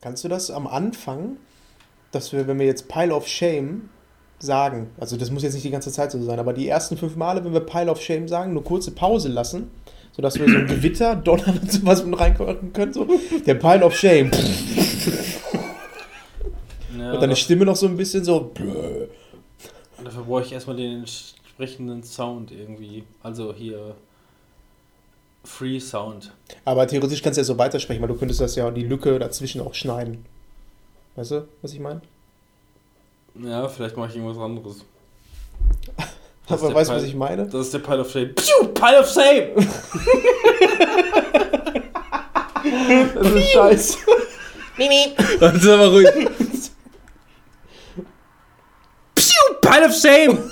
Kannst du das am Anfang, dass wir, wenn wir jetzt Pile of Shame sagen, also das muss jetzt nicht die ganze Zeit so sein, aber die ersten fünf Male, wenn wir Pile of Shame sagen, eine kurze Pause lassen, sodass wir so ein Gewitter, Donner und sowas mit reinkommen können, so der Pile of Shame. Ja, und deine Stimme noch so ein bisschen so. Dafür brauche ich erstmal den entsprechenden Sound irgendwie. Also hier Free Sound. Aber theoretisch kannst du ja so weitersprechen, weil du könntest das ja die Lücke dazwischen auch schneiden. Weißt du, was ich meine? Ja, vielleicht mache ich irgendwas anderes. Aber weißt du, was ich meine? Das ist der Pile of Shame. Piu, Pile of Shame! Das ist scheiße. Das ist aber ruhig. Piu, Pile of Shame!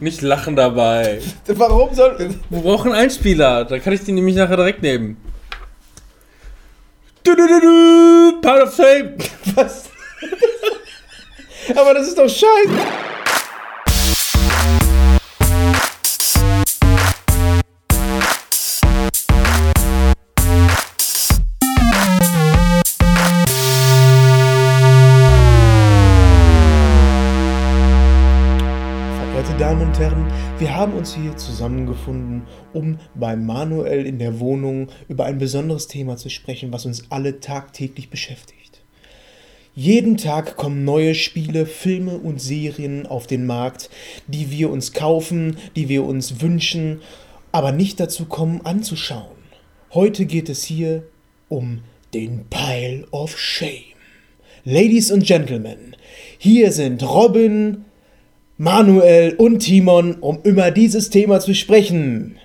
Nicht lachen dabei. Warum soll. Wir brauchen einen Einspieler. Da kann ich den nämlich nachher direkt nehmen. Du, du, du, du, Pile of Shame! Was? Aber das ist doch scheiße. Und Herren, wir haben uns hier zusammengefunden, um bei Manuel in der Wohnung über ein besonderes Thema zu sprechen, was uns alle tagtäglich beschäftigt. Jeden Tag kommen neue Spiele, Filme und Serien auf den Markt, die wir uns kaufen, die wir uns wünschen, aber nicht dazu kommen anzuschauen. Heute geht es hier um den Pile of Shame. Ladies and Gentlemen, hier sind Robin, Manuel und Timon, um über dieses Thema zu sprechen.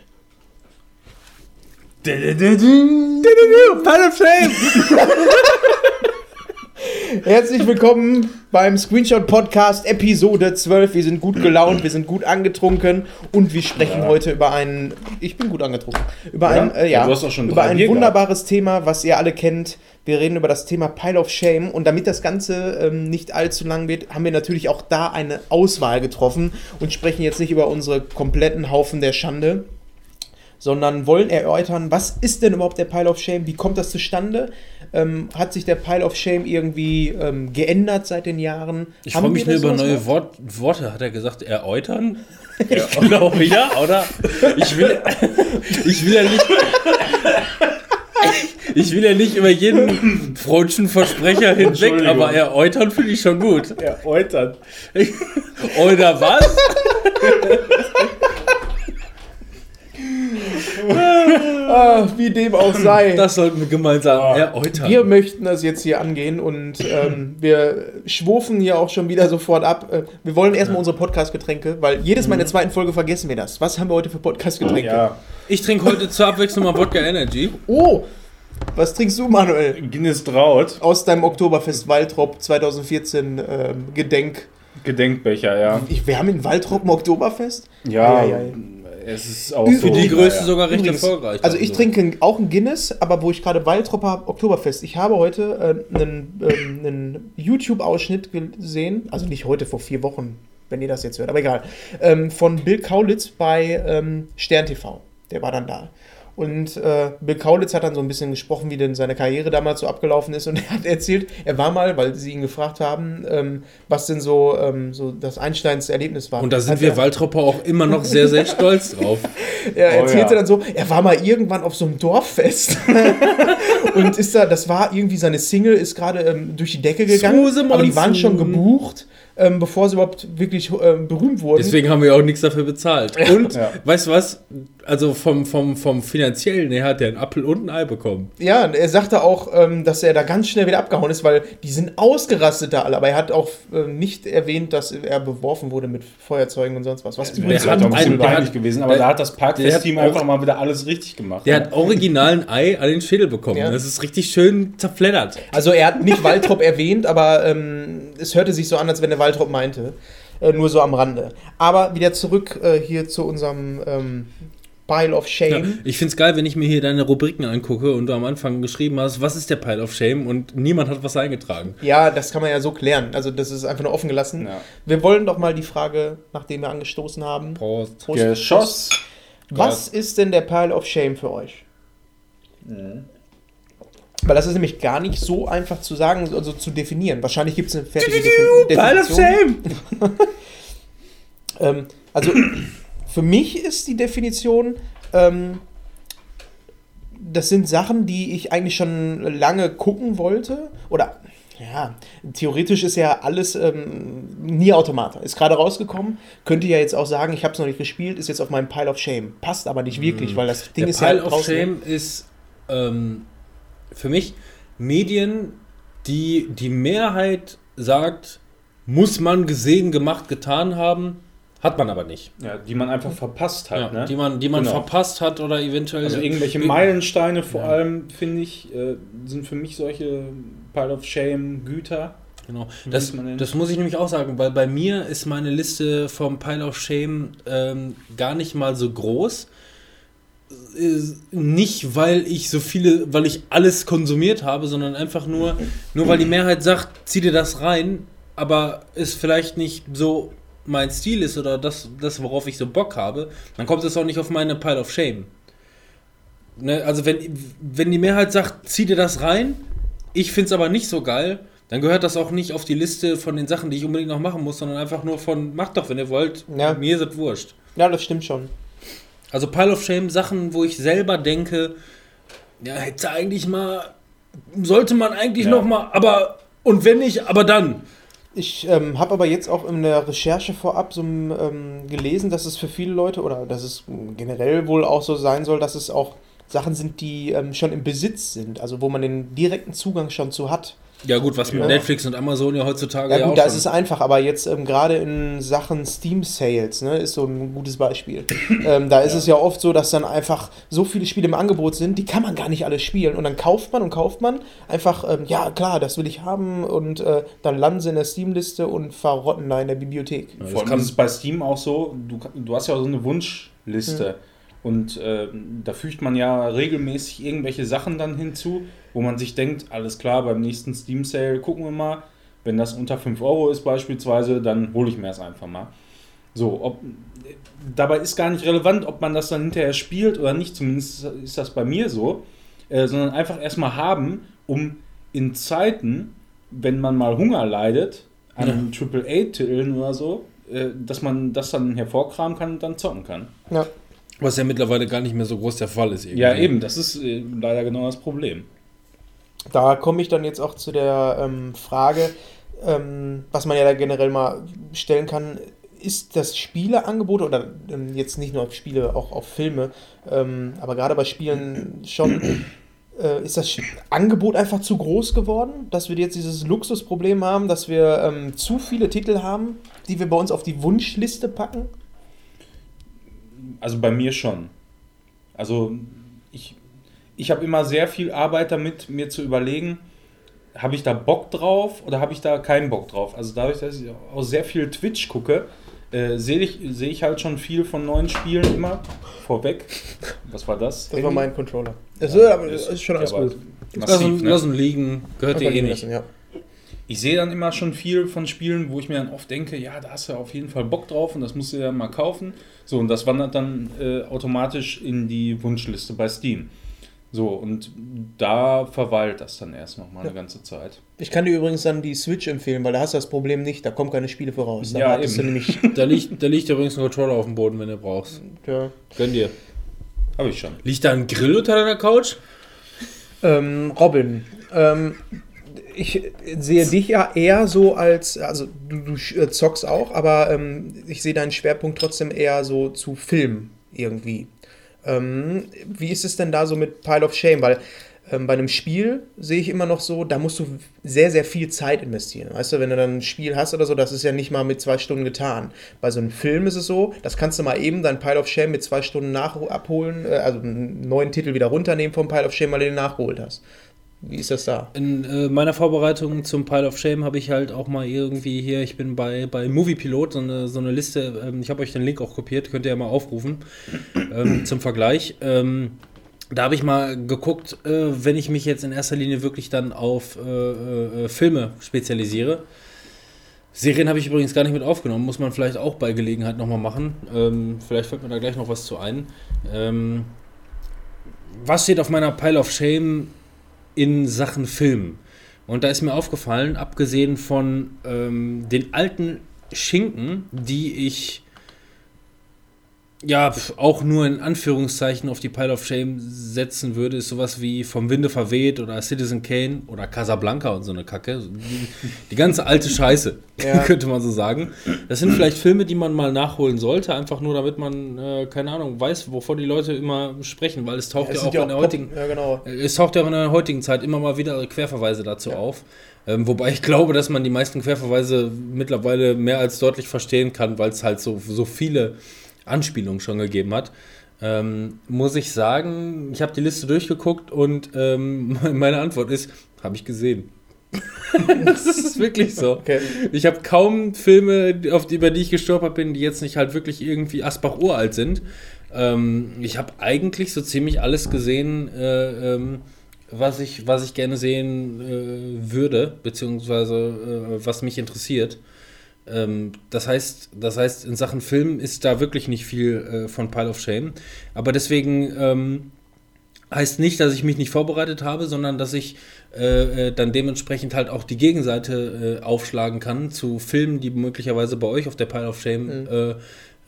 Of Shame! Herzlich willkommen beim Screenshot Podcast Episode 12. Wir sind gut gelaunt, wir sind gut angetrunken und wir sprechen heute über ein. Ich bin gut angetrunken. Über Ja? ein, äh, Ja, ja, du hast auch schon über ein Bier wunderbares Thema, was ihr alle kennt. Wir reden über das Thema Pile of Shame und damit das Ganze ähm, nicht allzu lang wird, haben wir natürlich auch da eine Auswahl getroffen und sprechen jetzt nicht über unsere kompletten Haufen der Schande, sondern wollen erörtern, was ist denn überhaupt der Pile of Shame, wie kommt das zustande? Ähm, hat sich der Pile of Shame irgendwie ähm, geändert seit den Jahren? Ich freue mich nur über neue? Wort, Worte, hat er gesagt, erläutern? Ja, oder auch wieder, oder? Ich will, ich will ja nicht. Ich will ja nicht über jeden freudschen Versprecher hinweg, Entschuldigung. aber erläutern finde ich schon gut. Erläutern. Oder was? Ah, wie dem auch sei. Das sollten wir gemeinsam erläutern. wir möchten das jetzt hier angehen und ähm, wir schwufen hier auch schon wieder sofort ab. Äh, wir wollen erstmal unsere Podcast-Getränke, weil jedes Mal in der zweiten Folge vergessen wir das. Was haben wir heute für Podcast-Getränke? Ja. Ich trinke heute zur Abwechslung mal Wodka Energy. Oh, was trinkst du, Manuel? Guinness Braut. Aus deinem Oktoberfest Waltrop 2014 ähm, Gedenk. Gedenkbecher, ja. Ich, wir haben in Waltrop ein Oktoberfest? Ja, Ei, ei, ei. Es ist auch Für so. Die Größe ja. sogar recht Übrigens, erfolgreich. Also ich trinke auch ein Guinness, aber wo ich gerade Waldrop habe, Oktoberfest. Ich habe heute äh, einen, ähm, einen YouTube-Ausschnitt gesehen, also nicht heute, vor vier Wochen, wenn ihr das jetzt hört, aber egal, ähm, von Bill Kaulitz bei ähm, Stern TV. Der war dann da. Und äh, Bill Kaulitz hat dann so ein bisschen gesprochen, wie denn seine Karriere damals so abgelaufen ist. Und er hat erzählt, er war mal, weil sie ihn gefragt haben, ähm, was denn so, ähm, so das Einsteins Erlebnis war. Und da sind Hat wir er- Waldropper auch immer noch sehr, sehr stolz drauf. er Oh erzählte ja. dann so, er war mal irgendwann auf so einem Dorffest und ist da, das war irgendwie seine Single, ist gerade ähm, durch die Decke gegangen, aber die waren schon gebucht, ähm, bevor sie überhaupt wirklich ähm, berühmt wurden. Deswegen haben wir auch nichts dafür bezahlt. Und, Ja. weißt du was? Also vom, vom, vom finanziellen her hat er einen Apfel und ein Ei bekommen. Ja, und er sagte auch, ähm, dass er da ganz schnell wieder abgehauen ist, weil die sind ausgerastet da alle, aber er hat auch ähm, nicht erwähnt, dass er beworfen wurde mit Feuerzeugen und sonst was. Was Das übrigens ist hat auch ein bisschen peinlich gewesen, aber der- da hat das Parkfest-Team einfach mal wieder alles richtig gemacht. Der ne? hat original ein Ei an den Schädel bekommen. Ja. Das ist richtig schön zerfleddert. Also er hat nicht Waltrop erwähnt, aber ähm, es hörte sich so an, als wenn er Waltrop meinte. Äh, nur so am Rande. Aber wieder zurück äh, hier zu unserem ähm, Pile of Ja, Shame. ich find's geil, wenn ich mir hier deine Rubriken angucke und du am Anfang geschrieben hast, was ist der Pile of Shame und niemand hat was eingetragen. Ja. das kann man ja so klären. Also das ist einfach nur offen gelassen. Ja. Wir wollen doch mal die Frage, nachdem wir angestoßen haben. Prost. Prost. Geschoss. Was ist denn der Pile of Shame für euch? Weil das ist nämlich gar nicht so einfach zu sagen, also zu definieren. Wahrscheinlich gibt es eine fertige Definition. Pile of Shame! ähm, also für mich ist die Definition, ähm, das sind Sachen, die ich eigentlich schon lange gucken wollte. Oder ja, theoretisch ist ja alles ähm, nie Automata. Ist gerade rausgekommen. Könnte ja jetzt auch sagen, ich habe es noch nicht gespielt, ist jetzt auf meinem Pile of Shame. Passt aber nicht wirklich, weil das Ding Der ist Pile ja of draußen. Shame ist ähm, für mich Medien, die die Mehrheit sagt, muss man gesehen, gemacht, getan haben, hat man aber nicht. Ja, die man einfach verpasst hat. Ja, ne? Die man, die man Genau. verpasst hat oder eventuell. Also irgendwelche Meilensteine vor allem, finde ich, äh, sind für mich solche Pile of Shame Güter. Genau. Das, das muss ich nämlich auch sagen, weil bei mir ist meine Liste vom Pile of Shame ähm, gar nicht mal so groß. Äh, Nicht, weil ich so viele, weil ich alles konsumiert habe, sondern einfach nur, nur weil die Mehrheit sagt, zieh dir das rein, aber es vielleicht nicht so mein Stil ist oder das, das worauf ich so Bock habe, dann kommt es auch nicht auf meine Pile of Shame. Ne, also wenn, wenn die Mehrheit sagt, zieh dir das rein, ich finde es aber nicht so geil, dann gehört das auch nicht auf die Liste von den Sachen, die ich unbedingt noch machen muss, sondern einfach nur von, macht doch, wenn ihr wollt, Ja. mir ist es wurscht. Ja, das stimmt schon. Also Pile of Shame, Sachen, wo ich selber denke, ja, hätte eigentlich mal, sollte man eigentlich Ja. noch mal, aber, und wenn nicht, aber dann. Ich ähm, habe aber jetzt auch in der Recherche vorab so ähm, gelesen, dass es für viele Leute oder dass es generell wohl auch so sein soll, dass es auch Sachen sind, die ähm, schon im Besitz sind, also wo man den direkten Zugang schon zu hat. Ja gut, was mit Ja. Netflix und Amazon ja heutzutage Ja ja, gut, auch da schon. ist es einfach, aber jetzt ähm, gerade in Sachen Steam Sales, ne, ist so ein gutes Beispiel. ähm, da ist es ja oft so, dass dann einfach so viele Spiele im Angebot sind, die kann man gar nicht alle spielen. Und dann kauft man und kauft man einfach, ähm, ja klar, das will ich haben und äh, dann landen sie in der Steam-Liste und verrotten da in der Bibliothek. Ja, das Vor allem kann- ist es bei Steam auch so, du, du hast ja so eine Wunschliste. Und äh, da fügt man ja regelmäßig irgendwelche Sachen dann hinzu, wo man sich denkt, alles klar, beim nächsten Steam Sale gucken wir mal. Wenn das unter 5 Euro ist beispielsweise, dann hole ich mir das einfach mal. So, ob, dabei ist gar nicht relevant, ob man das dann hinterher spielt oder nicht, zumindest ist das bei mir so, äh, sondern einfach erstmal haben, um in Zeiten, wenn man mal Hunger leidet, an AAA-Titeln oder so, äh, dass man das dann hervorkramen kann und dann zocken kann. Ja. Was ja mittlerweile gar nicht mehr so groß der Fall ist. irgendwie. Ja, eben, das ist äh, leider genau das Problem. Da komme ich dann jetzt auch zu der ähm, Frage, ähm, was man ja da generell mal stellen kann, ist das Spieleangebot oder ähm, jetzt nicht nur auf Spiele, auch auf Filme, ähm, aber gerade bei Spielen schon, äh, ist das Angebot einfach zu groß geworden, dass wir jetzt dieses Luxusproblem haben, dass wir ähm, zu viele Titel haben, die wir bei uns auf die Wunschliste packen? Also bei mir schon. Also ich habe immer sehr viel Arbeit damit, mir zu überlegen, habe ich da Bock drauf oder habe ich da keinen Bock drauf? Also dadurch, dass ich auch sehr viel Twitch gucke, äh, sehe ich, sehe ich halt schon viel von neuen Spielen immer vorweg. Was war das? Das war mein Controller. Das ist, aber das ist schon alles gut. Lass, ihn, Massiv, ne? lass ihn liegen, gehört dir eh nicht. lassen, ja. ich sehe dann immer schon viel von Spielen, wo ich mir dann oft denke, ja, da hast du auf jeden Fall Bock drauf und das musst du ja mal kaufen. So, und das wandert dann äh, automatisch in die Wunschliste bei Steam. So, und da verweilt das dann erst noch mal eine ganze Zeit. Ich kann dir übrigens dann die Switch empfehlen, weil da hast du das Problem nicht, da kommen keine Spiele voraus. Da Ja, wartest du eben. nämlich. Da liegt, da liegt übrigens ein Controller auf dem Boden, wenn du brauchst. Ja. Gönn dir. Habe ich schon. Liegt da ein Grill unter deiner Couch? Ähm, Robin, ähm, ich sehe dich ja eher so als, also du, du äh, zockst auch, aber ähm, ich sehe deinen Schwerpunkt trotzdem eher so zu Film irgendwie. Ähm, wie ist es denn da so mit Pile of Shame? Weil ähm, bei einem Spiel sehe ich immer noch so, da musst du sehr, sehr viel Zeit investieren. Weißt du, wenn du dann ein Spiel hast oder so, das ist ja nicht mal mit zwei Stunden getan. Bei so einem Film ist es so, das kannst du mal eben dein Pile of Shame mit zwei Stunden nach abholen, äh, also einen neuen Titel wieder runternehmen vom Pile of Shame, weil du den nachgeholt hast. Wie ist das da? In äh, meiner Vorbereitung zum Pile of Shame habe ich halt auch mal irgendwie hier, ich bin bei, bei Movie Pilot, so eine, so eine Liste, ähm, ich habe euch den Link auch kopiert, könnt ihr ja mal aufrufen ähm, zum Vergleich. Ähm, da habe ich mal geguckt, äh, wenn ich mich jetzt in erster Linie wirklich dann auf äh, äh, Filme spezialisiere. Serien habe ich übrigens gar nicht mit aufgenommen, muss man vielleicht auch bei Gelegenheit nochmal machen. Ähm, vielleicht fällt mir da gleich noch was zu ein. Ähm, was steht auf meiner Pile of Shame in Sachen Film. Und da ist mir aufgefallen, abgesehen von ähm, den alten Schinken, die ich ja auch nur in Anführungszeichen auf die Pile of Shame setzen würde, ist sowas wie Vom Winde verweht oder Citizen Kane oder Casablanca und so eine Kacke. Die, die ganze alte Scheiße, ja. könnte man so sagen. Das sind vielleicht Filme, die man mal nachholen sollte, einfach nur damit man, äh, keine Ahnung, weiß, wovon die Leute immer sprechen, weil es taucht ja, ja auch, in der heutigen ja, genau. es taucht ja auch in der heutigen Zeit immer mal wieder Querverweise dazu auf. Ähm, wobei ich glaube, dass man die meisten Querverweise mittlerweile mehr als deutlich verstehen kann, weil es halt so, so viele Anspielungen schon gegeben hat. Ähm, muss ich sagen, ich habe die Liste durchgeguckt und ähm, meine Antwort ist, habe ich gesehen. das ist wirklich so. Okay. Ich habe kaum Filme, die, über die ich gestolpert bin, die jetzt nicht halt wirklich irgendwie Asbach uralt sind. Ähm, ich habe eigentlich so ziemlich alles gesehen, äh, ähm, was, ich, was ich gerne sehen äh, würde, beziehungsweise äh, was mich interessiert. Ähm, das, heißt, das heißt, in Sachen Film ist da wirklich nicht viel äh, von Pile of Shame. Aber deswegen ähm, heißt nicht, dass ich mich nicht vorbereitet habe, sondern dass ich äh, äh dann dementsprechend halt auch die Gegenseite äh, aufschlagen kann zu Filmen, die möglicherweise bei euch auf der Pile of Shame mhm.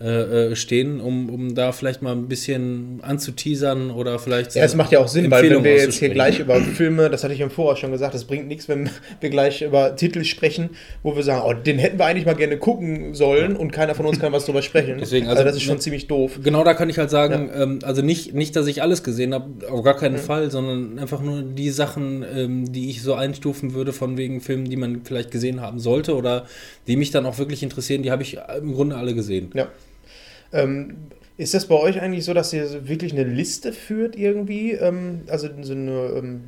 Äh, äh, stehen, um, um da vielleicht mal ein bisschen anzuteasern oder vielleicht. Ja, es macht ja auch Sinn, weil wenn wir jetzt hier gleich über Filme, das hatte ich im Voraus schon gesagt, das bringt nichts, wenn wir gleich über Titel sprechen, wo wir sagen, oh, den hätten wir eigentlich mal gerne gucken sollen und keiner von uns kann was drüber sprechen. Deswegen, also, also das ist schon ne, ziemlich doof. Genau, da kann ich halt sagen, ja. ähm, also nicht, nicht, dass ich alles gesehen habe, auf gar keinen mhm. Fall, sondern einfach nur die Sachen, ähm, die ich so einstufen würde von wegen Filmen, die man vielleicht gesehen haben sollte oder die mich dann auch wirklich interessieren, die habe ich im Grunde alle gesehen. Ja. Ähm, ist das bei euch eigentlich so, dass ihr wirklich eine Liste führt irgendwie? Ähm, also so eine, ähm,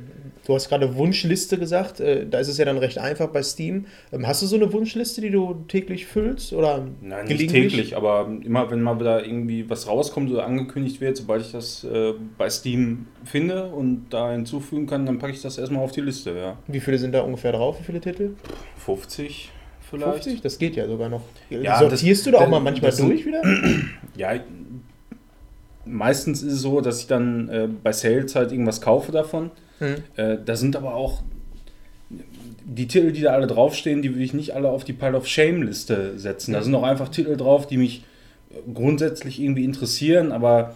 du hast gerade Wunschliste gesagt, äh, da ist es ja dann recht einfach bei Steam. Ähm, hast du so eine Wunschliste, die du täglich füllst? Oder Nein, nicht täglich, aber immer wenn mal da irgendwie was rauskommt oder angekündigt wird, sobald ich das äh, bei Steam finde und da hinzufügen kann, dann packe ich das erstmal auf die Liste, ja. Wie viele sind da ungefähr drauf? Wie viele Titel? 50 vielleicht. 50? Das geht ja sogar noch. Ja, Sortierst das, du da auch mal manchmal durch wieder? Ja, meistens ist es so, dass ich dann äh, bei Sales halt irgendwas kaufe davon. Mhm. Äh, da sind aber auch die Titel, die da alle draufstehen, die will ich nicht alle auf die Pile of Shame Liste setzen. Da mhm. sind auch einfach Titel drauf, die mich grundsätzlich irgendwie interessieren, aber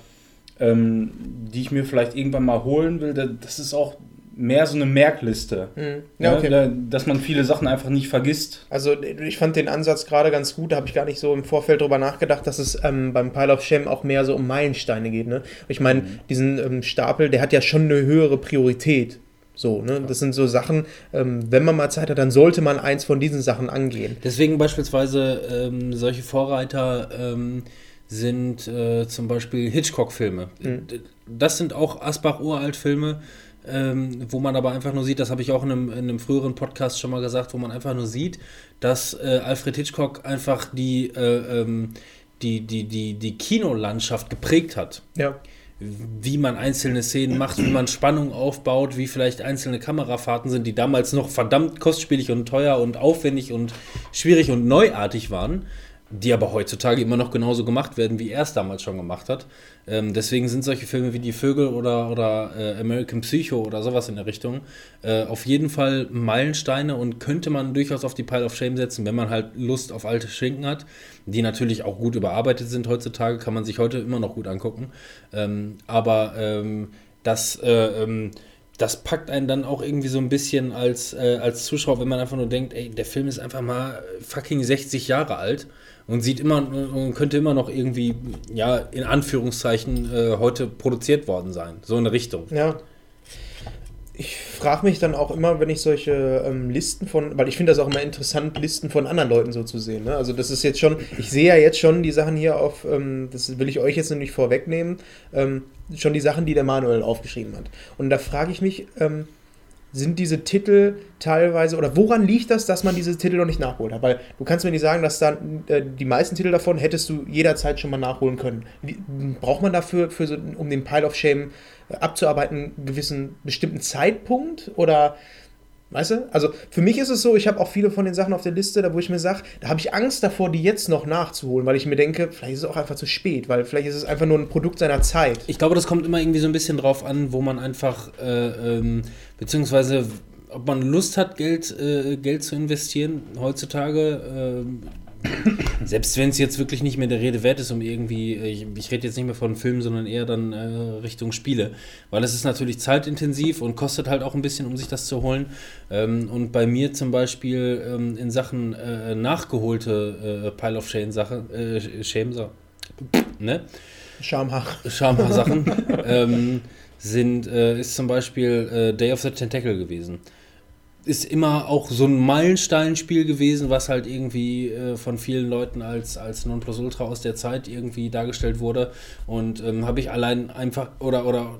ähm, die ich mir vielleicht irgendwann mal holen will. Das ist auch mehr so eine Merkliste. Mhm. Ja, okay. ja, dass man viele Sachen einfach nicht vergisst. Also ich fand den Ansatz gerade ganz gut, da habe ich gar nicht so im Vorfeld drüber nachgedacht, dass es ähm, beim Pile of Shame auch mehr so um Meilensteine geht. Ne? Ich meine, mhm. diesen ähm, Stapel, der hat ja schon eine höhere Priorität. So, ne? Das sind so Sachen, ähm, wenn man mal Zeit hat, dann sollte man eins von diesen Sachen angehen. Deswegen beispielsweise ähm, solche Vorreiter ähm, sind äh, zum Beispiel Hitchcock-Filme. Mhm. Das sind auch Asbach-Uralt-Filme, ähm, wo man aber einfach nur sieht, das habe ich auch in einem, in einem, früheren Podcast schon mal gesagt, wo man einfach nur sieht, dass äh, Alfred Hitchcock einfach die, äh, ähm, die, die, die, die Kinolandschaft geprägt hat. Ja. Wie man einzelne Szenen macht, wie man Spannung aufbaut, wie vielleicht einzelne Kamerafahrten sind, die damals noch verdammt kostspielig und teuer und aufwendig und schwierig und neuartig waren die aber heutzutage immer noch genauso gemacht werden, wie er es damals schon gemacht hat. Ähm, deswegen sind solche Filme wie Die Vögel oder, oder äh, American Psycho oder sowas in der Richtung äh, auf jeden Fall Meilensteine und könnte man durchaus auf die Pile of Shame setzen, wenn man halt Lust auf alte Schinken hat, die natürlich auch gut überarbeitet sind heutzutage, kann man sich heute immer noch gut angucken. Ähm, aber ähm, das äh, ähm, das packt einen dann auch irgendwie so ein bisschen als, äh, als Zuschauer, wenn man einfach nur denkt, ey, der Film ist einfach mal fucking 60 Jahre alt und sieht immer und könnte immer noch irgendwie, ja, in Anführungszeichen äh, heute produziert worden sein. So in eine Richtung. Ja. Ich frage mich dann auch immer, wenn ich solche ähm, Listen von, weil ich finde das auch immer interessant, Listen von anderen Leuten so zu sehen. Ne? Also das ist jetzt schon, ich sehe ja jetzt schon die Sachen hier auf, ähm, das will ich euch jetzt nämlich vorwegnehmen, ähm, schon die Sachen, die der Manuel aufgeschrieben hat. Und da frage ich mich, ähm, sind diese Titel teilweise, oder woran liegt das, dass man diese Titel noch nicht nachholt hat? Weil du kannst mir nicht sagen, dass dann äh, die meisten Titel davon hättest du jederzeit schon mal nachholen können. Wie, braucht man dafür, für so, um den Pile of Shame äh, abzuarbeiten, einen gewissen bestimmten Zeitpunkt? Oder Weißt du? Also für mich ist es so, ich habe auch viele von den Sachen auf der Liste, da wo ich mir sage, da habe ich Angst davor, die jetzt noch nachzuholen, weil ich mir denke, vielleicht ist es auch einfach zu spät, weil vielleicht ist es einfach nur ein Produkt seiner Zeit. Ich glaube, das kommt immer irgendwie so ein bisschen drauf an, wo man einfach, äh, ähm, beziehungsweise ob man Lust hat, Geld, äh, Geld zu investieren heutzutage. Äh, selbst wenn es jetzt wirklich nicht mehr der Rede wert ist, um irgendwie, ich, ich rede jetzt nicht mehr von Filmen, sondern eher dann äh, Richtung Spiele, weil es ist natürlich zeitintensiv und kostet halt auch ein bisschen, um sich das zu holen. Ähm, und bei mir zum Beispiel ähm, in Sachen äh, nachgeholte äh, Pile of Shame Sache, äh, Shame ne? Schamhaar. Schamhaar-Sachen ähm, sind, äh, ist zum Beispiel äh, Day of the Tentacle gewesen ist immer auch so ein Meilensteinspiel gewesen, was halt irgendwie äh, von vielen Leuten als, als Nonplusultra aus der Zeit irgendwie dargestellt wurde. Und ähm, habe ich allein einfach oder, oder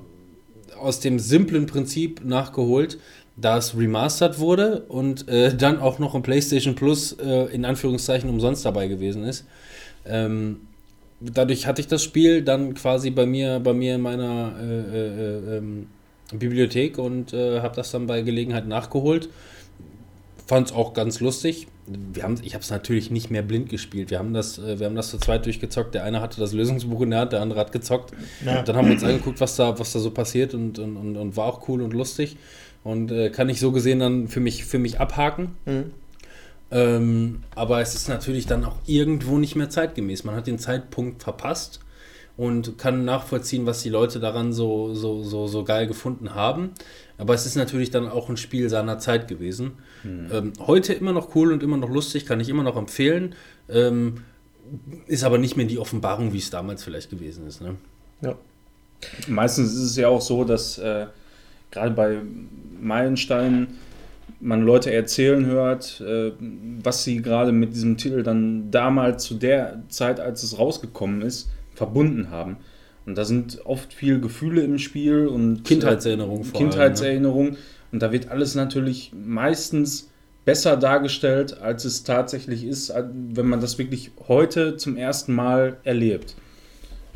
aus dem simplen Prinzip nachgeholt, da es remastered wurde und äh, dann auch noch im PlayStation Plus äh, in Anführungszeichen umsonst dabei gewesen ist. Ähm, dadurch hatte ich das Spiel dann quasi bei mir, bei mir in meiner Bibliothek und äh, habe das dann bei Gelegenheit nachgeholt. Fand es auch ganz lustig. Wir haben, ich habe es natürlich nicht mehr blind gespielt. Wir haben, das, äh, wir haben das zu zweit durchgezockt. Der eine hatte das Lösungsbuch in der Hand, der andere hat gezockt. Ja. Dann haben wir uns angeguckt, was da, was da so passiert und, und, und, und war auch cool und lustig. Und äh, kann ich so gesehen dann für mich, für mich abhaken. Mhm. Ähm, aber es ist natürlich dann auch irgendwo nicht mehr zeitgemäß. Man hat den Zeitpunkt verpasst und kann nachvollziehen, was die Leute daran so, so, so, so geil gefunden haben. Aber es ist natürlich dann auch ein Spiel seiner Zeit gewesen. Mhm. Ähm, heute immer noch cool und immer noch lustig, kann ich immer noch empfehlen. Ähm, ist aber nicht mehr die Offenbarung, wie es damals vielleicht gewesen ist. Ne? Ja. Meistens ist es ja auch so, dass äh, gerade bei Meilensteinen man Leute erzählen hört, äh, was sie gerade mit diesem Titel dann damals zu der Zeit, als es rausgekommen ist, verbunden haben. Und da sind oft viele Gefühle im Spiel und Kindheitserinnerungen. Äh, Kindheitserinnerungen. Ne? Und da wird alles natürlich meistens besser dargestellt, als es tatsächlich ist, wenn man das wirklich heute zum ersten Mal erlebt.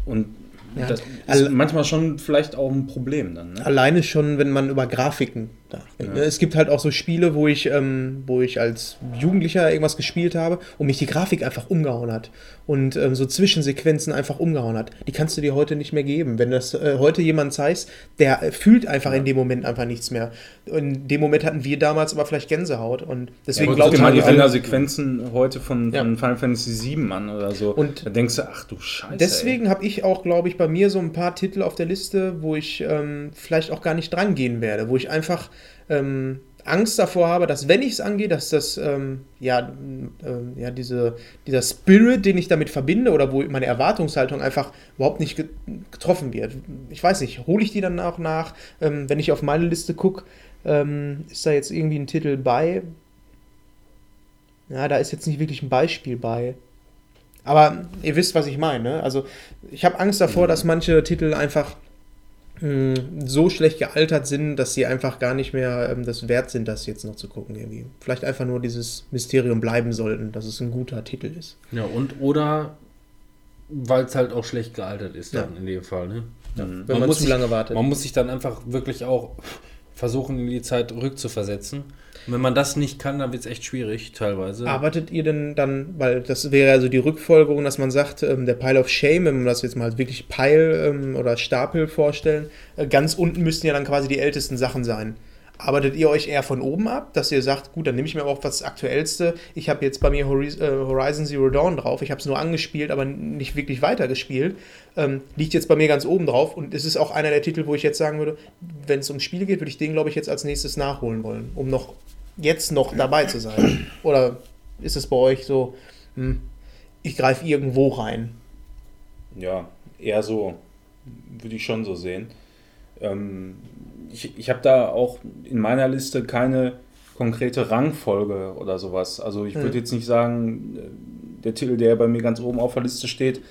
Und ja. das ist manchmal schon vielleicht auch ein Problem dann. Ne? Alleine schon, wenn man über Grafiken. Ja. Es gibt halt auch so Spiele, wo ich, ähm, wo ich als Jugendlicher irgendwas gespielt habe und mich die Grafik einfach umgehauen hat und ähm, so Zwischensequenzen einfach umgehauen hat. Die kannst du dir heute nicht mehr geben. Wenn das äh, heute jemand zeigst, der äh, fühlt einfach ja. in dem Moment einfach nichts mehr. In dem Moment hatten wir damals aber vielleicht Gänsehaut und deswegen ja, glaube ich mal die Rendersequenzen heute von, von Final Fantasy VII an oder so. Und da denkst du, ach du Scheiße. Deswegen habe ich auch, glaube ich, bei mir so ein paar Titel auf der Liste, wo ich ähm, vielleicht auch gar nicht dran gehen werde, wo ich einfach ähm, Angst davor habe, dass wenn ich es angehe, dass das ähm, ja, äh, ja diese, dieser Spirit, den ich damit verbinde oder wo meine Erwartungshaltung einfach überhaupt nicht getroffen wird. Ich weiß nicht, hole ich die dann auch nach? Ähm, wenn ich auf meine Liste gucke, ähm, ist da jetzt irgendwie ein Titel bei? Ja, da ist jetzt nicht wirklich ein Beispiel bei. Aber ihr wisst, was ich meine. Ne? Also ich habe Angst davor, dass manche Titel einfach so schlecht gealtert sind, dass sie einfach gar nicht mehr ähm, das wert sind, das jetzt noch zu gucken irgendwie. Vielleicht einfach nur dieses Mysterium bleiben sollten, dass es ein guter Titel ist. Ja, und oder weil es halt auch schlecht gealtert ist dann ja. in dem Fall, ne? Ja, wenn man, man muss zu lange wartet. Man muss sich dann einfach wirklich auch versuchen, die Zeit rückzuversetzen und wenn man das nicht kann, dann wird es echt schwierig, teilweise. Arbeitet ihr denn dann, weil das wäre also die Rückfolgerung, dass man sagt, ähm, der Pile of Shame, wenn man das jetzt mal wirklich Pile ähm, oder Stapel vorstellen, äh, ganz unten müssten ja dann quasi die ältesten Sachen sein. Arbeitet ihr euch eher von oben ab, dass ihr sagt, gut, dann nehme ich mir auch das Aktuellste. Ich habe jetzt bei mir äh, Horizon Zero Dawn drauf. Ich habe es nur angespielt, aber nicht wirklich weitergespielt. Ähm, liegt jetzt bei mir ganz oben drauf und es ist auch einer der Titel, wo ich jetzt sagen würde, wenn es ums Spiel geht, würde ich den, glaube ich, jetzt als nächstes nachholen wollen, um noch jetzt noch dabei zu sein? Oder ist es bei euch so, hm, ich greife irgendwo rein? Ja, eher so, würde ich schon so sehen. Ähm, ich ich habe da auch in meiner Liste keine konkrete Rangfolge oder sowas. Also ich würde hm. jetzt nicht sagen, äh, der Titel, der bei mir ganz oben auf der Liste steht,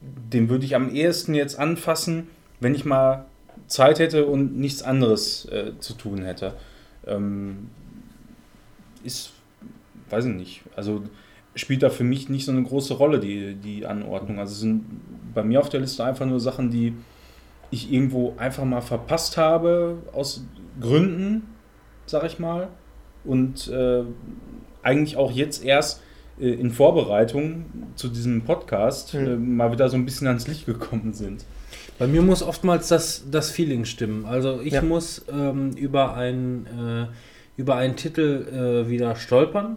den würde ich am ehesten jetzt anfassen, wenn ich mal Zeit hätte und nichts anderes äh, zu tun hätte. Ähm, ist, weiß ich nicht, also spielt da für mich nicht so eine große Rolle, die, die Anordnung. Also sind bei mir auf der Liste einfach nur Sachen, die ich irgendwo einfach mal verpasst habe, aus Gründen, sag ich mal. und äh, eigentlich auch jetzt erst äh, in Vorbereitung zu diesem Podcast Mhm. äh, mal wieder so ein bisschen ans Licht gekommen sind. Bei mir muss oftmals das, das Feeling stimmen. Also ich Ja. muss ähm, über, einen, äh, über einen Titel äh, wieder stolpern,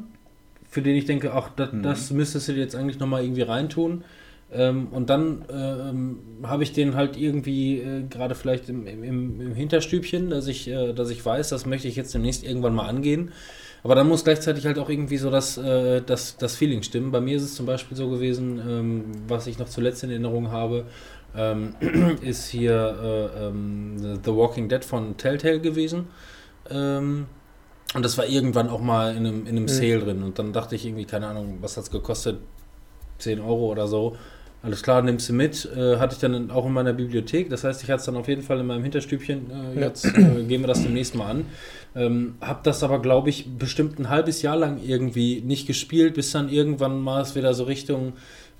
für den ich denke, ach, das, Mhm. das müsstest du dir jetzt eigentlich nochmal irgendwie reintun. Ähm, und dann ähm, habe ich den halt irgendwie äh, gerade vielleicht im, im, im Hinterstübchen, dass ich, äh, dass ich weiß, das möchte ich jetzt demnächst irgendwann mal angehen. Aber dann muss gleichzeitig halt auch irgendwie so das, äh, das, das Feeling stimmen. Bei mir ist es zum Beispiel so gewesen, ähm, was ich noch zuletzt in Erinnerung habe, ähm, ist hier äh, ähm, The- Walking Dead von Telltale gewesen. Ähm, und das war irgendwann auch mal in einem, in einem Mhm. Sale drin. Und dann dachte ich irgendwie, keine Ahnung, was hat es gekostet? 10 Euro oder so. Alles klar, nimmst du mit. Äh, hatte ich dann auch in meiner Bibliothek. Das heißt, ich hatte es dann auf jeden Fall in meinem Hinterstübchen. Äh, Ja. Jetzt äh, gehen wir das demnächst mal an. Ähm, hab das aber, glaube ich, bestimmt ein halbes Jahr lang irgendwie nicht gespielt, bis dann irgendwann mal es wieder so Richtung,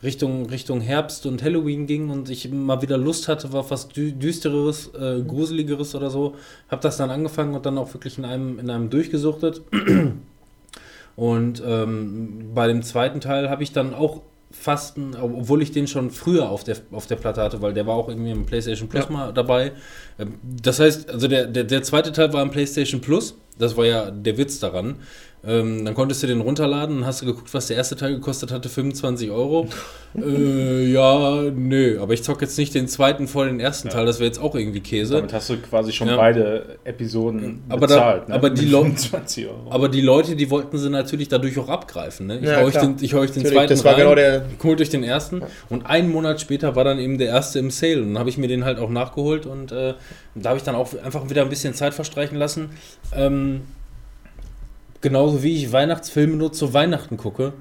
Richtung, Richtung Herbst und Halloween ging und ich mal wieder Lust hatte auf was Dü Düstereres, äh, Gruseligeres oder so. Hab das dann angefangen und dann auch wirklich in einem, in einem durchgesuchtet. Und ähm, bei dem zweiten Teil habe ich dann auch fast, ein- obwohl ich den schon früher auf der, auf der Platte hatte, weil der war auch irgendwie im PlayStation Plus Ja. mal dabei. Ähm, Das heißt, also der, der, der zweite Teil war im PlayStation Plus. Das war ja der Witz daran. Ähm, dann konntest du den runterladen und hast du geguckt, was der erste Teil gekostet hatte, 25 Euro. äh, ja, nö, aber ich zocke jetzt nicht den zweiten vor den ersten Teil, das wäre jetzt auch irgendwie Käse. Damit hast du quasi schon Ja. beide Episoden Aber da- bezahlt. ne? aber die Mit Lo- 25 Euro. Aber die Leute, die wollten sie natürlich dadurch auch abgreifen. Ne? Ich Ja, euch den, ich hau euch den Natürlich, zweiten das war rein, genau der- holt euch den ersten und einen Monat später war dann eben der erste im Sale und dann habe ich mir den halt auch nachgeholt und äh, da habe ich dann auch einfach wieder ein bisschen Zeit verstreichen lassen. Ähm, genauso wie ich Weihnachtsfilme nur zu Weihnachten gucke.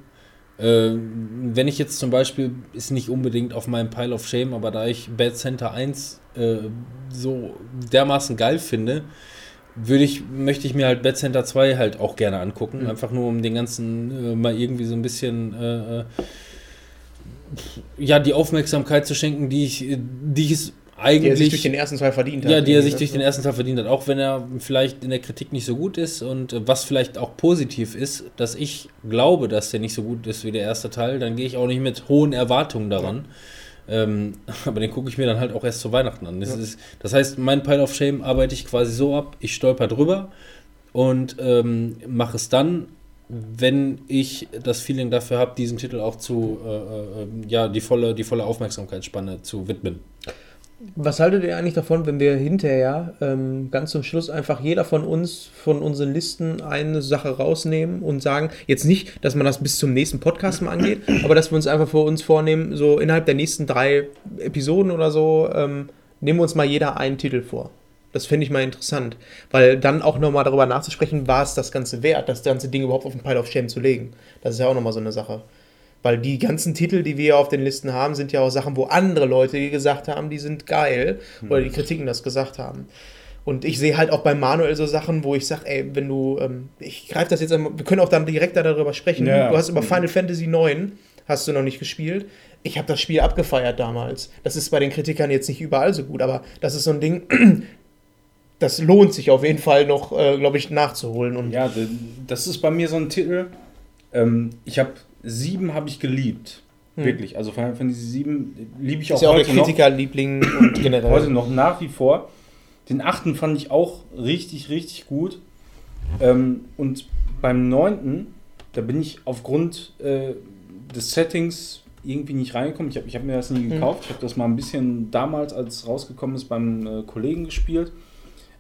Äh, wenn ich jetzt zum Beispiel, ist nicht unbedingt auf meinem Pile of Shame, aber da ich Bad Center 1 äh, so dermaßen geil finde, würde ich, möchte ich mir halt Bad Center 2 halt auch gerne angucken. Mhm. Einfach nur um den ganzen äh, mal irgendwie so ein bisschen äh, äh, ja, die Aufmerksamkeit zu schenken, die ich, die ich es Die er sich durch eigentlich. den ersten Teil verdient hat. Ja, die er sich Irgendwie, durch den ersten Teil verdient hat, auch wenn er vielleicht in der Kritik nicht so gut ist und was vielleicht auch positiv ist, dass ich glaube, dass der nicht so gut ist wie der erste Teil, dann gehe ich auch nicht mit hohen Erwartungen daran. Ähm, aber den gucke ich mir dann halt auch erst zu Weihnachten an. Das, Ja. ist, das heißt, mein Pile of Shame arbeite ich quasi so ab, ich stolper drüber und ähm, mache es dann, wenn ich das Feeling dafür habe, diesen Titel auch zu, äh, äh, ja, die volle, die volle Aufmerksamkeitsspanne zu widmen. Was haltet ihr eigentlich davon, wenn wir hinterher ähm, ganz zum Schluss einfach jeder von uns von unseren Listen eine Sache rausnehmen und sagen, jetzt nicht, dass man das bis zum nächsten Podcast mal angeht, aber dass wir uns einfach für uns vornehmen, so innerhalb der nächsten drei Episoden oder so, ähm, nehmen wir uns mal jeder einen Titel vor. Das fände ich mal interessant, weil dann auch nochmal darüber nachzusprechen, war es das Ganze wert, das ganze Ding überhaupt auf den Pile of Shame zu legen. Das ist ja auch nochmal so eine Sache. Weil die ganzen Titel, die wir auf den Listen haben, sind ja auch Sachen, wo andere Leute die gesagt haben, die sind geil. Oder die Kritiken das gesagt haben. Und ich sehe halt auch bei Manuel so Sachen, wo ich sage, ey, wenn du, ähm, ich greife das jetzt einmal, wir können auch dann direkt darüber sprechen. Ja. Du hast über Final Fantasy IX, hast du noch nicht gespielt. Ich habe das Spiel abgefeiert damals. Das ist bei den Kritikern jetzt nicht überall so gut, aber das ist so ein Ding, das lohnt sich auf jeden Fall noch, äh, glaube ich, nachzuholen. Und Ja, das ist bei mir so ein Titel. Ähm, ich habe sieben habe ich geliebt. Hm. Wirklich. Also Final Fantasy 7 liebe ich auch ist ja auch der heute noch. Kritikerliebling und generell. Heute noch nach wie vor. Den achten fand ich auch richtig, richtig gut. Ähm, und beim neunten, da bin ich aufgrund äh, des Settings irgendwie nicht reingekommen. Ich habe ich hab mir das nie gekauft. Ich habe das mal ein bisschen damals, als es rausgekommen ist, beim äh, Kollegen gespielt.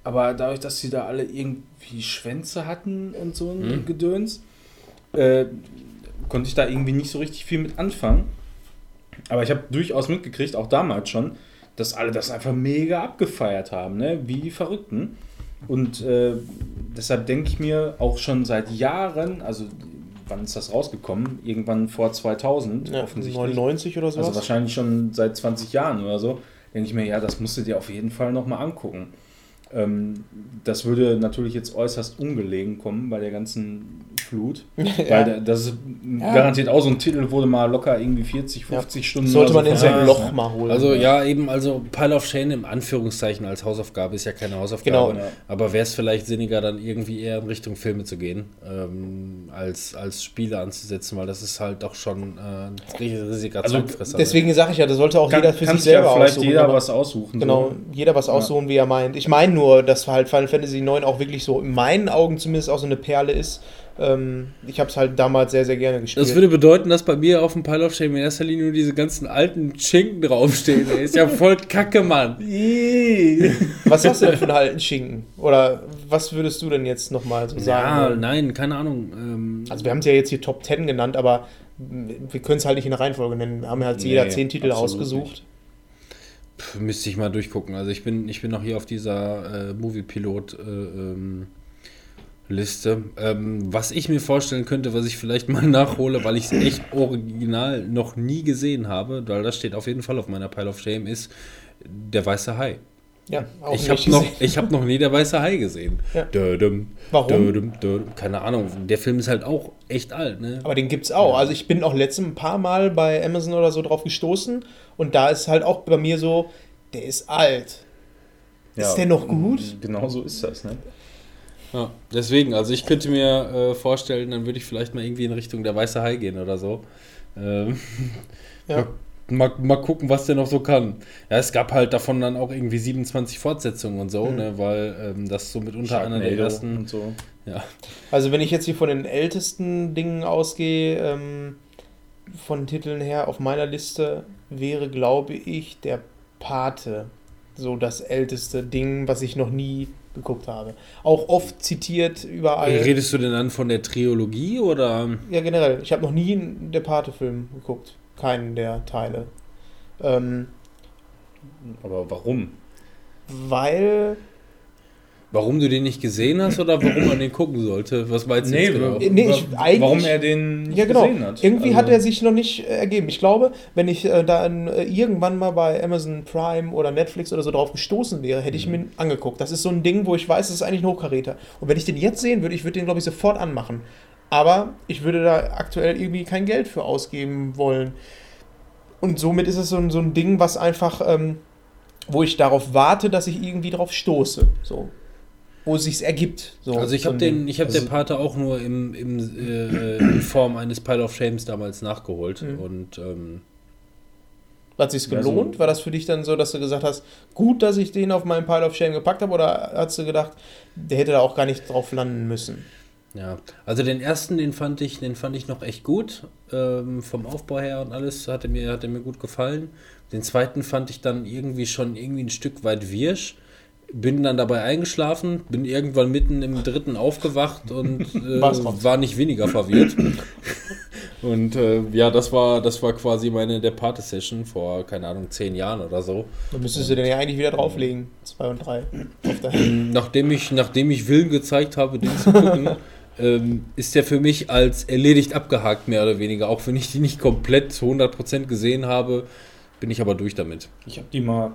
Aber dadurch, dass sie da alle irgendwie Schwänze hatten und so ein Mhm. Gedöns, äh, konnte ich da irgendwie nicht so richtig viel mit anfangen. Aber ich habe durchaus mitgekriegt, auch damals schon, dass alle das einfach mega abgefeiert haben, ne? wie die Verrückten. Und äh, deshalb denke ich mir auch schon seit Jahren, also wann ist das rausgekommen? Irgendwann vor 2000 ja, offensichtlich. 99 oder sowas. Also wahrscheinlich schon seit 20 Jahren oder so. Denke ich mir, ja, das musst du dir auf jeden Fall nochmal angucken. Ähm, das würde natürlich jetzt äußerst ungelegen kommen bei der ganzen Sichtflut. Ja. Weil das ist Ja. garantiert auch so ein Titel, wurde mal locker irgendwie 40, 50 Stunden. Sollte man in so sein versetzt, Loch ne? mal holen. Also ja, eben, also Pile of Shame im Anführungszeichen als Hausaufgabe ist ja keine Hausaufgabe. Genau. Ja. Aber wäre es vielleicht sinniger, dann irgendwie eher in Richtung Filme zu gehen, ähm, als, als Spiele anzusetzen, weil das ist halt doch schon äh, ein riesiger Also Zeitfresser. Deswegen sage ich ja, da sollte auch Kann, jeder für kann sich sich ja selber vielleicht aussuchen. jeder aber- was aussuchen. Genau, So. jeder was aussuchen, wie er meint. Ich meine nur, dass halt Final Fantasy IX auch wirklich so in meinen Augen zumindest auch so eine Perle ist. Ähm, ich habe es halt damals sehr, sehr gerne gespielt. Das würde bedeuten, dass bei mir auf dem Pile of Shame in erster Linie nur diese ganzen alten Schinken draufstehen. ey. Ist ja voll kacke, Mann. was hast du denn für einen alten Schinken? Oder was würdest du denn jetzt nochmal so Ja, sagen? wollen? nein, keine Ahnung. Ähm, Also wir haben es ja jetzt hier Top 10 genannt, aber wir können es halt nicht in der Reihenfolge nennen. Wir haben ja halt Nee, jeder 10 Titel ausgesucht. nicht. Pf, müsste ich mal durchgucken. Also ich bin, ich bin noch hier auf dieser äh, Movie-Pilot äh, ähm. Ähm, was ich mir vorstellen könnte, was ich vielleicht mal nachhole, weil ich es echt original noch nie gesehen habe, weil das steht auf jeden Fall auf meiner Pile of Shame, ist der weiße Hai. Ja, auch ich nicht habe noch, ich hab noch nie der weiße Hai gesehen. Ja. Dödüm, Warum? dödüm, dödüm. Keine Ahnung. Der Film ist halt auch echt alt, ne? Aber den gibt's auch. Also ich bin auch letztens ein paar Mal bei Amazon oder so drauf gestoßen und da ist halt auch bei mir so, der ist alt. Ist der noch gut? Genau so ist das, ne? Ja, deswegen, also ich könnte mir äh, vorstellen, dann würde ich vielleicht mal irgendwie in Richtung der weiße Hai gehen oder so. Ähm, Ja. mal, mal gucken, was der noch so kann. Ja, es gab halt davon dann auch irgendwie 27 Fortsetzungen und so, Mhm. ne, weil ähm, das so mitunter einer der ersten. und so. Ja. Also wenn ich jetzt hier von den ältesten Dingen ausgehe, ähm, von Titeln her auf meiner Liste wäre, glaube ich, der Pate so das älteste Ding, was ich noch nie geguckt habe. Auch oft zitiert überall. Redest du denn dann von der Trilogie oder? Ja, generell. Ich habe noch nie einen der Pate-Film geguckt. Keinen der Teile. Ähm, Aber warum? weil. Warum du den nicht gesehen hast oder warum man den gucken sollte? Was meinst du Nee, jetzt genau? nee, ich- warum er den nicht Ja, genau. gesehen hat. Irgendwie Also- hat er sich noch nicht äh, ergeben. Ich glaube, wenn ich äh, dann äh, irgendwann mal bei Amazon Prime oder Netflix oder so drauf gestoßen wäre, hätte ich mir ihn angeguckt. Das ist so ein Ding, wo ich weiß, das ist eigentlich ein Hochkaräter. Und wenn ich den jetzt sehen würde, ich würde den, glaube ich, sofort anmachen. Aber ich würde da aktuell irgendwie kein Geld für ausgeben wollen. Und somit ist es so ein, so ein Ding, was einfach, ähm, wo ich darauf warte, dass ich irgendwie drauf stoße. So. Wo es sich ergibt. So, Also ich habe den, ich habe Also- der Pate auch nur im, im, äh, in Form eines Pile of Shames damals nachgeholt Mhm. und ähm, Hat sich's gelohnt? War das für dich dann so, dass du gesagt hast, gut, dass ich den auf meinen Pile of Shame gepackt habe? Oder hast du gedacht, der hätte da auch gar nicht drauf landen müssen? Ja, also den ersten, den fand ich, den fand ich noch echt gut ähm, vom Aufbau her und alles hatte mir, hatte mir gut gefallen. Den zweiten fand ich dann irgendwie schon irgendwie ein Stück weit wirsch. Bin dann dabei eingeschlafen, bin irgendwann mitten im dritten aufgewacht und äh, war nicht weniger verwirrt. Und äh, ja, das war, das war quasi meine der Pate-Session vor, keine Ahnung, zehn Jahren oder so. Dann müsstest du den ja eigentlich wieder drauflegen. Zwei und drei. Nachdem ich, nachdem ich Willen gezeigt habe, den zu gucken, ähm, ist der für mich als erledigt abgehakt, mehr oder weniger. Auch wenn ich die nicht komplett zu 100% gesehen habe, bin ich aber durch damit. Ich habe die mal.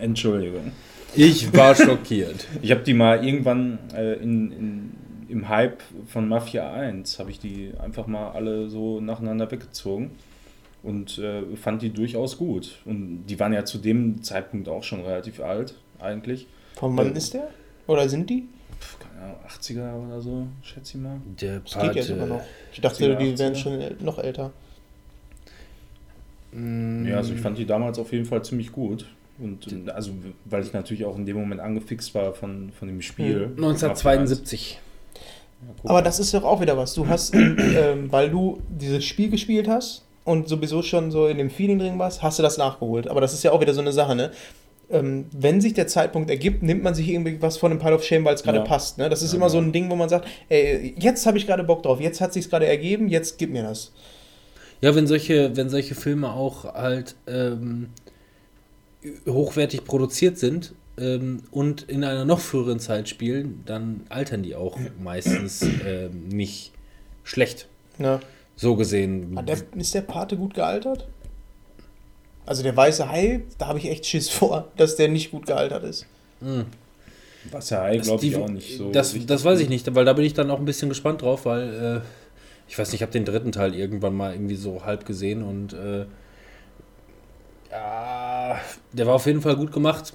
Entschuldigung. Ich war schockiert. Ich habe die mal irgendwann äh, in, in, im Hype von Mafia 1, habe ich die einfach mal alle so nacheinander weggezogen und äh, fand die durchaus gut. Und die waren ja zu dem Zeitpunkt auch schon relativ alt, eigentlich. Von wann ist der? Oder sind die? Pff, keine Ahnung, 80er oder so, schätze ich mal. Der Das geht ja sogar noch. Ich dachte, 80er, die wären 80er. schon noch älter. Mm, Ja, also ich fand die damals auf jeden Fall ziemlich gut. Und also, weil ich natürlich auch in dem Moment angefixt war von, von dem Spiel. Hm. 1972. Ja, guck Aber das ist doch auch wieder was. Du hast, ähm, weil du dieses Spiel gespielt hast und sowieso schon so in dem Feeling drin warst, hast du das nachgeholt. Aber das ist ja auch wieder so eine Sache, ne? Ähm, wenn sich der Zeitpunkt ergibt, nimmt man sich irgendwie was von dem Pile of Shame, weil es gerade Ja. passt. Ne? Das ist Ja, immer so ja. ein Ding, wo man sagt, ey, jetzt habe ich gerade Bock drauf, jetzt hat sich gerade ergeben, jetzt gib mir das. Ja, wenn solche, wenn solche Filme auch halt ähm, hochwertig produziert sind ähm, und in einer noch früheren Zeit spielen, dann altern die auch meistens ähm, nicht schlecht. So gesehen. Der, ist der Pate gut gealtert? Also der weiße Hai, da habe ich echt Schiss vor, dass der nicht gut gealtert ist. Hm. Wasserei glaube ich auch nicht so. Das, das weiß ich nicht, weil da bin ich dann auch ein bisschen gespannt drauf, weil äh, ich weiß nicht, ich habe den dritten Teil irgendwann mal irgendwie so halb gesehen und äh, ja, der war auf jeden Fall gut gemacht,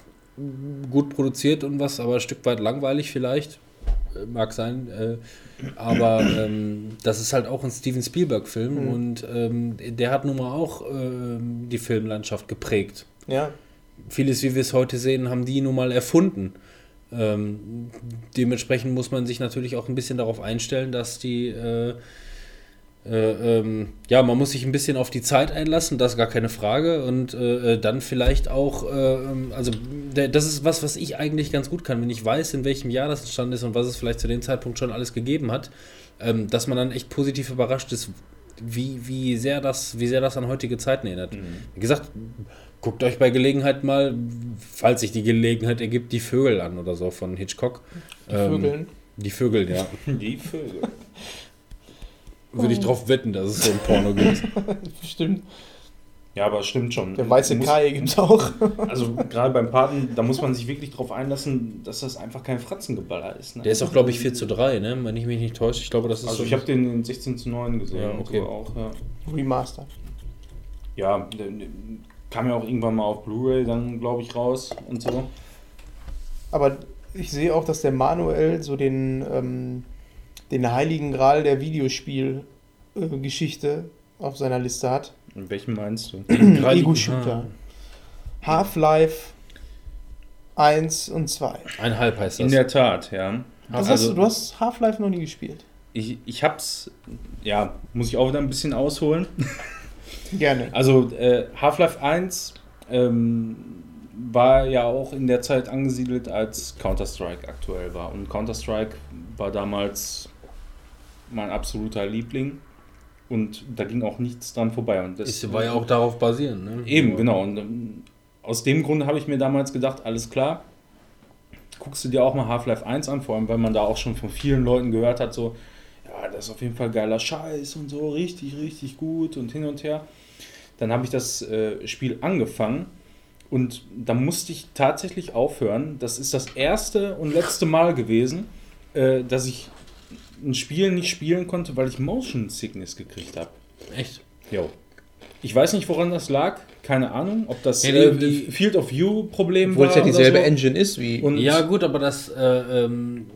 gut produziert und was, aber ein Stück weit langweilig vielleicht. Mag sein, äh, aber ähm, das ist halt auch ein Steven Spielberg-Film Mhm. und ähm, der hat nun mal auch ähm, die Filmlandschaft geprägt Ja. vieles, wie wir es heute sehen, haben die nun mal erfunden. Ähm, dementsprechend muss man sich natürlich auch ein bisschen darauf einstellen, dass die, äh, äh, ähm, ja, man muss sich ein bisschen auf die Zeit einlassen, das ist gar keine Frage. Und äh, äh, dann vielleicht auch, äh, ähm, also der, das ist was, was ich eigentlich ganz gut kann, wenn ich weiß, in welchem Jahr das entstanden ist und was es vielleicht zu dem Zeitpunkt schon alles gegeben hat, ähm, dass man dann echt positiv überrascht ist, wie, wie, sehr das, wie sehr das an heutige Zeiten erinnert. Mhm. Wie gesagt, guckt euch bei Gelegenheit mal, falls sich die Gelegenheit ergibt, die Vögel an oder so von Hitchcock. Die Vögeln. Die Vögel, ja. Die Vögel. Würde ich drauf wetten, dass es so ein Porno gibt. Bestimmt. Ja, aber stimmt schon. Der weiße Muss- Kai gibt's auch. Also gerade beim Paten, da muss man sich wirklich drauf einlassen, dass das einfach kein Fratzengeballer ist. Ne? Der ist auch, glaube ich, 4 zu 3, ne? wenn ich mich nicht täusche. Ich glaube, das ist Also so ich habe den in 16 zu 9 gesehen. Ja, und okay. So auch, ja. Remaster. ja, der, der kam ja auch irgendwann mal auf Blu-ray dann, glaube ich, raus und so. Aber ich sehe auch, dass der Manuel so den, ähm, den heiligen Gral der Videospiel-Geschichte auf seiner Liste hat. Und welchen meinst du? Ego-Shooter. Half-Life 1 und 2. Einhalb heißt In das. der Tat, ja. Das Also- hast, du- du hast Half-Life noch nie gespielt. Ich, ich hab's, ja, muss ich auch wieder ein bisschen ausholen. Gerne. Also äh, Half-Life 1 ähm, war ja auch in der Zeit angesiedelt, als Counter-Strike aktuell war. Und Counter-Strike war damals mein absoluter Liebling. Und da ging auch nichts dran vorbei. Und das Ist, war ja auch darauf basierend, ne? Eben, genau. Und ähm, aus dem Grund habe ich mir damals gedacht, alles klar, guckst du dir auch mal Half-Life 1 an, vor allem weil man da auch schon von vielen Leuten gehört hat, so, ja, das ist auf jeden Fall geiler Scheiß und so, richtig, richtig gut und hin und her. Dann habe ich das äh, Spiel angefangen und da musste ich tatsächlich aufhören. Das ist das erste und letzte Mal gewesen, äh, dass ich ein Spiel nicht spielen konnte, weil ich Motion Sickness gekriegt habe. Echt? Jo. Ich weiß nicht, woran das lag. Keine Ahnung, ob das Ja, äh, Field of View Problem Obwohl war. es ja dieselbe so. Engine ist wie. Und Ja, gut, aber das, äh, ähm,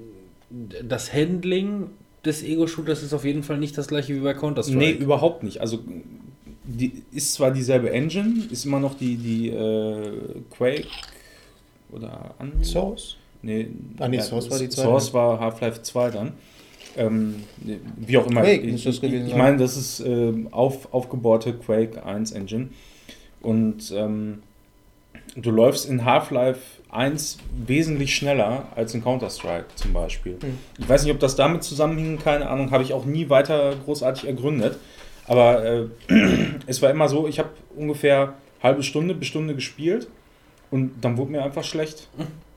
das Handling des Ego-Shooters ist auf jeden Fall nicht das gleiche wie bei Counter-Strike. nee, überhaupt nicht. Also die ist zwar dieselbe Engine, ist immer noch die, die äh, Quake oder Unreal? Source? Nee, Ah, nee, Source war die zweite. Source war Half-Life 2 dann. Ähm, wie auch immer. Quake ich, gewesen ich meine, das ist ähm, auf, aufgebaute Quake 1 Engine. Und ähm, du läufst in Half-Life 1 wesentlich schneller als in Counter-Strike zum Beispiel. Hm. Ich weiß nicht, ob das damit zusammenhing, keine Ahnung, habe ich auch nie weiter großartig ergründet. Aber äh, es war immer so, ich habe ungefähr halbe Stunde bis Stunde gespielt und dann wurde mir einfach schlecht.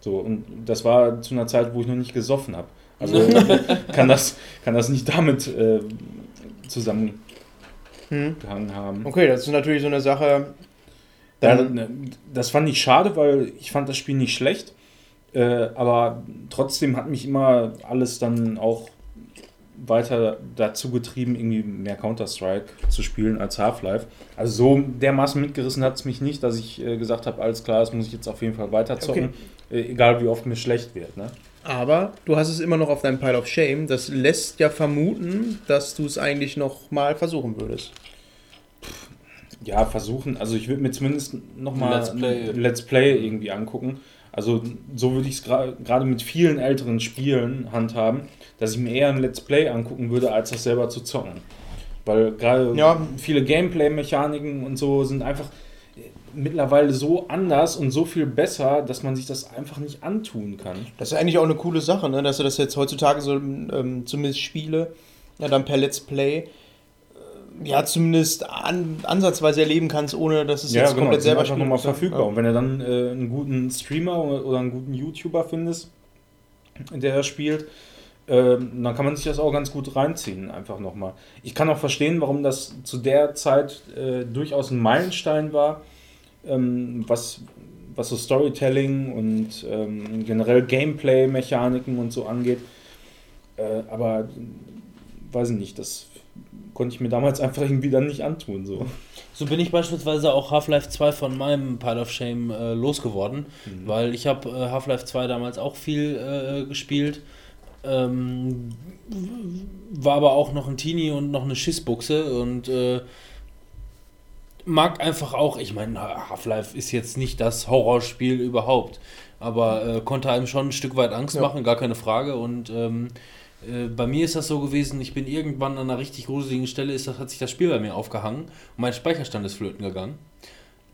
So, und das war zu einer Zeit, wo ich noch nicht gesoffen habe. Also kann das, kann das nicht damit äh, zusammengehangen Hm. haben. Okay, das ist natürlich so eine Sache. Dann, ne, das fand ich schade, weil ich fand das Spiel nicht schlecht. Äh, aber trotzdem hat mich immer alles dann auch weiter dazu getrieben, irgendwie mehr Counter-Strike zu spielen als Half-Life. Also so dermaßen mitgerissen hat es mich nicht, dass ich äh, gesagt habe, alles klar, das muss ich jetzt auf jeden Fall weiter zocken, äh, egal wie oft mir schlecht wird. Ne? Aber du hast es immer noch auf deinem Pile of Shame. Das lässt ja vermuten, dass du es eigentlich noch mal versuchen würdest. Ja, versuchen. Also ich würde mir zumindest nochmal Let's Play. ein Let's Play irgendwie angucken. Also so würde ich es gerade mit vielen älteren Spielen handhaben, dass ich mir eher ein Let's Play angucken würde, als das selber zu zocken. Weil gerade Ja. viele Gameplay-Mechaniken und so sind einfach mittlerweile so anders und so viel besser, dass man sich das einfach nicht antun kann. Das ist eigentlich auch eine coole Sache, ne? dass du das jetzt heutzutage so, ähm, zumindest Spiele, ja, dann per Let's Play, äh, ja, zumindest an, ansatzweise erleben kannst, ohne dass es jetzt komplett die sind selber spielen nochmal ne? verfügbar. Ja. Und wenn du dann äh, einen guten Streamer oder, oder einen guten YouTuber findest, der das spielt, ähm, dann kann man sich das auch ganz gut reinziehen, einfach nochmal. Ich kann auch verstehen, warum das zu der Zeit äh, durchaus ein Meilenstein war, ähm, was was so Storytelling und ähm, generell Gameplay-Mechaniken und so angeht. Äh, aber weiß ich nicht, das konnte ich mir damals einfach irgendwie dann nicht antun. So. So bin ich beispielsweise auch Half-Life 2 von meinem Pile of Shame äh, losgeworden, Mhm. weil ich habe äh, Half-Life 2 damals auch viel äh, gespielt. Ähm, war aber auch noch ein Teenie und noch eine Schissbuchse und äh, mag einfach auch, ich meine, Half-Life ist jetzt nicht das Horrorspiel überhaupt, aber äh, konnte einem schon ein Stück weit Angst Ja. machen, gar keine Frage. Und ähm, äh, bei mir ist das so gewesen, ich bin irgendwann an einer richtig gruseligen Stelle, ist hat sich das Spiel bei mir aufgehangen und mein Speicherstand ist flöten gegangen.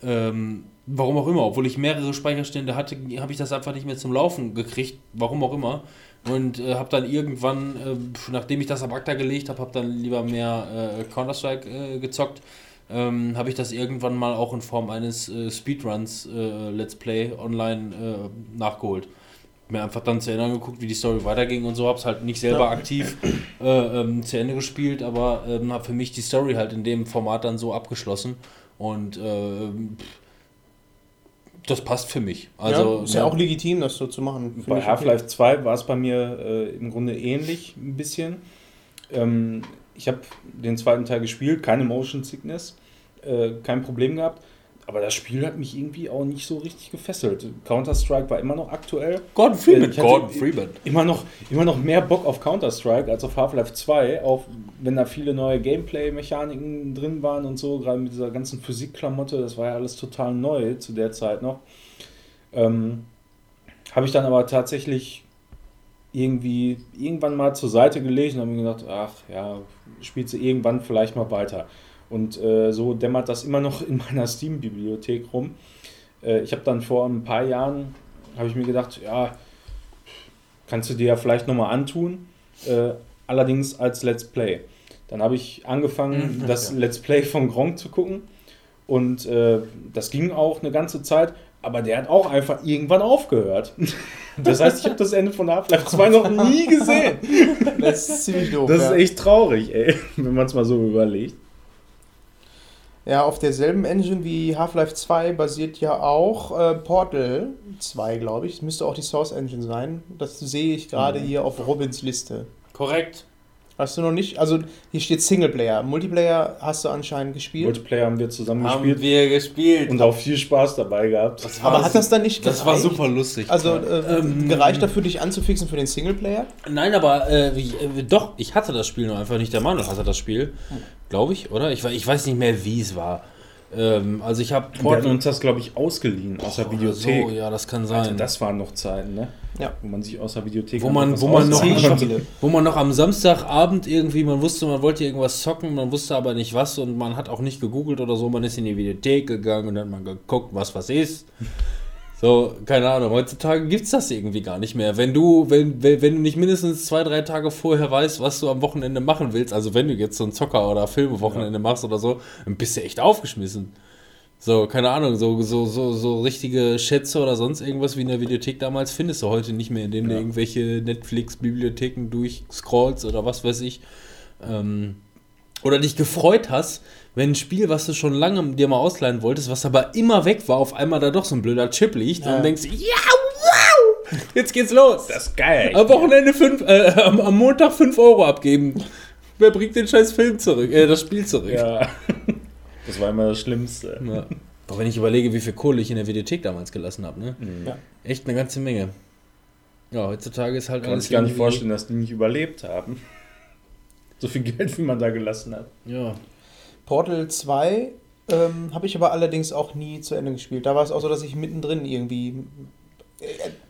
Ähm, warum auch immer, obwohl ich mehrere Speicherstände hatte, habe ich das einfach nicht mehr zum Laufen gekriegt, warum auch immer. Und äh, habe dann irgendwann, äh, nachdem ich das ab Akta gelegt habe, habe dann lieber mehr äh, Counter-Strike äh, gezockt. Ähm, habe ich das irgendwann mal auch in Form eines äh, Speedruns äh, Let's Play online äh, nachgeholt. Mir einfach dann zu Ende angeguckt, wie die Story weiterging und so, hab's halt nicht selber Ja. aktiv äh, ähm, zu Ende gespielt, aber ähm, habe für mich die Story halt in dem Format dann so abgeschlossen und pff, das passt für mich. Also ja, ist ja auch legitim, das so zu machen. Bei ich okay. Half-Life 2 war es bei mir äh, im Grunde ähnlich ein bisschen. Ähm, ich habe den zweiten Teil gespielt, keine Motion Sickness, äh, kein Problem gehabt. Aber das Spiel hat mich irgendwie auch nicht so richtig gefesselt. Counter-Strike war immer noch aktuell. Gordon Freeman, Ich hatte- Gordon Freeman. Immer noch, immer noch mehr Bock auf Counter-Strike als auf Half-Life 2, auch wenn da viele neue Gameplay-Mechaniken drin waren und so, gerade mit dieser ganzen Physik-Klamotte, das war ja alles total neu zu der Zeit noch. Ähm, Habe ich dann aber tatsächlich irgendwie irgendwann mal zur Seite gelegt und habe mir gedacht, ach ja, spielst du irgendwann vielleicht mal weiter. Und äh, so dämmert das immer noch in meiner Steam-Bibliothek rum. Äh, ich habe dann vor ein paar Jahren, habe ich mir gedacht, ja, kannst du dir ja vielleicht nochmal antun, äh, allerdings als Let's Play. Dann habe ich angefangen, Mhm, das ja. Let's Play von Gronk zu gucken und äh, das ging auch eine ganze Zeit, aber der hat auch einfach irgendwann aufgehört. Das heißt, ich habe das Ende von Half-Life 2 noch nie gesehen. Das ist ziemlich doof. Das ist echt traurig, ey, wenn man es mal so überlegt. Ja, auf derselben Engine wie Half-Life 2 basiert ja auch äh, Portal 2, glaube ich. Das müsste auch die Source Engine sein. Das sehe ich gerade Mhm. hier auf Robins Liste. Korrekt. Hast du noch nicht? Also hier steht Singleplayer. Multiplayer hast du anscheinend gespielt. Multiplayer haben wir zusammen Haben gespielt wir gespielt. und auch viel Spaß dabei gehabt. Das war Aber hat das dann nicht Das war gereicht? super lustig. Also äh, Ähm, gereicht dafür, dich anzufixen für den Singleplayer? Nein, aber äh, wie, äh, doch, ich hatte das Spiel nur einfach nicht. Der Manuel hatte das Spiel, glaube ich, oder? Ich, ich weiß nicht mehr, wie es war. Ähm, also ich habe Wir hatten uns das, glaube ich, ausgeliehen aus der Videothek. So, ja, das kann Alter, sein. das waren noch Zeiten, ne? Ja. Wo man sich aus der Videothek Wo man- wo was man noch-. Wo man noch am Samstagabend irgendwie, man wusste, man wollte irgendwas zocken, man wusste aber nicht was und man hat auch nicht gegoogelt oder so, man ist in die Videothek gegangen und dann hat man geguckt, was was ist. So, keine Ahnung, heutzutage gibt es das irgendwie gar nicht mehr. Wenn du, wenn, wenn, wenn du nicht mindestens zwei, drei Tage vorher weißt, was du am Wochenende machen willst, also wenn du jetzt so ein Zocker- oder Filmewochenende machst oder so, dann bist du echt aufgeschmissen. So, keine Ahnung, so, so, so, so richtige Schätze oder sonst irgendwas wie in der Videothek damals findest du heute nicht mehr, indem du Ja. irgendwelche Netflix-Bibliotheken durchscrollst oder was weiß ich. Ähm, oder dich gefreut hast, wenn ein Spiel, was du schon lange dir mal ausleihen wolltest, was aber immer weg war, auf einmal da doch so ein blöder Chip liegt Ja. und denkst, ja, wow, jetzt geht's los. Das ist geil. am Wochenende fünf, äh, am, Montag 5 Euro abgeben. Wer bringt den scheiß Film zurück, äh, das Spiel zurück? Ja. Das war immer das Schlimmste. Ja. Aber wenn ich überlege, wie viel Kohle ich in der Videothek damals gelassen habe, ne? Mhm. Ja. Echt eine ganze Menge. Ja, heutzutage ist halt Kann man sich gar nicht vorstellen, dass die nicht überlebt haben. So viel Geld, wie man da gelassen hat. Ja. Portal 2 ähm, habe ich aber allerdings auch nie zu Ende gespielt. Da war es auch so, dass ich mittendrin irgendwie. äh,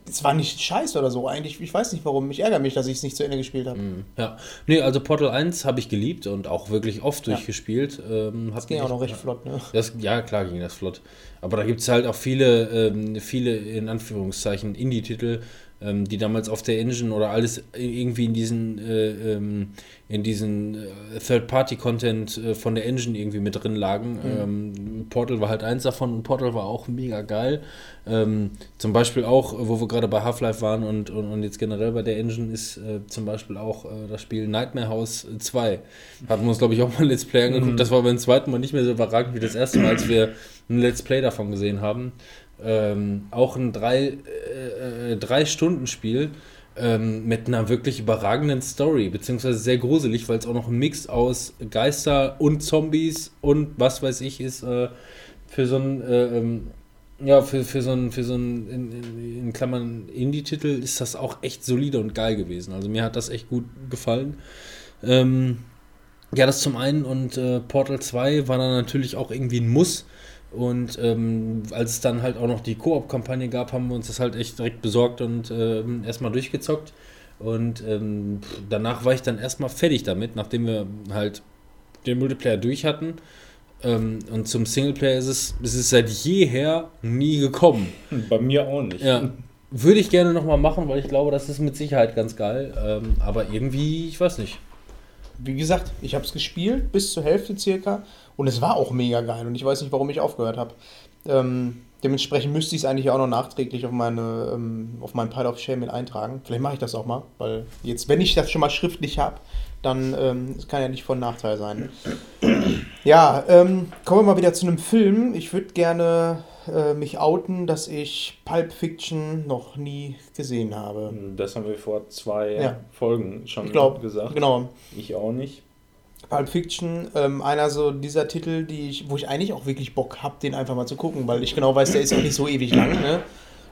Es war nicht scheiße oder so eigentlich. Ich weiß nicht warum. Ich ärgere mich, dass ich es nicht zu Ende gespielt habe. Mhm. Ja. Nee, also Portal 1 habe ich geliebt und auch wirklich oft Ja. durchgespielt. Ähm, Das ging auch noch echt- recht flott, ne? Das, ja, klar ging das flott. Aber da gibt es halt auch viele, ähm, viele in Anführungszeichen Indie-Titel, ähm, die damals auf der Engine oder alles irgendwie in diesen, äh, ähm, in diesen äh, Third-Party-Content äh, von der Engine irgendwie mit drin lagen. Ähm, Portal war halt eins davon und Portal war auch mega geil. Ähm, zum Beispiel auch, wo wir gerade bei Half-Life waren und, und, und jetzt generell bei der Engine ist äh, zum Beispiel auch äh, das Spiel Nightmare House 2. Hatten wir uns, glaube ich, auch mal Let's Play angeguckt. Das war beim zweiten Mal nicht mehr so überragend wie das erste Mal, als wir ein Let's Play davon gesehen haben. Ähm, auch ein drei, äh, äh, drei Stunden Spiel ähm, mit einer wirklich überragenden Story, beziehungsweise sehr gruselig, weil es auch noch ein Mix aus Geister und Zombies und was weiß ich ist äh, für so ein äh, ähm, ja, für, für so ein, für so ein in, in, in Klammern Indie-Titel ist das auch echt solide und geil gewesen. Also mir hat das echt gut gefallen. Ähm, ja, das zum einen und äh, Portal 2 war dann natürlich auch irgendwie ein Muss. Und ähm, als es dann halt auch noch die Koop-Kampagne gab, haben wir uns das halt echt direkt besorgt und ähm, erstmal durchgezockt. Und ähm, danach war ich dann erstmal fertig damit, nachdem wir halt den Multiplayer durch hatten. Ähm, und zum Singleplayer ist es, ist es seit jeher nie gekommen. Bei mir auch nicht. Ja. Würde ich gerne nochmal machen, weil ich glaube, das ist mit Sicherheit ganz geil. Ähm, aber irgendwie, ich weiß nicht. Wie gesagt, ich habe es gespielt, bis zur Hälfte circa. Und es war auch mega geil. Und ich weiß nicht, warum ich aufgehört habe. Ähm, dementsprechend müsste ich es eigentlich auch noch nachträglich auf, meine, ähm, auf meinen Pile of Shame mit eintragen. Vielleicht mache ich das auch mal. Weil jetzt, wenn ich das schon mal schriftlich habe, dann ähm, das kann ja nicht von Nachteil sein. Ja, ähm, kommen wir mal wieder zu einem Film. Ich würde gerne äh, mich outen, dass ich Pulp Fiction noch nie gesehen habe. Das haben wir vor zwei Ja. Folgen schon Ich glaube, gesagt. genau. Ich auch nicht. Pulp Fiction, ähm, einer so dieser Titel, die ich, wo ich eigentlich auch wirklich Bock habe, den einfach mal zu gucken, weil ich genau weiß, der ist auch nicht so ewig lang. Ne?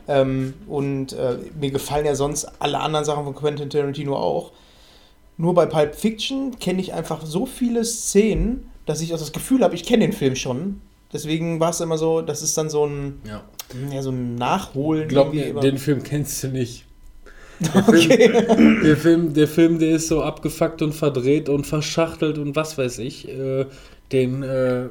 Ähm, und äh, mir gefallen ja sonst alle anderen Sachen von Quentin Tarantino auch. Nur bei Pulp Fiction kenne ich einfach so viele Szenen, dass ich auch das Gefühl habe, ich kenne den Film schon. Deswegen war es immer so, das ist dann so ein, Ja. ja, so ein Nachholen. Glaub irgendwie mir, immer. den Film kennst du nicht. Okay. Der Film, der Film, der ist so abgefuckt und verdreht und verschachtelt und was weiß ich. Äh, den, äh, äh,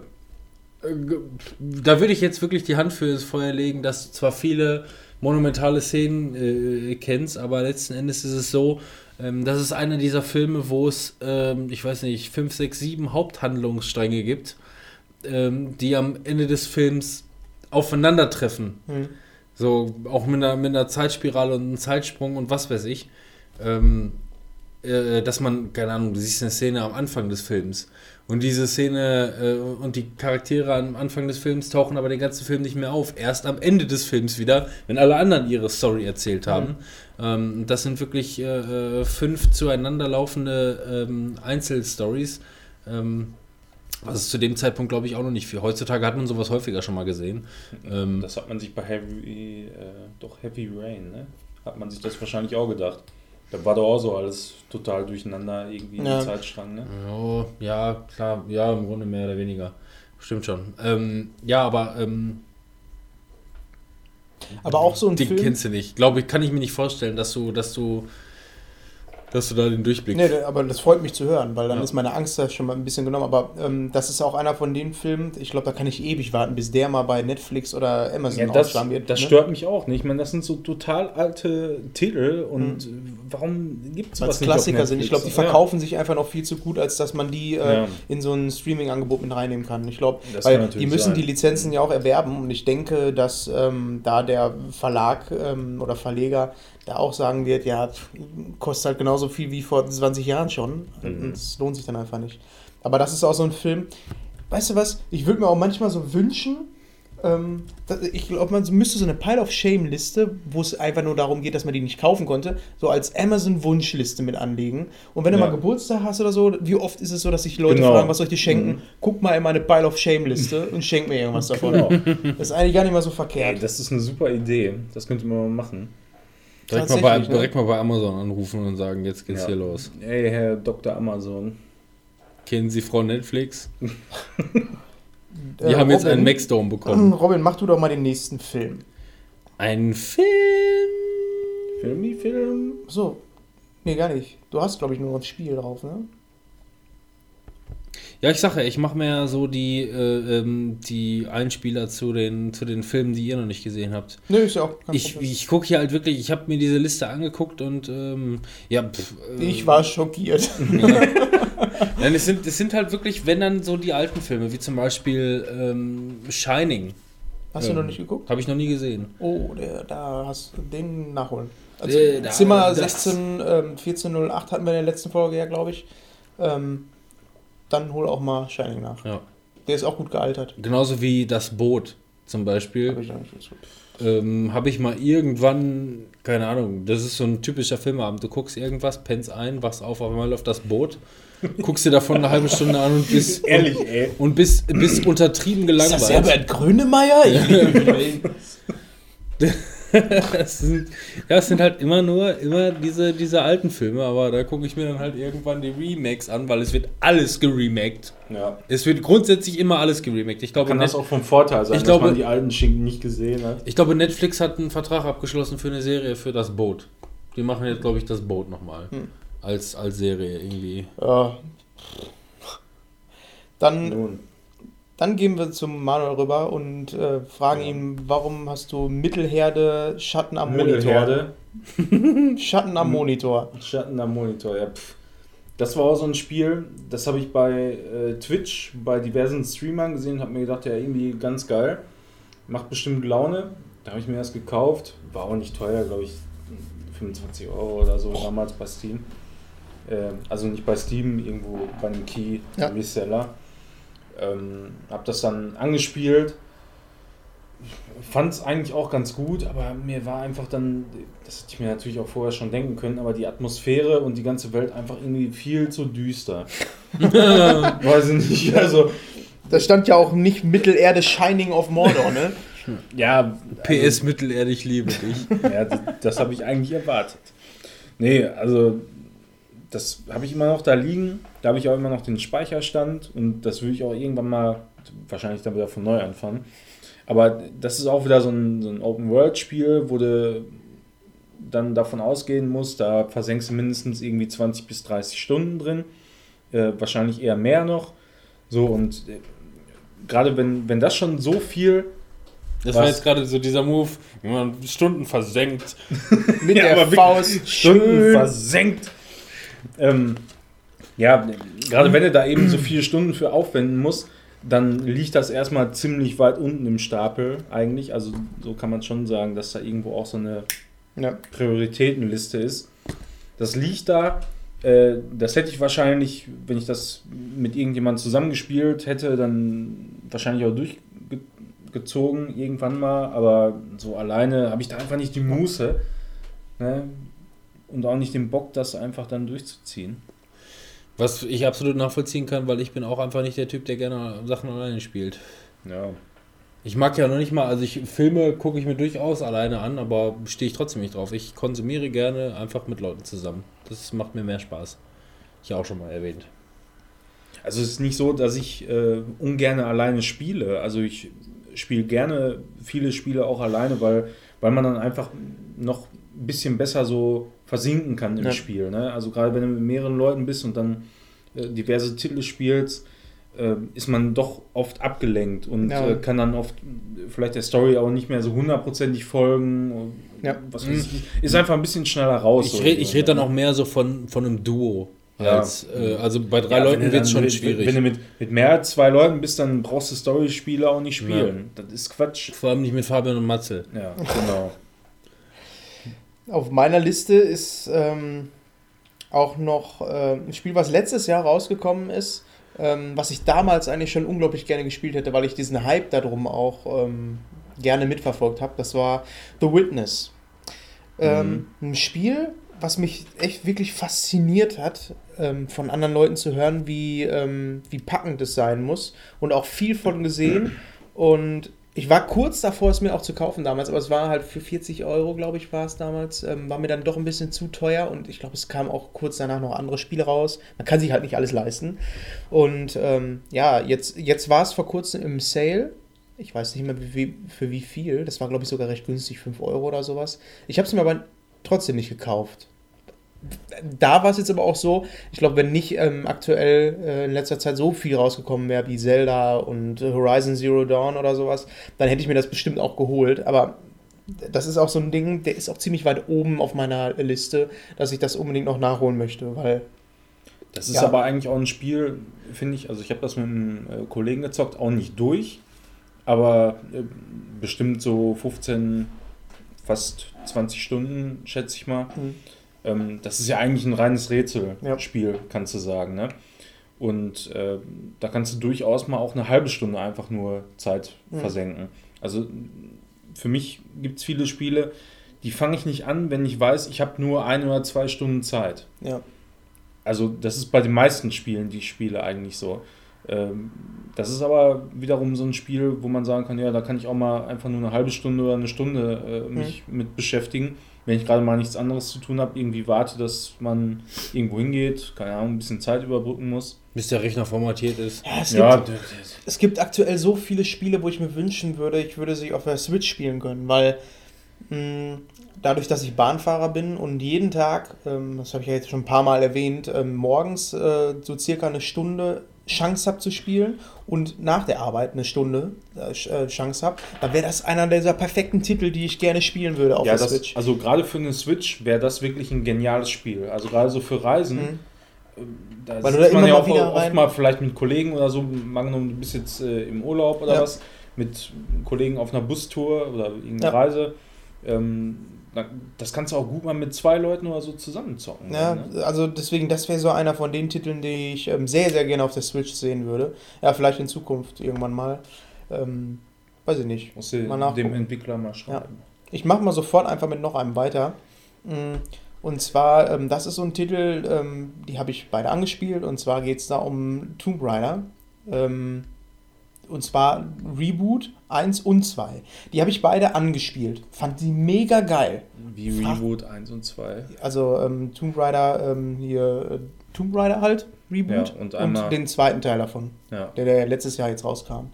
da würde ich jetzt wirklich die Hand für ins Feuer legen, dass du zwar viele monumentale Szenen äh, kennst, aber letzten Endes ist es so, ähm, das ist einer dieser Filme, wo es, ähm, ich weiß nicht, fünf, sechs, sieben Haupthandlungsstränge gibt, ähm, die am Ende des Films aufeinandertreffen. Hm. So, auch mit einer, mit einer Zeitspirale und einem Zeitsprung und was weiß ich. Ähm, äh, dass man, keine Ahnung, du siehst eine Szene am Anfang des Films. Und diese Szene äh, und die Charaktere am Anfang des Films tauchen aber den ganzen Film nicht mehr auf. Erst am Ende des Films wieder, wenn alle anderen ihre Story erzählt haben. Ähm, das sind wirklich äh, äh, fünf zueinander laufende ähm, Einzelstories. Ähm, was es zu dem Zeitpunkt, glaube ich, auch noch nicht viel. Heutzutage hat man sowas häufiger schon mal gesehen. Ähm, Das hat man sich bei Heavy, äh, doch Heavy Rain, ne? Hat man sich das wahrscheinlich auch gedacht. Da war doch auch so alles total durcheinander irgendwie Ja. im Zeitstrang, ne? Oh, ja, klar, ja, im Grunde mehr oder weniger. Stimmt schon. Ähm, ja, aber ähm, Aber auch so ein den Film. kennst du nicht. Glaube ich, kann ich mir nicht vorstellen, dass du, dass du, dass du da den Durchblick. Nee, aber das freut mich zu hören, weil dann Ja. ist meine Angst da schon mal ein bisschen genommen. Aber ähm, das ist auch einer von den Filmen, ich glaube, da kann ich ewig warten, bis der mal bei Netflix oder Amazon Ja, das, ausschlagen wird. das ne? stört mich auch nicht. Ich meine, das sind so total alte Titel und warum gibt es es Klassiker sind. Ich glaube, die verkaufen sich einfach noch viel zu gut, als dass man die äh, Ja. in so ein Streaming-Angebot mit reinnehmen kann. Ich glaube, die müssen sein. die Lizenzen ja auch erwerben und ich denke, dass ähm, da der Verlag ähm, oder Verleger da auch sagen wird, ja, kostet halt genauso viel wie vor 20 Jahren schon. Mhm. Es lohnt sich dann einfach nicht. Aber das ist auch so ein Film. Weißt du was? Ich würde mir auch manchmal so wünschen, ähm, ich glaube, man müsste so eine Pile of Shame-Liste, wo es einfach nur darum geht, dass man die nicht kaufen konnte, so als Amazon-Wunschliste mit anlegen. Und wenn du Ja. mal Geburtstag hast oder so, wie oft ist es so, dass sich Leute Genau. fragen, was soll ich dir schenken? Mhm. Guck mal in meine Pile of Shame-Liste und schenk mir irgendwas davon. Genau. Das ist eigentlich gar nicht mal so Ey, verkehrt. das ist eine super Idee. Das könnte man mal machen. Direkt, mal bei, ne? direkt mal bei Amazon anrufen und sagen, jetzt geht's Ja. hier los. Ey, Herr Dr. Amazon. Kennen Sie Frau Netflix? Äh, Wir haben jetzt einen Robin, Maxdome bekommen. Robin, mach du doch mal den nächsten Film. Ein Film. Filmi, Film. So. Nee, gar nicht. Du hast, glaube ich, nur noch ein Spiel drauf, ne? Ja, ich sage ja, ich mache mir so die, äh, ähm, die Einspieler zu den, zu den Filmen, die ihr noch nicht gesehen habt. Nö, ist ja auch kein Ich, Problem. ich gucke hier halt wirklich, ich habe mir diese Liste angeguckt und ähm, ja, pf, äh, Ich war schockiert. Nein, es sind, es sind halt wirklich, wenn dann so die alten Filme, wie zum Beispiel ähm, Shining. Hast du Ähm, noch nicht geguckt? Habe ich noch nie gesehen. Oh, der, da hast du den nachholen. Also Äh, da- Zimmer das- 16, ähm, 1408 hatten wir in der letzten Folge ja, glaube ich. Ähm, dann hol auch mal Shining nach. Ja. Der ist auch gut gealtert. Genauso wie das Boot zum Beispiel, Hab ich ähm, habe ich mal irgendwann, keine Ahnung, das ist so ein typischer Filmabend. Du guckst irgendwas, pennst ein, wachst auf, auf einmal auf das Boot, guckst dir davon eine halbe Stunde an und bist, Ehrlich, ey. und bist, bist untertrieben Ist das gelangweilt. Herbert Grönemeyer? Das sind, ja, es sind halt immer nur immer diese, diese alten Filme, aber da gucke ich mir dann halt irgendwann die Remakes an, weil es wird alles geremaked. Ja. Es wird grundsätzlich immer alles geremaked. Ich glaube, Kann das Net auch vom Vorteil sein, Ich dass glaube- man die alten Schinken nicht gesehen hat. ich glaube, Netflix hat einen Vertrag abgeschlossen für eine Serie für das Boot. Die machen jetzt, glaube ich, das Boot nochmal. Hm. Als, als Serie irgendwie. Ja. Dann, Nun. Dann gehen wir zum Manuel rüber und äh, fragen ihn, warum hast du Mittelherde Schatten am Mittelherde, Monitor? Schatten am Monitor. Schatten am Monitor, ja. Pff. Das war auch so ein Spiel, das habe ich bei äh, Twitch, bei diversen Streamern gesehen habe mir gedacht, ja, irgendwie ganz geil. Macht bestimmt Laune. Da habe ich mir das gekauft. War auch nicht teuer, glaube ich, 25 Euro oder so damals bei Steam. Äh, also nicht bei Steam, irgendwo bei einem Key, Ja. Reseller. Ähm, habe das dann angespielt. Fand es eigentlich auch ganz gut, aber mir war einfach dann, das hätte ich mir natürlich auch vorher schon denken können, aber die Atmosphäre und die ganze Welt einfach irgendwie viel zu düster. Weiß ich nicht, also, Da stand ja auch nicht Mittelerde Shining of Mordor, ne? ja. PS Mittelerde, ich liebe dich. Also, ja, das, das habe ich eigentlich erwartet. Nee, also, das habe ich immer noch da liegen. Da habe ich auch immer noch den Speicherstand und das würde ich auch irgendwann mal, wahrscheinlich dann wieder von neu anfangen. Aber das ist auch wieder so ein, so ein Open-World-Spiel, wo du dann davon ausgehen musst, da versenkst du mindestens irgendwie 20 bis 30 Stunden drin. Äh, wahrscheinlich eher mehr noch. So und äh, gerade wenn, wenn das schon so viel Das Was? war jetzt gerade so dieser Move, wie man Stunden versenkt. Mit Ja, der Faust. Stunden Schön. versenkt. Ähm, ja, gerade wenn du da eben so viele Stunden für aufwenden musst, dann liegt das erstmal ziemlich weit unten im Stapel eigentlich. Also so kann man schon sagen, dass da irgendwo auch so eine Ja. Prioritätenliste ist. Das liegt da. Äh, das hätte ich wahrscheinlich, wenn ich das mit irgendjemandem zusammengespielt hätte, dann wahrscheinlich auch durchgezogen irgendwann mal. Aber so alleine habe ich da einfach nicht die Muße. Ne? Und auch nicht den Bock, das einfach dann durchzuziehen. Was ich absolut nachvollziehen kann, weil ich bin auch einfach nicht der Typ, der gerne Sachen alleine spielt. Ja. Ich mag ja noch nicht mal, also ich Filme gucke ich mir durchaus alleine an, aber stehe ich trotzdem nicht drauf. Ich konsumiere gerne einfach mit Leuten zusammen. Das macht mir mehr Spaß. Ich auch schon mal erwähnt. Also es ist nicht so, dass ich äh, ungern alleine spiele. Also ich spiele gerne viele Spiele auch alleine, weil, weil man dann einfach noch ein bisschen besser so versinken kann im Ja. Spiel. Ne? Also gerade wenn du mit mehreren Leuten bist und dann äh, diverse Titel spielst, äh, ist man doch oft abgelenkt und Ja. äh, kann dann oft vielleicht der Story auch nicht mehr so hundertprozentig folgen. Ja. Was weiß ich. Ist einfach ein bisschen schneller raus. Ich so. rede ich red dann auch mehr so von, von einem Duo. Ja. Als, äh, also bei drei Ja, Leuten wird es schon mit, schwierig. Wenn du mit, mit mehr als zwei Leuten bist, dann brauchst du Story-Spiele auch nicht spielen. Das ist Quatsch. Vor allem nicht mit Fabian und Matze. Ja, genau. Auf meiner Liste ist ähm, auch noch äh, ein Spiel, was letztes Jahr rausgekommen ist, ähm, was ich damals eigentlich schon unglaublich gerne gespielt hätte, weil ich diesen Hype darum auch ähm, gerne mitverfolgt habe. Das war The Witness. Ähm, Ein Spiel, was mich echt wirklich fasziniert hat, ähm, von anderen Leuten zu hören, wie, ähm, wie packend es sein muss und auch viel von gesehen. Und ich war kurz davor, es mir auch zu kaufen damals, aber es war halt für 40 Euro, glaube ich, war es damals. Ähm, war mir dann doch ein bisschen zu teuer und ich glaube, es kamen auch kurz danach noch andere Spiele raus. Man kann sich halt nicht alles leisten. Und ähm, ja, jetzt, jetzt war es vor kurzem im Sale. Ich weiß nicht mehr wie, für wie viel. Das war, glaube ich, sogar recht günstig, 5 Euro oder sowas. Ich habe es mir aber trotzdem nicht gekauft. Da war es jetzt aber auch so, ich glaube, wenn nicht ähm, aktuell äh, in letzter Zeit so viel rausgekommen wäre wie Zelda und Horizon Zero Dawn oder sowas, dann hätte ich mir das bestimmt auch geholt. Aber das ist auch so ein Ding, der ist auch ziemlich weit oben auf meiner Liste, dass ich das unbedingt noch nachholen möchte, weil Das ist Ja. aber eigentlich auch ein Spiel, finde ich, also ich habe das mit einem äh, Kollegen gezockt, auch nicht durch, aber äh, bestimmt so 15, fast 20 Stunden, schätze ich mal. Mhm. Ähm, das ist ja eigentlich ein reines Ja. Rätselspiel, kannst du sagen. Ne? Und äh, da kannst du durchaus mal auch eine halbe Stunde einfach nur Zeit Mhm. versenken. Also für mich gibt es viele Spiele, die fange ich nicht an, wenn ich weiß, ich habe nur ein oder zwei Stunden Zeit. Ja. Also das ist bei den meisten Spielen, die ich spiele, eigentlich so. Ähm, das ist aber wiederum so ein Spiel, wo man sagen kann, ja, da kann ich auch mal einfach nur eine halbe Stunde oder eine Stunde äh, mich mit beschäftigen. Wenn ich gerade mal nichts anderes zu tun habe, irgendwie warte, dass man irgendwo hingeht, keine Ahnung, ein bisschen Zeit überbrücken muss. Bis der Rechner formatiert ist. Ja, es, Ja, gibt, es gibt aktuell so viele Spiele, wo ich mir wünschen würde, ich würde sie auf der Switch spielen können, weil mh, dadurch, dass ich Bahnfahrer bin und jeden Tag, ähm, das habe ich ja jetzt schon ein paar Mal erwähnt, ähm, morgens äh, so circa eine Stunde Chance habe zu spielen und nach der Arbeit eine Stunde äh, äh, Chance habe, dann wäre das einer dieser perfekten Titel, die ich gerne spielen würde auf ja, der das, Switch. also gerade für eine Switch wäre das wirklich ein geniales Spiel. Also gerade so für Reisen. Mhm. Da Weil sitzt man ja auch oft mal vielleicht mit Kollegen oder so, angenommen, du bist jetzt äh, im Urlaub oder Ja. was, mit Kollegen auf einer Bustour oder irgendeine Ja. Reise. Ähm, das kannst du auch gut mal mit zwei Leuten oder so zusammenzocken. Ja, ne? also deswegen, das wäre so einer von den Titeln, die ich ähm, sehr, sehr gerne auf der Switch sehen würde. Ja, vielleicht in Zukunft irgendwann mal. Ähm, weiß ich nicht. Musst du Mal dem. Entwickler mal schreiben. Ich mache mal sofort einfach mit noch einem weiter. Mm, Und zwar, ähm, das ist so ein Titel, ähm, die habe ich beide angespielt. Und zwar geht es da um Tomb Raider. Und zwar Reboot 1 und 2. Die habe ich beide angespielt. Fand die mega geil. Wie Reboot 1 und 2. Also ähm, Tomb Raider, ähm, hier äh, Tomb Raider halt, Reboot. Ja, und einmal- den zweiten Teil davon, Ja. der, der letztes Jahr jetzt rauskam.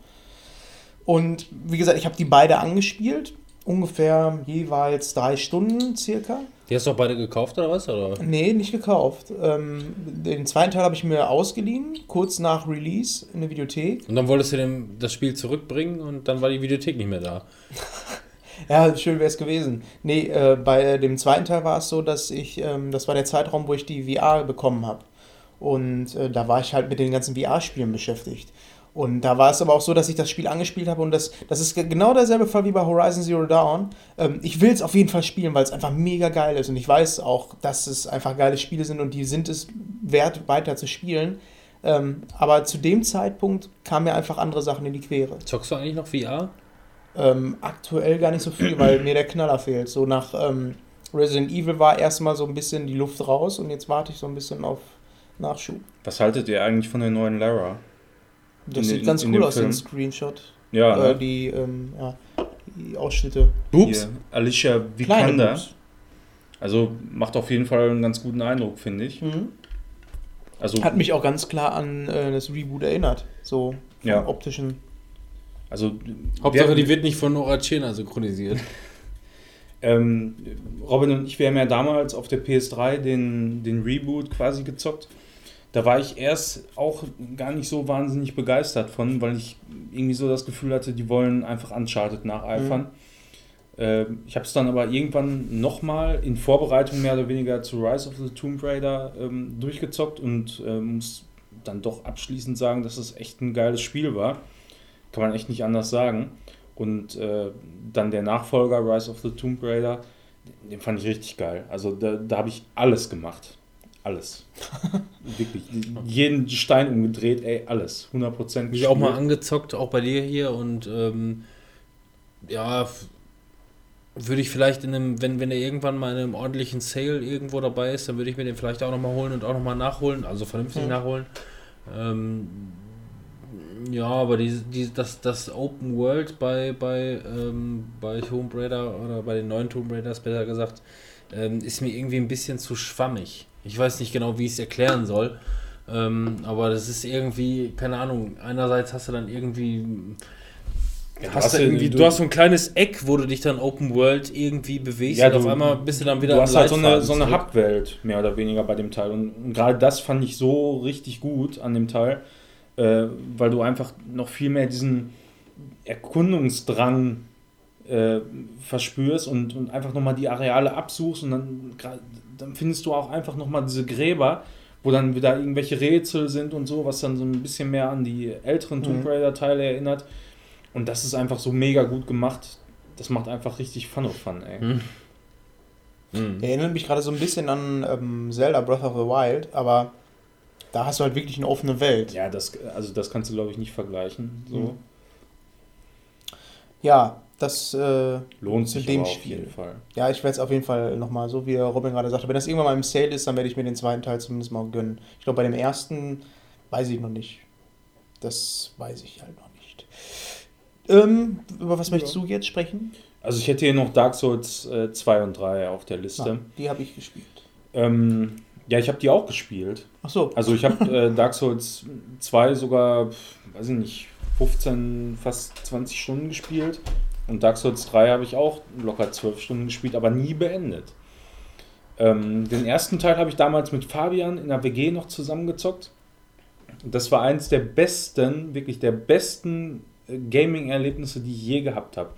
Und wie gesagt, ich habe die beide angespielt. Ungefähr jeweils drei Stunden circa. Die hast du auch beide gekauft oder was? Oder? Nee, nicht gekauft. Ähm, den zweiten Teil habe ich mir ausgeliehen, kurz nach Release in der Videothek. Und dann wolltest du dem das Spiel zurückbringen und dann war die Videothek nicht mehr da. Ja, schön wäre es gewesen. Nee, äh, bei dem zweiten Teil war es so, dass ich, ähm, das war der Zeitraum, wo ich die VR bekommen habe. Und äh, da war ich halt mit den ganzen VR-Spielen beschäftigt. Und da war es aber auch so, dass ich das Spiel angespielt habe und das, das ist ge- genau derselbe Fall wie bei Horizon Zero Dawn. Ähm, ich will es auf jeden Fall spielen, weil es einfach mega geil ist. Und ich weiß auch, dass es einfach geile Spiele sind und die sind es wert, weiter zu spielen. Ähm, aber zu dem Zeitpunkt kamen mir einfach andere Sachen in die Quere. Zockst du eigentlich noch VR? Ähm, aktuell gar nicht so viel, weil mir der Knaller fehlt. So nach ähm, Resident Evil war erstmal so ein bisschen die Luft raus und jetzt warte ich so ein bisschen auf Nachschub. Was haltet ihr eigentlich von der neuen Lara? Das In sieht ganz in cool aus, Film? den Screenshot. Ja, äh, ne? die, ähm, ja, die Ausschnitte. Hier, Alicia Vikander. Also macht auf jeden Fall einen ganz guten Eindruck, finde ich. Mhm. Also, Hat mich auch ganz klar an äh, das Reboot erinnert. So vom Ja. optischen. also Hauptsache, wir- die wird nicht von Nora Tschirner synchronisiert. Ähm, Robin und ich, wir haben ja damals auf der PS3 den, den Reboot quasi gezockt. Da war ich erst auch gar nicht so wahnsinnig begeistert von, weil ich irgendwie so das Gefühl hatte, die wollen einfach Uncharted nacheifern. Ähm, ich habe es dann aber irgendwann nochmal in Vorbereitung mehr oder weniger zu Rise of the Tomb Raider ähm, durchgezockt und ähm, muss dann doch abschließend sagen, dass es echt ein geiles Spiel war. Kann man echt nicht anders sagen. Und äh, dann der Nachfolger Rise of the Tomb Raider, den fand ich richtig geil. Also da, da habe ich alles gemacht. Alles. Wirklich. Jeden Stein umgedreht, ey, alles. 100% Mich auch mal angezockt, auch bei dir hier und ähm, ja, würde ich vielleicht in einem, wenn, wenn er irgendwann mal in einem ordentlichen Sale irgendwo dabei ist, dann würde ich mir den vielleicht auch nochmal holen und auch nochmal nachholen, also vernünftig Mhm. nachholen. Ähm, ja, aber die, die, das, das Open World bei, bei, ähm, bei Tomb Raider oder bei den neuen Tomb Raiders besser gesagt, ähm, ist mir irgendwie ein bisschen zu schwammig. Ich weiß nicht genau, wie ich es erklären soll. Ähm, aber das ist irgendwie, keine Ahnung, einerseits hast du dann irgendwie. Ja, du hast du, irgendwie du- du, hast so ein kleines Eck, wo du dich dann Open World irgendwie bewegst Ja, und auf du- einmal bist du dann wieder Du hast halt so eine, so eine. Hub-Welt, mehr oder weniger bei dem Teil. Und, und gerade das fand ich so richtig gut an dem Teil, äh, weil du einfach noch viel mehr diesen Erkundungsdrang äh, verspürst und, und einfach nochmal die Areale absuchst und dann, dann findest du auch einfach nochmal diese Gräber, wo dann wieder irgendwelche Rätsel sind und so, was dann so ein bisschen mehr an die älteren Tomb Mhm. Raider-Teile erinnert. Und das ist einfach so mega gut gemacht. Das macht einfach richtig Fun of Fun, ey. Hm. Hm. Erinnert mich gerade so ein bisschen an ähm, Zelda Breath of the Wild, aber da hast du halt wirklich eine offene Welt. Ja, das, also das kannst du, glaube ich, nicht vergleichen. So. Mhm. Ja, das äh, Lohnt sich dem aber auf Spiel. jeden Fall. Ja, ich werde es auf jeden Fall nochmal, so wie Robin gerade sagte, wenn das irgendwann mal im Sale ist, dann werde ich mir den zweiten Teil zumindest mal gönnen. Ich glaube, bei dem ersten weiß ich noch nicht. Das weiß ich halt noch nicht. Ähm, über was möchtest du jetzt sprechen? Also ich hätte hier noch Dark Souls äh, 2 und 3 auf der Liste. Na, die habe ich gespielt. Ähm, ja, ich habe die auch gespielt. Ach so. Also ich habe äh, Dark Souls 2 sogar, weiß ich nicht, 15, fast 20 Stunden gespielt. Und Dark Souls 3 habe ich auch locker 12 Stunden gespielt, aber nie beendet. Ähm, den ersten Teil habe ich damals mit Fabian in der WG noch zusammengezockt. Das war eins der besten, wirklich der besten äh, Gaming-Erlebnisse, die ich je gehabt habe.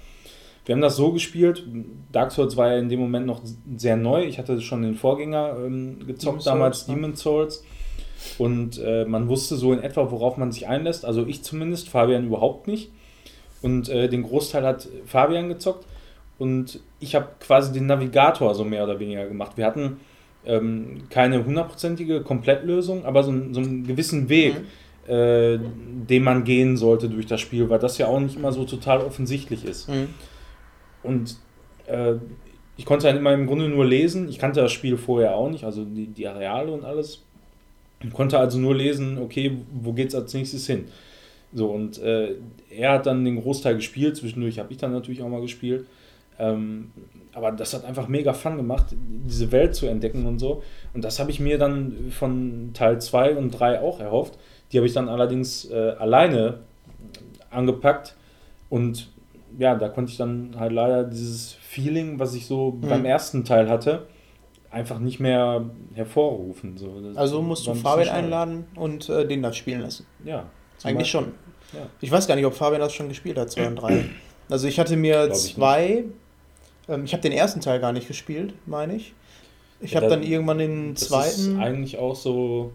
Wir haben das so gespielt, Dark Souls war ja in dem Moment noch sehr neu. Ich hatte schon den Vorgänger ähm, gezockt, Demon's damals Souls? Demon's Souls. Und äh, man wusste so in etwa, worauf man sich einlässt. Also ich zumindest, Fabian überhaupt nicht. Und äh, den Großteil hat Fabian gezockt. Und ich habe quasi den Navigator so mehr oder weniger gemacht. Wir hatten ähm, keine hundertprozentige Komplettlösung, aber so, einen- so einen gewissen Weg, äh, den man gehen sollte durch das Spiel, weil das ja auch nicht immer so total offensichtlich ist. Mhm. Und äh, ich konnte dann immer im Grunde nur lesen. Ich kannte das Spiel vorher auch nicht, also die, die Areale und alles. Ich konnte also nur lesen, okay, wo geht's als nächstes hin? So, und äh, er hat dann den Großteil gespielt, zwischendurch habe ich dann natürlich auch mal gespielt. Ähm, aber das hat einfach mega Fun gemacht, diese Welt zu entdecken und so. Und das habe ich mir dann von Teil 2 und 3 auch erhofft. Die habe ich dann allerdings äh, alleine angepackt. Und ja, da konnte ich dann halt leider dieses Feeling, was ich so Mhm. beim ersten Teil hatte, einfach nicht mehr hervorrufen. So, das Also musst du Fabian einladen und äh, den das spielen lassen. Ja. Zum Eigentlich Beispiel. schon. Ja. Ich weiß gar nicht, ob Fabian das schon gespielt hat, 2 und 3. Also ich hatte mir ich zwei, ähm, ich habe den ersten Teil gar nicht gespielt, meine ich. Ich Ja, habe da- dann irgendwann den Das ist zweiten. eigentlich auch so,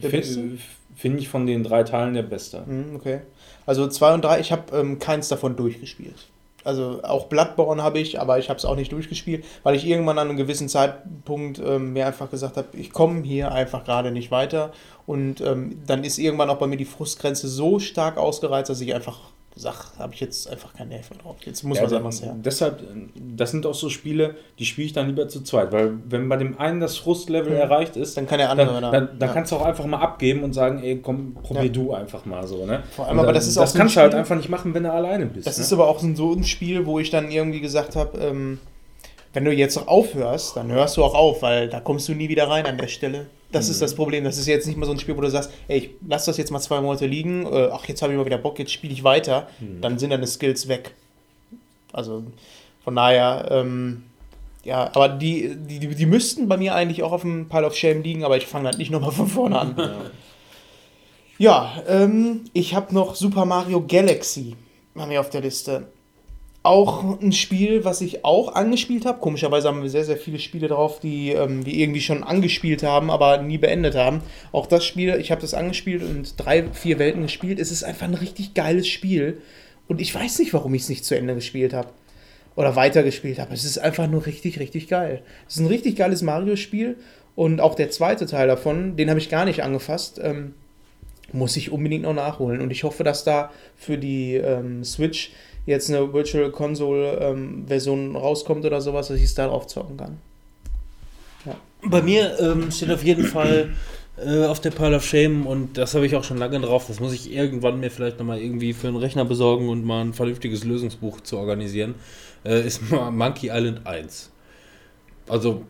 finde find ich von den drei Teilen der beste. Mhm, okay. Also 2 und 3, ich habe ähm, keins davon durchgespielt. Also auch Bloodborne habe ich, aber ich habe es auch nicht durchgespielt, weil ich irgendwann an einem gewissen Zeitpunkt ähm, mir einfach gesagt habe, ich komme hier einfach gerade nicht weiter. Und ähm, dann ist irgendwann auch bei mir die Frustgrenze so stark ausgereizt, dass ich einfach sage, habe ich jetzt einfach keinen Nerv mehr drauf. Jetzt muss Ja, was da- anderes her. Deshalb, das sind auch so Spiele, die spiele ich dann lieber zu zweit, weil wenn bei dem einen das Frustlevel Mhm. erreicht ist, Dann kann der dann, andere. dann, dann ja. kannst du auch einfach mal abgeben und sagen, ey, komm, probier Ja. du einfach mal so, ne? Vor allem, Und aber dann- das ist auch so kannst du halt einfach nicht machen, wenn du alleine bist. Das ne? ist aber auch so ein Spiel, wo ich dann irgendwie gesagt habe, ähm, wenn du jetzt noch aufhörst, dann hörst du auch auf, weil da kommst du nie wieder rein an der Stelle. Das ist das Problem. Das ist jetzt nicht mal so ein Spiel, wo du sagst, ey, ich lass das jetzt mal zwei Monate liegen, äh, ach, jetzt habe ich mal wieder Bock, jetzt spiele ich weiter. Dann sind deine Skills weg. Also von daher, ähm, ja, aber die, die, die, die müssten bei mir eigentlich auch auf dem Pile of Shame liegen, aber ich fange halt nicht nochmal von vorne an. Ja, ähm, ich habe noch Super Mario Galaxy haben wir auf der Liste. Auch ein Spiel, was ich auch angespielt habe. Komischerweise haben wir sehr, sehr viele Spiele drauf, die ähm, wir irgendwie schon angespielt haben, aber nie beendet haben. Auch das Spiel, ich habe das angespielt und drei, vier Welten gespielt. Es ist einfach ein richtig geiles Spiel. Und ich weiß nicht, warum ich es nicht zu Ende gespielt habe. Oder weitergespielt habe. Es ist einfach nur richtig, richtig geil. Es ist ein richtig geiles Mario-Spiel. Und auch der zweite Teil davon, den habe ich gar nicht angefasst. Ähm, muss ich unbedingt noch nachholen. Und ich hoffe, dass da für die ähm, Switch jetzt eine Virtual Console ähm, Version rauskommt oder sowas, dass ich es darauf zocken kann. Bei mir ähm, steht auf jeden Fall äh, auf der Pile of Shame und das habe ich auch schon lange drauf. Das muss ich irgendwann mir vielleicht nochmal irgendwie für einen Rechner besorgen und mal ein vernünftiges Lösungsbuch zu organisieren. Äh, ist mal Monkey Island 1. Also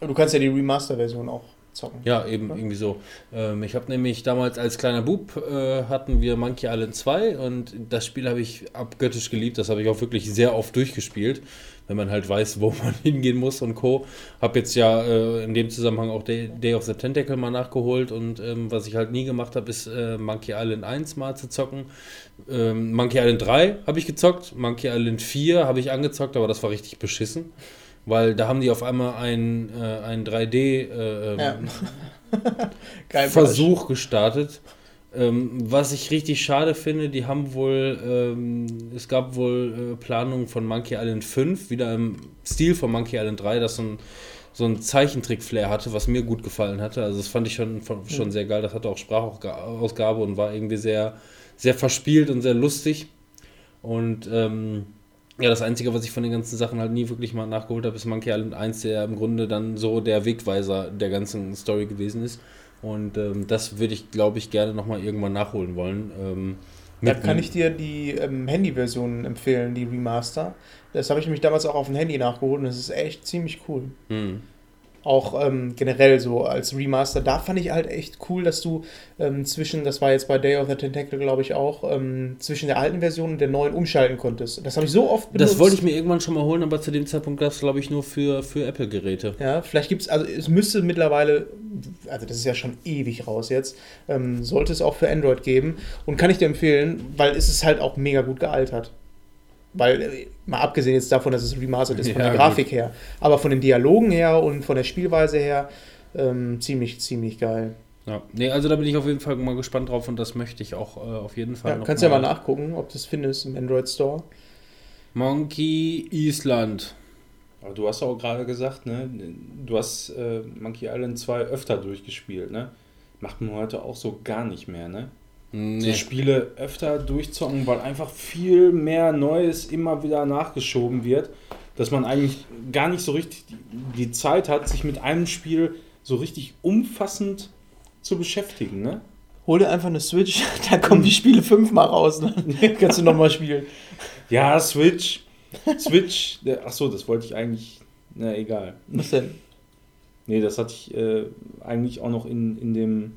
du kannst ja die Remaster-Version auch zocken. Ja, eben Ja. irgendwie so. Ähm, ich habe nämlich damals als kleiner Bub äh, hatten wir Monkey Island 2 und das Spiel habe ich abgöttisch geliebt. Das habe ich auch wirklich sehr oft durchgespielt, wenn man halt weiß, wo man hingehen muss und Co. Habe jetzt ja äh, in dem Zusammenhang auch Day, Day of the Tentacle mal nachgeholt und ähm, was ich halt nie gemacht habe, ist äh, Monkey Island 1 mal zu zocken. Ähm, Monkey Island 3 habe ich gezockt, Monkey Island 4 habe ich angezockt, aber das war richtig beschissen. Weil da haben die auf einmal ein, äh, ein 3D äh, ähm, Ja. Gestartet. Ähm, was ich richtig schade finde, die haben wohl, ähm, es gab wohl äh, Planungen von Monkey Island 5, wieder im Stil von Monkey Island 3, das so ein, so ein Zeichentrick-Flair hatte, was mir gut gefallen hatte. Also das fand ich schon, von- schon sehr geil. Das hatte auch Sprachausgabe und war irgendwie sehr, sehr verspielt und sehr lustig. Und ähm, ja, das Einzige, was ich von den ganzen Sachen halt nie wirklich mal nachgeholt habe, ist Monkey Island 1, der im Grunde dann so der Wegweiser der ganzen Story gewesen ist. Und ähm, das würde ich, glaube ich, gerne nochmal irgendwann nachholen wollen. Ähm, Da kann ich dir die ähm, Handy-Version empfehlen, die Remaster. Das habe ich nämlich damals auch auf dem Handy nachgeholt und das ist echt ziemlich cool. Hm. Auch ähm, generell so als Remaster. Da fand ich halt echt cool, dass du ähm, zwischen, das war jetzt bei Day of the Tentacle, glaube ich auch, ähm, zwischen der alten Version und der neuen umschalten konntest. Das habe ich so oft Das wollte ich mir irgendwann schon mal holen, aber zu dem Zeitpunkt gab es, glaube ich, nur für, für Apple-Geräte. Ja, vielleicht gibt es, also es müsste mittlerweile, also das ist ja schon ewig raus jetzt, ähm, sollte es auch für Android geben und kann ich dir empfehlen, weil es ist halt auch mega gut gealtert. Weil, äh, mal abgesehen jetzt davon, dass es remastered ist, von Ja, der Grafik her, aber von den Dialogen her und von der Spielweise her, ähm, ziemlich, ziemlich geil. Ja, nee, also da bin ich auf jeden Fall mal gespannt drauf und das möchte ich auch äh, auf jeden Fall Ja, noch kannst ja mal nachgucken, ob du es findest im Android Store. Monkey Island. Aber du hast auch gerade gesagt, ne, du hast äh, Monkey Island 2 öfter durchgespielt, ne? Macht man heute auch so gar nicht mehr, ne? So Nee. Spiele öfter durchzocken, weil einfach viel mehr Neues immer wieder nachgeschoben wird, dass man eigentlich gar nicht so richtig die, die Zeit hat, sich mit einem Spiel so richtig umfassend zu beschäftigen, ne? Hol dir einfach eine Switch, da kommen die Spiele fünfmal raus, dann kannst du nochmal spielen. Ja, Switch. Switch, der- ach so, das wollte ich eigentlich, na egal. Was denn? Nee, das hatte ich äh, eigentlich auch noch in, in dem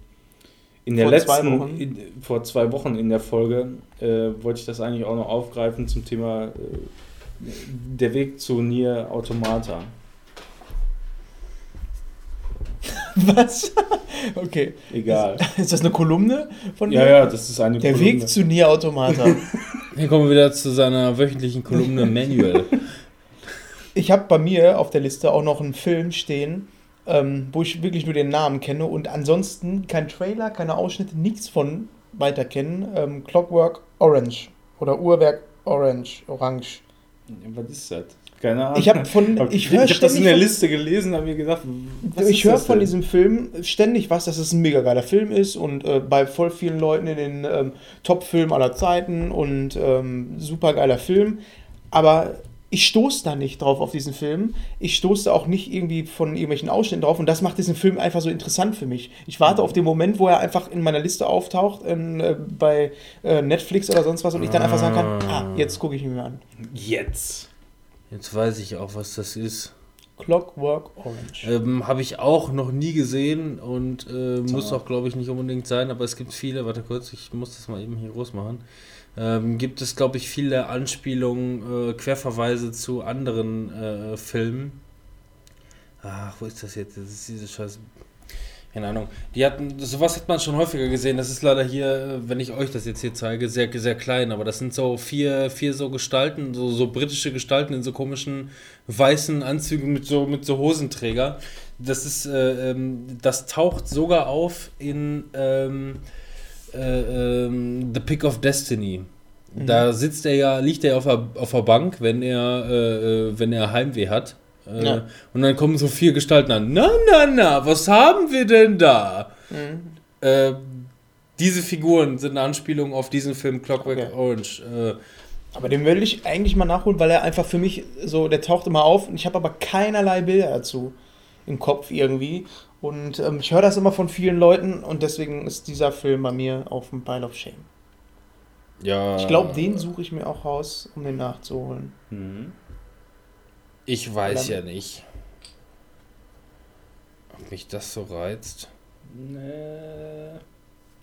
in der Vor zwei letzten Wochen? In, vor zwei Wochen in der Folge äh, wollte ich das eigentlich auch noch aufgreifen zum Thema äh, der Weg zu Nier Automata. Was? Okay. Egal. Ist das eine Kolumne von Ja, dir? ja, das ist eine Der Kolumne. Weg zu Nier Automata. Hier kommen wir wieder zu seiner wöchentlichen Kolumne Manual. ich habe bei mir auf der Liste auch noch einen Film stehen, ähm, wo ich wirklich nur den Namen kenne und ansonsten kein Trailer, keine Ausschnitte, nichts von weiter kennen. Ähm, Clockwork Orange oder Uhrwerk Orange, Orange. Was ist das? Keine Ahnung. Ich habe von, ich ich hab das in der Liste gelesen, habe mir gedacht, was ich höre von diesem Film ständig was, dass es ein mega geiler Film ist und äh, bei voll vielen Leuten in den ähm, Top-Film aller Zeiten und ähm, super geiler Film. Aber ich stoße da nicht drauf auf diesen Film. Ich stoße da auch nicht irgendwie von irgendwelchen Ausschnitten drauf und das macht diesen Film einfach so interessant für mich. Ich warte auf den Moment, wo er einfach in meiner Liste auftaucht, in, äh, bei äh, Netflix oder sonst was und ich dann einfach sagen kann, ah, jetzt gucke ich ihn mir an. Jetzt. Jetzt weiß ich auch, was das ist. Clockwork Orange. Ähm, Habe ich auch noch nie gesehen und äh, muss auch, glaube ich, nicht unbedingt sein, aber es gibt viele, warte kurz, ich muss das mal eben hier groß machen. Ähm, gibt es, glaube ich, viele Anspielungen, äh, Querverweise zu anderen äh, Filmen. Ach, wo ist das jetzt? Das ist diese scheiß. Keine Ahnung. Die hatten, sowas hat man schon häufiger gesehen. Das ist leider hier, äh, wenn ich euch das jetzt hier zeige, sehr, sehr klein. Aber das sind so vier, vier so Gestalten, so, so britische Gestalten in so komischen weißen Anzügen mit so, mit so Hosenträger. Das ist, äh, ähm, das taucht sogar auf in ähm, äh, ähm, The Pick of Destiny. Da sitzt er ja, liegt er auf der, auf der Bank, wenn er, äh, äh, wenn er Heimweh hat. Äh, Ja. Und dann kommen so vier Gestalten an. Na, na, na, was haben wir denn da? Mhm. Äh, diese Figuren sind eine Anspielung auf diesen Film Clockwork Okay. Orange. Aber den will ich eigentlich mal nachholen, weil er einfach für mich so, der taucht immer auf und ich habe aber keinerlei Bilder dazu im Kopf irgendwie. Und ähm, ich höre das immer von vielen Leuten und deswegen ist dieser Film bei mir auf dem Pile of Shame. ja. Ich glaube, den suche ich mir auch raus, um den nachzuholen. Mhm. Ich weiß ja nicht. Ob mich das so reizt. Nee.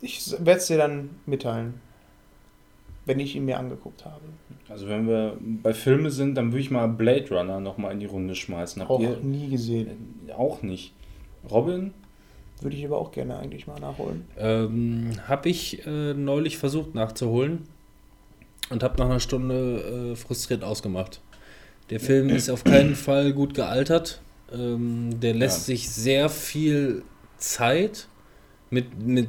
Ich werde es dir dann mitteilen, wenn ich ihn mir angeguckt habe. Also wenn wir bei Filme sind, dann würde ich mal Blade Runner nochmal in die Runde schmeißen. Habt Auch ihr nie gesehen. Äh, auch nicht. Robin? Würde ich aber auch gerne eigentlich mal nachholen. Ähm, habe ich äh, neulich versucht nachzuholen und habe nach einer Stunde äh, frustriert ausgemacht. Der Film ist auf keinen Fall gut gealtert. Ähm, der lässt Ja. sich sehr viel Zeit mit, mit,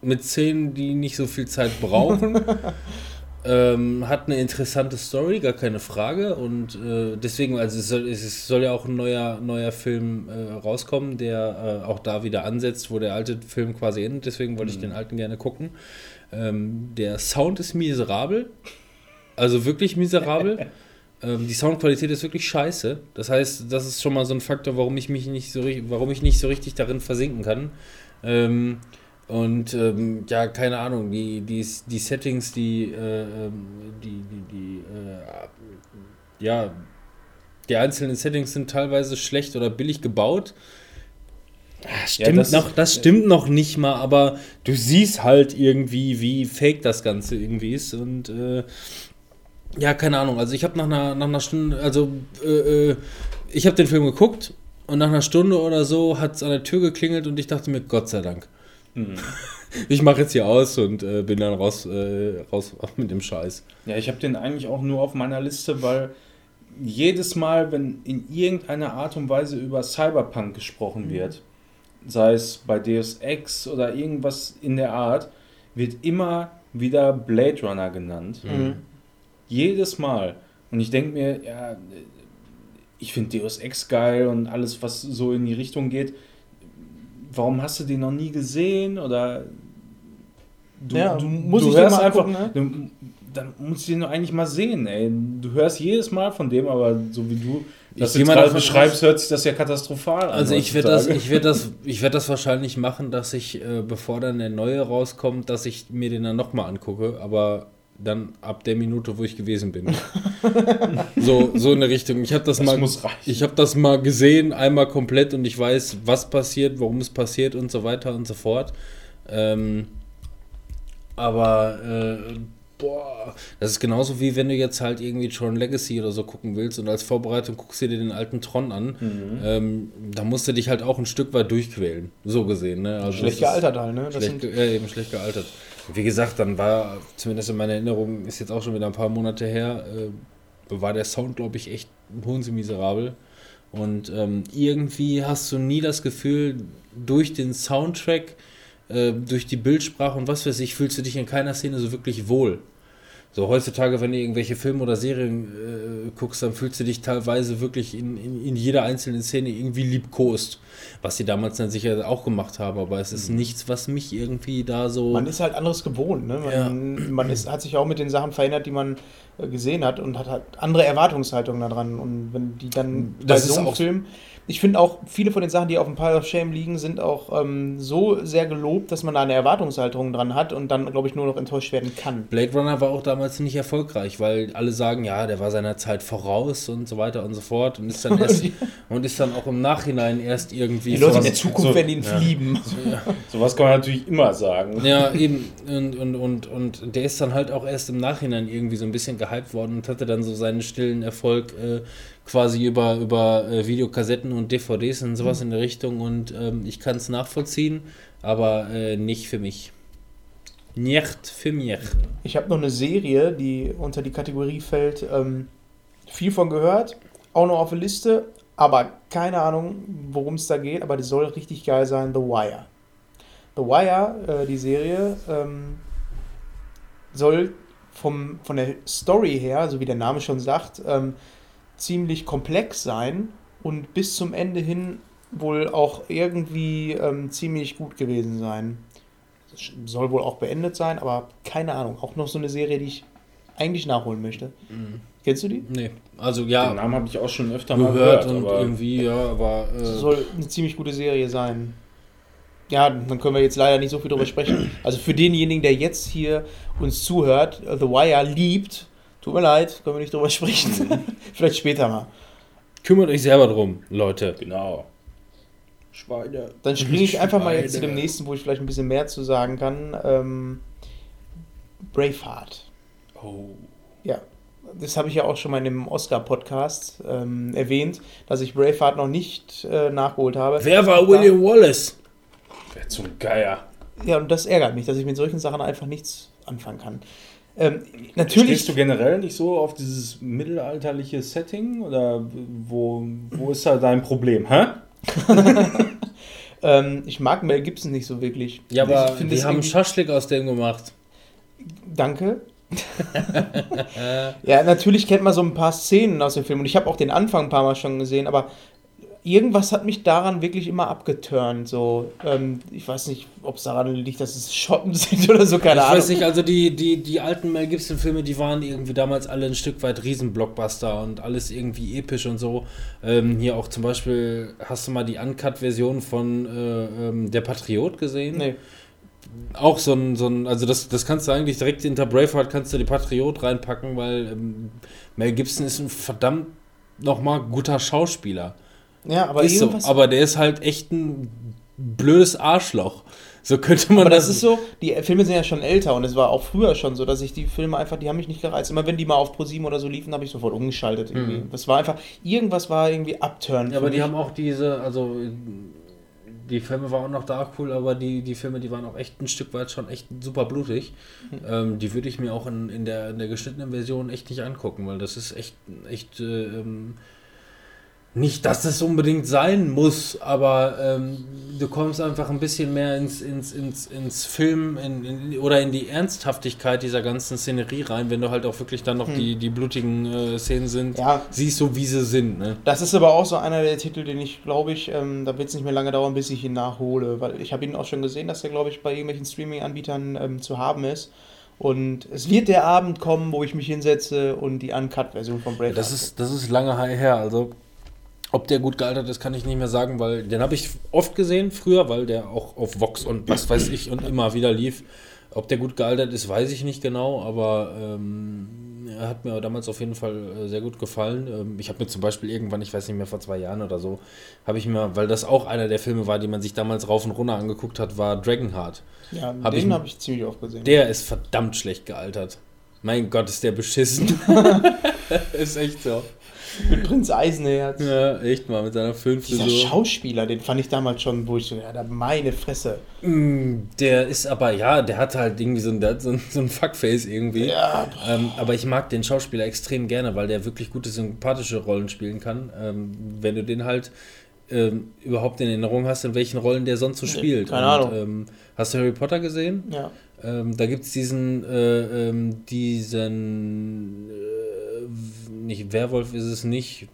mit Szenen, die nicht so viel Zeit brauchen. ähm, hat eine interessante Story, gar keine Frage. Und äh, deswegen, also es soll, es soll ja auch ein neuer, neuer Film äh, rauskommen, der äh, auch da wieder ansetzt, wo der alte Film quasi endet. Deswegen wollte ich Mhm. den alten gerne gucken. Ähm, der Sound ist miserabel. Also wirklich miserabel. ähm, die Soundqualität ist wirklich scheiße. Das heißt, das ist schon mal so ein Faktor, warum ich mich nicht so, warum ich nicht so richtig darin versinken kann. Ähm, und ähm, ja, keine Ahnung, die, die, die Settings, die, äh, ähm, die, die, die äh, ja, die einzelnen Settings sind teilweise schlecht oder billig gebaut. Ah, Stimmt das- noch, das stimmt noch nicht mal, aber du siehst halt irgendwie, wie fake das Ganze irgendwie ist und äh, ja, keine Ahnung. Also ich habe nach einer, nach einer Stunde, also äh, äh, ich habe den Film geguckt und nach einer Stunde oder so hat es an der Tür geklingelt und ich dachte mir, Gott sei Dank. Ich mache jetzt hier aus und äh, bin dann raus, äh, raus mit dem Scheiß. Ja, ich habe den eigentlich auch nur auf meiner Liste, weil jedes Mal, wenn in irgendeiner Art und Weise über Cyberpunk gesprochen wird, sei es bei Deus Ex oder irgendwas in der Art, wird immer wieder Blade Runner genannt. Jedes Mal. Und ich denke mir, ja, ich finde Deus Ex geil und alles, was so in die Richtung geht. Warum hast du den noch nie gesehen? Oder du, Ja, du, muss du ich hörst mal einfach, angucken, ne? du, dann musst du den doch eigentlich mal sehen, ey. Du hörst jedes Mal von dem, aber so wie du das mal gerade davon beschreibst, hört sich das ja katastrophal an. Also ich werde das, ich werde das, ich werde das wahrscheinlich machen, dass ich, äh, bevor dann der neue rauskommt, dass ich mir den dann nochmal angucke, aber dann ab der Minute, wo ich gewesen bin. so, so in der Richtung. Ich habe das, Das mal, ich habe das mal gesehen, einmal komplett und ich weiß, was passiert, warum es passiert und so weiter und so fort. Ähm, aber äh, boah, das ist genauso wie wenn du jetzt halt irgendwie Tron Legacy oder so gucken willst und als Vorbereitung guckst du dir den alten Tron an. Mhm. Ähm, da musst du dich halt auch ein Stück weit durchquälen, so gesehen. Ne? Also Schlecht gealtert halt, ne? Das Schlecht, sind, ja, eben schlecht gealtert. Wie gesagt, dann war, zumindest in meiner Erinnerung, ist jetzt auch schon wieder ein paar Monate her, äh, war der Sound, glaube ich, echt miserabel. Und ähm, irgendwie hast du nie das Gefühl, durch den Soundtrack, äh, durch die Bildsprache und was weiß ich, fühlst du dich in keiner Szene so wirklich wohl. So heutzutage, wenn du irgendwelche Filme oder Serien äh, guckst, dann fühlst du dich teilweise wirklich in, in, in jeder einzelnen Szene irgendwie liebkost. Was die damals dann sicher auch gemacht haben, aber es ist nichts, was mich irgendwie da so. man ist halt anderes gewohnt, ne? Man, man ist, hat sich auch mit den Sachen verändert, die man äh, gesehen hat und hat halt andere Erwartungshaltungen daran. Und wenn die dann Das bei ist so einem Film. Ich finde auch, viele von den Sachen, die auf dem Pile of Shame liegen, sind auch ähm, so sehr gelobt, dass man da eine Erwartungshaltung dran hat und dann, glaube ich, nur noch enttäuscht werden kann. Blade Runner war auch damals nicht erfolgreich, weil alle sagen, ja, der war seiner Zeit voraus und so weiter und so fort und ist dann erst und ist dann auch im Nachhinein erst irgendwie Die Leute in sowas- der Zukunft so- werden ihn ja. lieben. Sowas kann man natürlich immer sagen. Ja, eben. Und, und, und, und der ist dann halt auch erst im Nachhinein irgendwie so ein bisschen gehypt worden und hatte dann so seinen stillen Erfolg äh, quasi über, über äh, Videokassetten und DVDs und sowas in der Richtung. Und ähm, ich kann es nachvollziehen, aber äh, nicht für mich. Nicht für mich. Ich habe noch eine Serie, die unter die Kategorie fällt, ähm, viel von gehört, auch noch auf der Liste, aber keine Ahnung, worum es da geht, aber die soll richtig geil sein, The Wire. The Wire, äh, die Serie, ähm, soll vom, von der Story her, so wie der Name schon sagt, ähm, ziemlich komplex sein und bis zum Ende hin wohl auch irgendwie ähm, ziemlich gut gewesen sein. Soll wohl auch beendet sein, aber keine Ahnung. Auch noch so eine Serie, die ich eigentlich nachholen möchte. Kennst du die? Nee, also Den ja, Namen habe ich auch schon öfter mal gehört gehört. und aber irgendwie, ja, aber. Äh, Soll eine ziemlich gute Serie sein. Ja, dann können wir jetzt leider nicht so viel drüber sprechen. Also für denjenigen, der jetzt hier uns zuhört, äh, The Wire liebt, tut mir leid, können wir nicht drüber sprechen. Vielleicht später mal. kümmert euch selber drum, Leute. genau. Schweine. Dann springe ich einfach mal jetzt zu Schweine. dem nächsten, wo ich vielleicht ein bisschen mehr zu sagen kann. Ähm, Braveheart. Oh. Ja, das habe ich ja auch schon mal in dem Oscar-Podcast ähm, erwähnt, dass ich Braveheart noch nicht äh, nachgeholt habe. Wer war William Wallace? Wer zum Geier. Ja, und das ärgert mich, dass ich mit solchen Sachen einfach nichts anfangen kann. Ähm, Stehst natürlich, du generell nicht so auf dieses mittelalterliche Setting? Oder wo, wo ist da dein Problem? Hä? ähm, ich mag Mel Gibson nicht so wirklich. Ja, aber ich finde die haben irgendwie- Schaschlik aus dem gemacht. Danke. ja, natürlich kennt man so ein paar Szenen aus dem Film und ich habe auch den Anfang ein paar Mal schon gesehen, aber irgendwas hat mich daran wirklich immer abgeturnt. So, ähm, ich weiß nicht, ob es daran liegt, dass es Schotten sind oder so, keine ich Ahnung. weiß nicht, also die, die, die alten Mel Gibson-Filme, die waren irgendwie damals alle ein Stück weit Riesenblockbuster und alles irgendwie episch und so. Ähm, hier auch zum Beispiel, hast du mal die Uncut-Version von äh, ähm, Der Patriot gesehen? Nee. Auch so ein, so ein, also das, das kannst du eigentlich direkt hinter Braveheart kannst du die Patriot reinpacken, weil ähm, Mel Gibson ist ein verdammt nochmal guter Schauspieler. Ja, aber ist so, aber der ist halt echt ein blödes Arschloch. So könnte man Aber das ist so, die Filme sind ja schon älter und es war auch früher schon so, dass ich die Filme einfach, die haben mich nicht gereizt. Immer wenn die mal auf ProSieben oder so liefen, habe ich sofort umgeschaltet irgendwie. Mhm. Das war einfach, irgendwas war irgendwie abturn. Ja, aber die haben auch diese, also die Filme waren auch noch da cool, aber die, die Filme, die waren auch echt ein Stück weit schon echt super blutig. Ähm, die würde ich mir auch in, in, der, in der geschnittenen Version echt nicht angucken, weil das ist echt, echt äh, ähm, nicht, dass es unbedingt sein muss, aber ähm, du kommst einfach ein bisschen mehr ins, ins, ins, ins Film in, in, oder in die Ernsthaftigkeit dieser ganzen Szenerie rein, wenn du halt auch wirklich dann noch die, die blutigen äh, Szenen sind, Ja. siehst so wie sie sind. Ne? Das ist aber auch so einer der Titel, den ich glaube ich, ähm, da wird es nicht mehr lange dauern, bis ich ihn nachhole, weil ich habe ihn auch schon gesehen, dass er glaube ich bei irgendwelchen Streaming-Anbietern ähm, zu haben ist. Und es wird der Abend kommen, wo ich mich hinsetze und die Uncut-Version von Braveheart. Das ist, das ist lange her. Also, ob der gut gealtert ist, kann ich nicht mehr sagen, weil den habe ich oft gesehen früher, weil der auch auf Vox und was weiß ich und immer wieder lief. Ob der gut gealtert ist, weiß ich nicht genau, aber ähm, er hat mir damals auf jeden Fall äh, sehr gut gefallen. Ähm, ich habe mir zum Beispiel irgendwann, ich weiß nicht mehr, vor zwei Jahren oder so, habe ich mir, weil das auch einer der Filme war, die man sich damals rauf und runter angeguckt hat, war Dragonheart. ja, hab den habe ich ziemlich oft gesehen. Der ist verdammt schlecht gealtert. Mein Gott, ist der beschissen. ist echt so. Mit Prinz Eisenherz. Ja, echt mal, mit seiner Dieser Filmfrisur. Schauspieler, den fand ich damals schon, wo ich so, ja, meine Fresse. Mm, Der ist aber, ja, der hat halt irgendwie so ein, so ein, so ein Fuckface irgendwie. Ja, Ähm, aber ich mag den Schauspieler extrem gerne, weil der wirklich gute, sympathische Rollen spielen kann. Ähm, wenn du den halt ähm, überhaupt in Erinnerung hast, in welchen Rollen der sonst so spielt. keine Und, Ahnung. Ähm, hast du Harry Potter gesehen? ja. Ähm, da gibt es diesen, äh, ähm, diesen, äh, nicht Werwolf ist es nicht.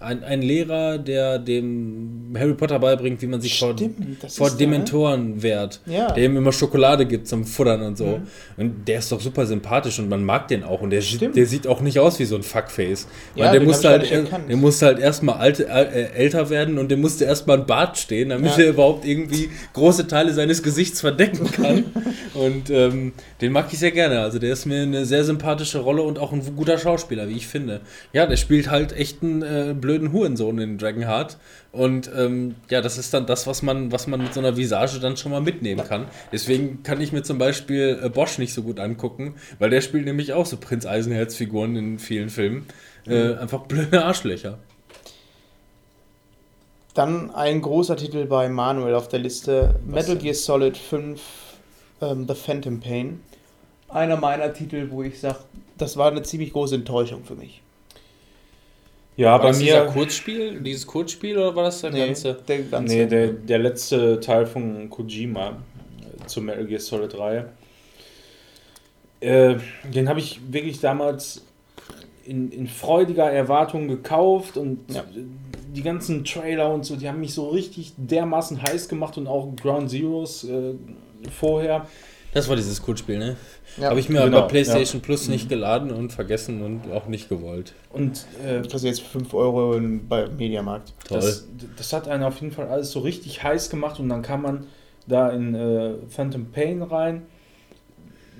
Ein, ein Lehrer, der dem Harry Potter beibringt, wie man sich vor, Stimmt, vor ist der, ne? Dementoren wehrt. Ja. Der ihm immer Schokolade gibt zum Futtern und so. Mhm. Und der ist doch super sympathisch und man mag den auch. Und der, der sieht auch nicht aus wie so ein Fuckface. Ja, Weil der musste halt, erkannt. der musste halt erstmal äh, älter werden und dem musste erstmal ein Bart stehen, damit Ja. er überhaupt irgendwie große Teile seines Gesichts verdecken kann. und ähm, den mag ich sehr gerne. Also der ist mir eine sehr sympathische Rolle und auch ein guter Schauspieler, wie ich finde. Ja, der spielt halt echt einen äh, blöden Hurensohn in Dragonheart. Und ähm, ja, das ist dann das, was man, was man mit so einer Visage dann schon mal mitnehmen kann. Deswegen kann ich mir zum Beispiel äh, Bosch nicht so gut angucken, weil der spielt nämlich auch so Prinz Eisenherz-Figuren in vielen Filmen. Äh, einfach blöde Arschlöcher. Dann ein großer Titel bei Manuel auf der Liste: Metal Gear Solid 5 ähm, The Phantom Pain. Einer meiner Titel, wo ich sage, das war eine ziemlich große Enttäuschung für mich. Ja, War bei das dieser mir. Kurzspiel, dieses Kurzspiel oder war das der Nee, ganze? der ganze. Nee, der, der letzte Teil von Kojima zur Metal Gear Solid 3. Äh, den habe ich wirklich damals in, in freudiger Erwartung gekauft und Ja. die ganzen Trailer und so, die haben mich so richtig dermaßen heiß gemacht und auch Ground Zeroes äh, vorher. Das war dieses Kurzspiel, ne? Ja. Habe ich mir Genau, bei PlayStation Plus nicht geladen und vergessen und auch nicht gewollt. Und äh, Das jetzt 5 Euro bei Mediamarkt. Toll. Das, das hat einen auf jeden Fall alles so richtig heiß gemacht und dann kam man da in äh, Phantom Pain rein.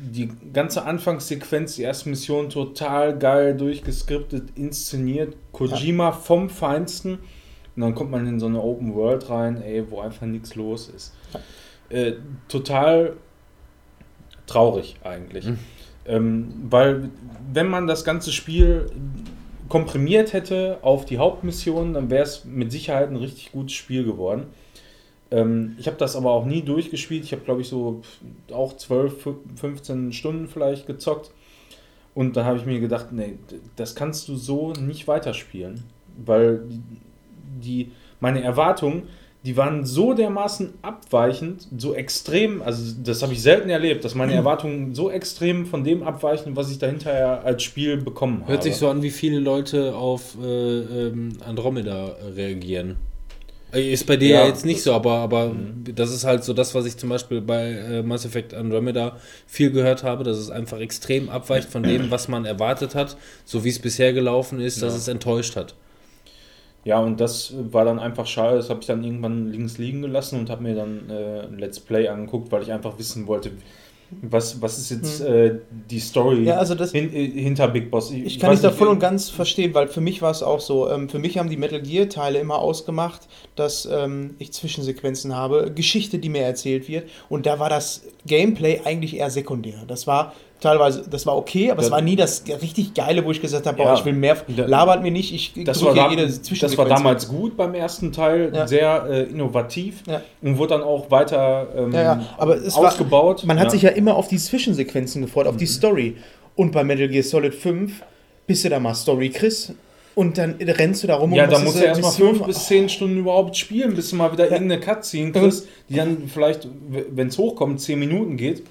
Die ganze Anfangssequenz, die erste Mission total geil durchgeskriptet, inszeniert. Kojima vom Feinsten. Und dann kommt man in so eine Open World rein, ey, wo einfach nichts los ist. Äh, total traurig eigentlich. Mhm. Ähm, weil wenn man das ganze Spiel komprimiert hätte auf die Hauptmission, dann wäre es mit Sicherheit ein richtig gutes Spiel geworden. Ähm, ich habe das aber auch nie durchgespielt. Ich habe, glaube ich, so auch 12, 15 Stunden vielleicht gezockt. Und dann habe ich mir gedacht, nee, das kannst du so nicht weiterspielen. Weil die, meine Erwartungen, die waren so dermaßen abweichend, so extrem, also das habe ich selten erlebt, dass meine Erwartungen so extrem von dem abweichen, was ich dahinter als Spiel bekommen habe. Hört sich so an, wie viele Leute auf äh, ähm, Andromeda reagieren. Äh, Ist bei dir Ja, ja, jetzt nicht so, aber, aber Mhm. das ist halt so das, was ich zum Beispiel bei äh, Mass Effect Andromeda viel gehört habe, dass es einfach extrem abweicht von dem, was man erwartet hat, so wie es bisher gelaufen ist, dass Ja. es enttäuscht hat. Ja, und das war dann einfach schade. Das habe ich dann irgendwann links liegen gelassen und habe mir dann äh, Let's Play angeguckt, weil ich einfach wissen wollte, was, was ist jetzt äh, die Story Hm. Ja, also das- hin, äh, hinter Big Boss. Ich kann weiß dich da voll und ganz verstehen, weil für mich war es auch so. Ähm, für mich haben die Metal Gear Teile immer ausgemacht, dass ähm, ich Zwischensequenzen habe, Geschichte, die mir erzählt wird. Und da war das Gameplay eigentlich eher sekundär. Das war teilweise, das war okay, aber es Ja. war nie das richtig Geile, wo ich gesagt habe, boah, Ja. ich will mehr. Labert mir nicht, ich Das war, da, das war damals gut beim ersten Teil, Ja. sehr äh, innovativ Ja. und wurde dann auch weiter ähm, Ja, ja, aber es war- ausgebaut. Man hat ja. sich ja immer auf die Zwischensequenzen gefreut, auf die Story. Und bei Metal Gear Solid 5 bist du da mal Story Chris und dann rennst du da rum Ja, und da musst du eine erstmal fünf bis zehn Stunden überhaupt spielen, bis du mal wieder Ja. irgendeine Cutscene kriegst, die dann vielleicht, wenn es hochkommt, zehn Minuten geht,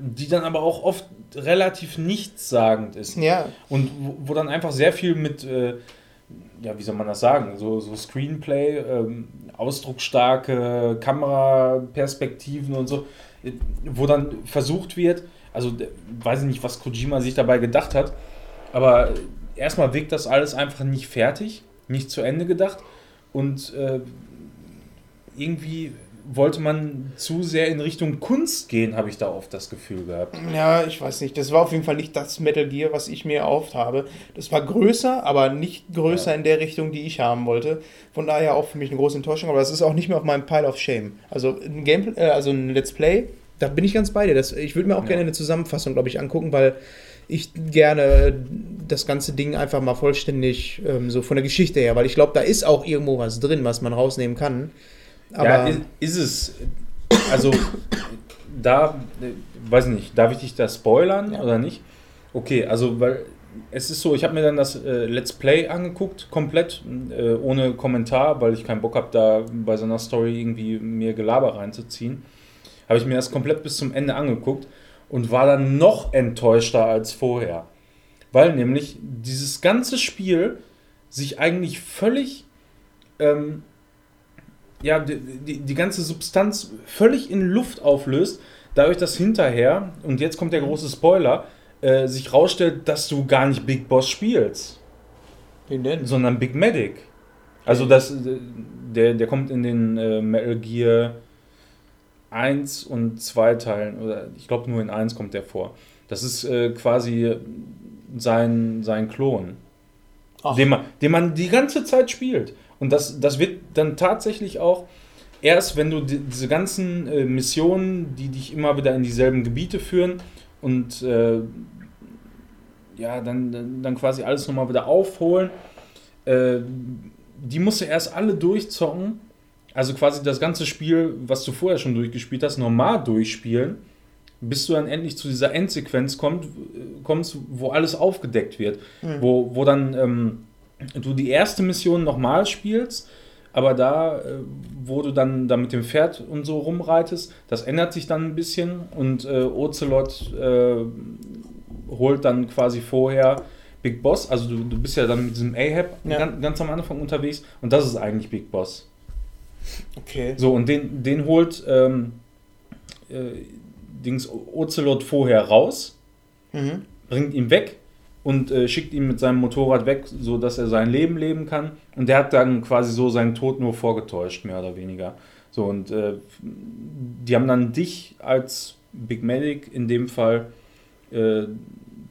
die dann aber auch oft relativ nichtssagend ist. Ja, Und wo, wo dann einfach sehr viel mit, äh, ja, wie soll man das sagen, so, so Screenplay, ähm, ausdrucksstarke Kameraperspektiven und so, äh, wo dann versucht wird, also äh, weiß ich nicht, was Kojima sich dabei gedacht hat, aber erstmal wirkt das alles einfach nicht fertig, nicht zu Ende gedacht und äh, irgendwie wollte man zu sehr in Richtung Kunst gehen, habe ich da oft das Gefühl gehabt. ja, ich weiß nicht. Das war auf jeden Fall nicht das Metal Gear, was ich mir erhofft habe. Das war größer, aber nicht größer in der Richtung, die ich haben wollte. Von daher auch für mich eine große Enttäuschung. Aber das ist auch nicht mehr auf meinem Pile of Shame. Also ein Gameplay, äh, also ein Let's Play, da bin ich ganz bei dir. Das, ich würde mir auch Ja. gerne eine Zusammenfassung, glaube ich, angucken, weil ich gerne das ganze Ding einfach mal vollständig ähm, so von der Geschichte her, weil ich glaube, da ist auch irgendwo was drin, was man rausnehmen kann. Aber ja, ist, ist es. Also, da, weiß nicht, darf ich dich da spoilern Ja. oder nicht? Okay, also, weil es ist so, ich habe mir dann das äh, Let's Play angeguckt, komplett, äh, ohne Kommentar, weil ich keinen Bock habe, da bei so einer Story irgendwie mir Gelaber reinzuziehen. Habe ich mir das komplett bis zum Ende angeguckt und war dann noch enttäuschter als vorher. Weil nämlich dieses ganze Spiel sich eigentlich völlig ähm, ja, die, die, die ganze Substanz völlig in Luft auflöst, dadurch, dass hinterher, und jetzt kommt der große Spoiler, äh, sich rausstellt, dass du gar nicht Big Boss spielst, wen denn? sondern Big Medic. Also das, äh, der, der kommt in den äh, Metal Gear 1 und 2 Teilen, oder ich glaube nur in 1 kommt der vor. Das ist äh, quasi sein, sein Klon Ach. den man, den man die ganze Zeit spielt. Und das, das wird dann tatsächlich auch erst, wenn du die, diese ganzen äh, Missionen, die dich immer wieder in dieselben Gebiete führen und äh, ja, dann, dann, quasi alles nochmal wieder aufholen, äh, die musst du erst alle durchzocken. Also quasi das ganze Spiel, was du vorher schon durchgespielt hast, normal durchspielen, bis du dann endlich zu dieser Endsequenz kommt, äh, kommst, wo alles aufgedeckt wird. Mhm. Wo, wo dann ähm, du die erste Mission nochmal spielst, aber da, äh, wo du dann da mit dem Pferd und so rumreitest, das ändert sich dann ein bisschen und äh, Ocelot äh, holt dann quasi vorher Big Boss, also du, du bist ja dann mit diesem Ahab Ja. ganz, ganz am Anfang unterwegs und das ist eigentlich Big Boss. Okay. So, und den, den holt ähm, äh, Dings Ocelot vorher raus, Mhm. bringt ihn weg und äh, schickt ihn mit seinem Motorrad weg, sodass er sein Leben leben kann. Und der hat dann quasi so seinen Tod nur vorgetäuscht, mehr oder weniger. So, und äh, die haben dann dich als Big Medic in dem Fall äh,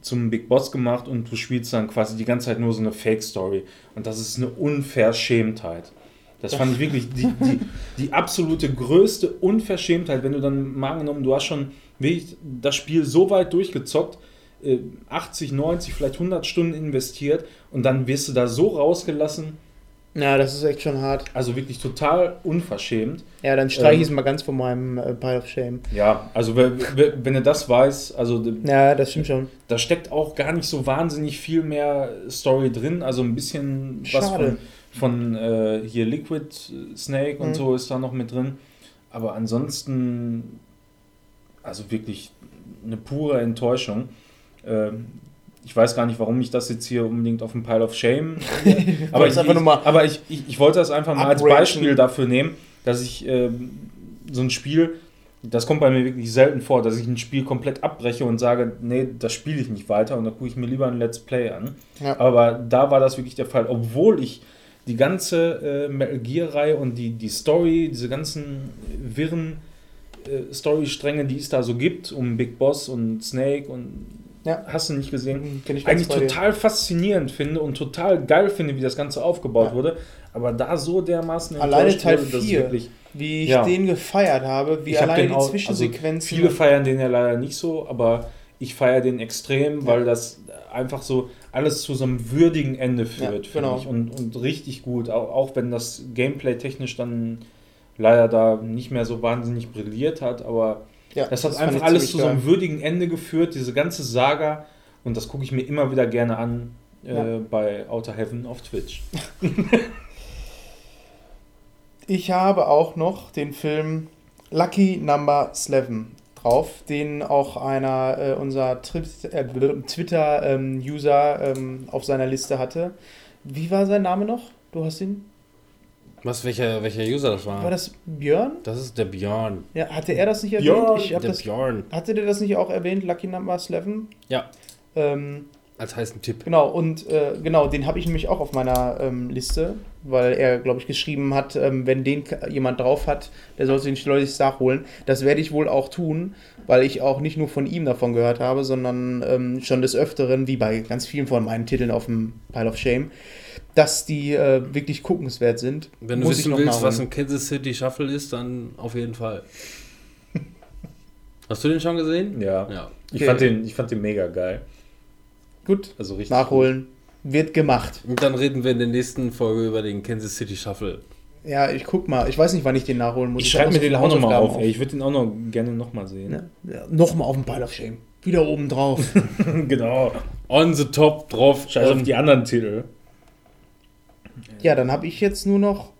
zum Big Boss gemacht und du spielst dann quasi die ganze Zeit nur so eine Fake-Story. Und das ist eine Unverschämtheit. Das fand ich wirklich die, die, die absolute größte Unverschämtheit, wenn du dann mal angenommen, du hast schon wirklich das Spiel so weit durchgezockt, 80, 90, vielleicht 100 Stunden investiert und dann wirst du da so rausgelassen, Ja, das ist echt schon hart. also wirklich total unverschämt. Ja, dann streich ich es Ähm. mal ganz von meinem äh, Pile of Shame. Ja, also we- we- wenn du das weißt, also Ja, das stimmt schon. da steckt auch gar nicht so wahnsinnig viel mehr Story drin, also ein bisschen was Schade. von, von äh, hier Liquid Snake und Mhm. so ist da noch mit drin. Aber ansonsten, also wirklich eine pure Enttäuschung. Ähm, ich weiß gar nicht, warum ich das jetzt hier unbedingt auf dem Pile of Shame. aber ich, aber ich, ich, ich wollte das einfach mal als upranken. Beispiel dafür nehmen, dass ich ähm, so ein Spiel, das kommt bei mir wirklich selten vor, dass ich ein Spiel komplett abbreche und sage, nee, das spiele ich nicht weiter und da gucke ich mir lieber ein Let's Play an. Ja. Aber da war das wirklich der Fall, obwohl ich die ganze äh, Metal Gear-Reihe und die, die Story, diese ganzen wirren äh, Storystränge, die es da so gibt, um Big Boss und Snake und Ja. hast du nicht gesehen, Kenn ich eigentlich total faszinierend finde und total geil finde, wie das Ganze aufgebaut Ja. wurde, aber da so dermaßen Alleine Teil wurde, dass es 4, wirklich wie ich Ja. den gefeiert habe, wie Ich alleine die auch- also Zwischensequenzen. Viele feiern den ja leider nicht so, aber ich feiere den extrem, weil das einfach so alles zu so einem würdigen Ende führt, Ja, finde genau. ich. Und, und richtig gut, auch, auch wenn das Gameplay technisch dann leider da nicht mehr so wahnsinnig brilliert hat, aber ja, das hat fand einfach alles zu so einem würdigen Ende geführt, diese ganze Saga. Und das gucke ich mir immer wieder gerne an äh, Ja. bei Outer Heaven auf Twitch. Ich habe auch noch den Film Lucky Number 11 drauf, den auch einer äh, unserer äh, Twitter-User ähm, auf seiner Liste hatte. Wie war sein Name noch? Du hast ihn? Was, welcher, welcher User das war? War das Björn? Das ist der Björn. Ja, hatte er das nicht erwähnt? Björn, ich hab Der das, Björn. hatte der das nicht auch erwähnt, Lucky Number 11? Ja, Ähm, als heißen Tipp. Genau, und äh, genau, den habe ich nämlich auch auf meiner ähm, Liste, weil er, glaube ich, geschrieben hat, ähm, wenn den jemand drauf hat, der soll sich den schleunigst nachholen. Das werde ich wohl auch tun, weil ich auch nicht nur von ihm davon gehört habe, sondern ähm, schon des Öfteren, wie bei ganz vielen von meinen Titeln auf dem Pile of Shame, dass die äh, wirklich guckenswert sind. Wenn du ich wissen willst, was ein Kansas City Shuffle ist, dann auf jeden Fall. Hast du den schon gesehen? Ja. Ja. Ich, Okay. fand den, ich fand den mega geil. Gut, Also richtig. nachholen. Wird gemacht. Und dann reden wir in der nächsten Folge über den Kansas City Shuffle. Ja, ich guck mal. Ich weiß nicht, wann ich den nachholen muss. Ich hab schreibe mir den auch nochmal auf. Ey. Ich würde den auch noch gerne nochmal sehen. Ja, ja, Nochmal auf dem Pile of Shame. Wieder oben drauf. genau. On the top drauf. Scheiß auf Ähm, die anderen Titel. Ja, dann habe ich jetzt nur noch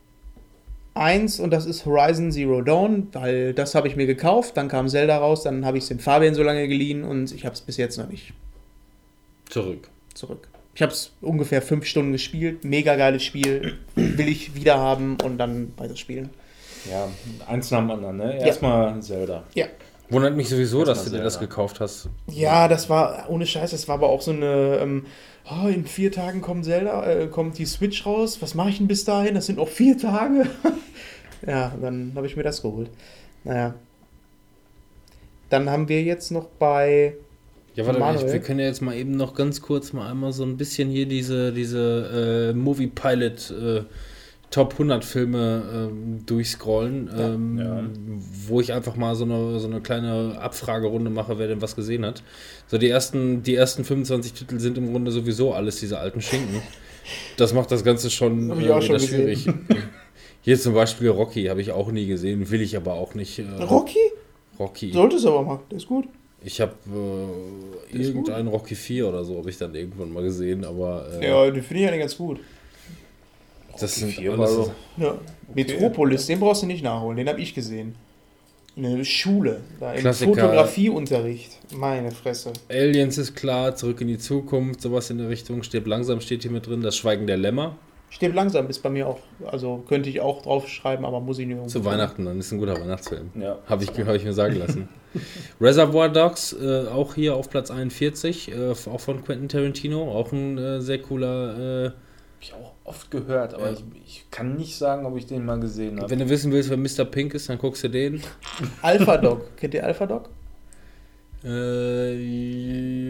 eins und das ist Horizon Zero Dawn, weil das habe ich mir gekauft. Dann kam Zelda raus, dann habe ich es dem Fabian so lange geliehen und ich habe es bis jetzt noch nicht Zurück. zurück. Ich habe es ungefähr fünf Stunden gespielt. Mega geiles Spiel. Will ich wieder haben und dann weiter spielen. Ja, eins nach dem anderen, ne? Erstmal Zelda. Wundert mich sowieso, Das dass du dir das gekauft hast. Ja, das war ohne Scheiß. Das war aber auch so eine. Ähm, oh, in vier Tagen kommt Zelda, äh, kommt die Switch raus. Was mache ich denn bis dahin? Das sind noch vier Tage. ja, dann habe ich mir das geholt. Naja. Dann haben wir jetzt noch bei. Ja, warte, ich, wir können ja jetzt mal eben noch ganz kurz mal einmal so ein bisschen hier diese, diese äh, Movie Pilot äh, Top 100 Filme ähm, durchscrollen, ähm, Ja. wo ich einfach mal so eine, so eine kleine Abfragerunde mache, wer denn was gesehen hat. So, die ersten, die ersten 25 Titel sind im Grunde sowieso alles diese alten Schinken. Das macht das Ganze schon, wieder schon schwierig. Hier zum Beispiel Rocky habe ich auch nie gesehen, will ich aber auch nicht. Äh, Rocky? Rocky. Sollte es aber mal. Der ist gut. Ich habe äh, irgendeinen Rocky 4 oder so habe ich dann irgendwann mal gesehen, aber äh, Ja, den finde ich eigentlich ganz gut. Das sind vier alles, war so- Ja. Metropolis, den brauchst du nicht nachholen. Den habe ich gesehen. In der Schule. Da im Klassiker. Fotografieunterricht. Meine Fresse. Aliens ist klar, zurück in die Zukunft, sowas in der Richtung. Stirb langsam steht hier mit drin, das Schweigen der Lämmer. Stirb langsam ist bei mir auch. Also könnte ich auch draufschreiben, aber muss ich nicht. Zu Weihnachten, dann ist ein guter Weihnachtsfilm. Ja. Habe ich, hab ich mir sagen lassen. Reservoir Dogs, äh, auch hier auf Platz 41, äh, auch von Quentin Tarantino, auch ein äh, sehr cooler. Hab ich auch oft gehört, aber ich, ich kann nicht sagen, ob ich den mal gesehen habe. wenn du wissen willst, wer Mr. Pink ist, dann guckst du den. Alpha Dog. Kennt ihr Alpha Dog? Äh,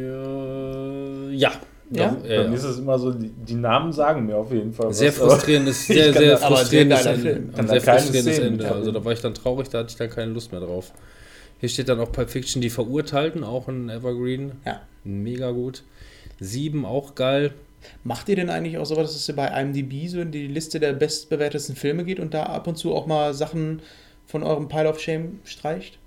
ja. ja. Ja? Doch, Bei mir ist es immer so, die, die Namen sagen mir auf jeden Fall was. Sehr aber- frustrierendes, sehr, sehr frustrierendes Ende. Ein sehr frustrierendes Ende. Also da war ich dann traurig, da hatte ich dann keine Lust mehr drauf. Hier steht dann auch Pulp Fiction, die Verurteilten, auch ein Evergreen. Ja. Mega gut. Sieben, auch geil. Macht ihr denn eigentlich auch sowas, dass ihr bei IMDb so in die Liste der bestbewertesten Filme geht und da ab und zu auch mal Sachen von eurem Pile of Shame streicht?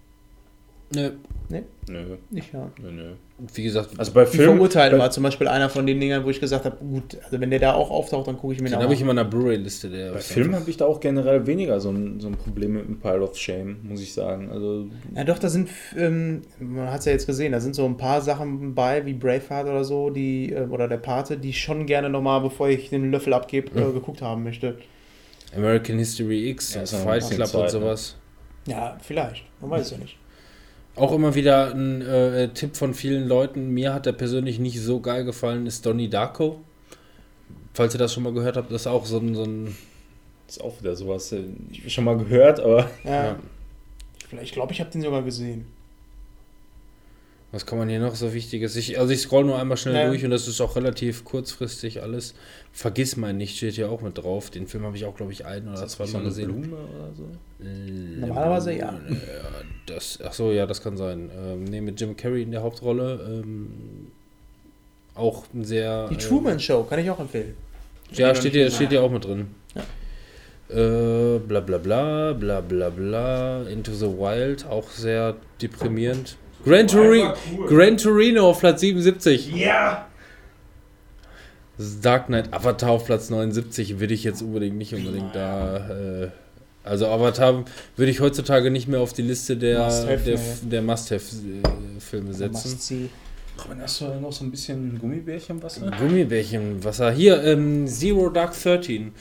Nö. Nö, Nicht, ja. nö, nö. Wie gesagt, Also bei Die Filmen. Verurteilten bei, war zum Beispiel einer von den Dingern, wo ich gesagt habe, gut, also wenn der da auch auftaucht, dann gucke ich mir den den habe ich in an. meiner Blu-ray-Liste. Der bei Filmen habe ich da auch generell weniger so ein, so ein Problem mit dem Pile of Shame, muss ich sagen. Also Ja doch, da sind, ähm, man hat es ja jetzt gesehen, da sind so ein paar Sachen bei, wie Braveheart oder so, die, äh, oder der Pate, die ich schon gerne nochmal, bevor ich den Löffel abgebe, äh, geguckt haben möchte. American History X, Ja, Fight Club und Zeit, ne? sowas. Ja, vielleicht, man weiß es ja nicht. Auch immer wieder ein äh, Tipp von vielen Leuten. Mir hat der persönlich nicht so geil gefallen, ist Donnie Darko. Falls ihr das schon mal gehört habt, das ist auch so ein, so ein ist auch wieder sowas. äh, Ich habe schon mal gehört, aber Ja, Ja. vielleicht, ich glaube, ich habe den sogar gesehen. Was kann man hier noch so Wichtiges? Ich, also ich scroll nur einmal schnell Ja. durch und das ist auch relativ kurzfristig alles. Vergiss mein nicht, steht hier auch mit drauf. Den Film habe ich auch, glaube ich, ein oder zweimal gesehen. Blume oder so. Äh, Normalerweise ja. ja das, ach so, ja, das kann sein. Ähm, nee, mit Jim Carrey in der Hauptrolle. Ähm, auch ein sehr. Die ähm, Truman Show, kann ich auch empfehlen. Ja, steht hier, steht hier auch mit drin. Ja. Äh, bla bla bla, bla bla bla. Into the Wild, auch sehr deprimierend. Gran, Turi Gran Torino auf Platz 77. Ja! Dark Knight Avatar auf Platz 79 würde ich jetzt unbedingt nicht unbedingt da. Äh, also Avatar würde ich heutzutage nicht mehr auf die Liste der, Must-Have-Filme setzen. Must-see. Wenn hast du noch so ein bisschen Gummibärchen im Wasser? Gummibärchen, Wasser. Hier, ähm, Zero Dark 13.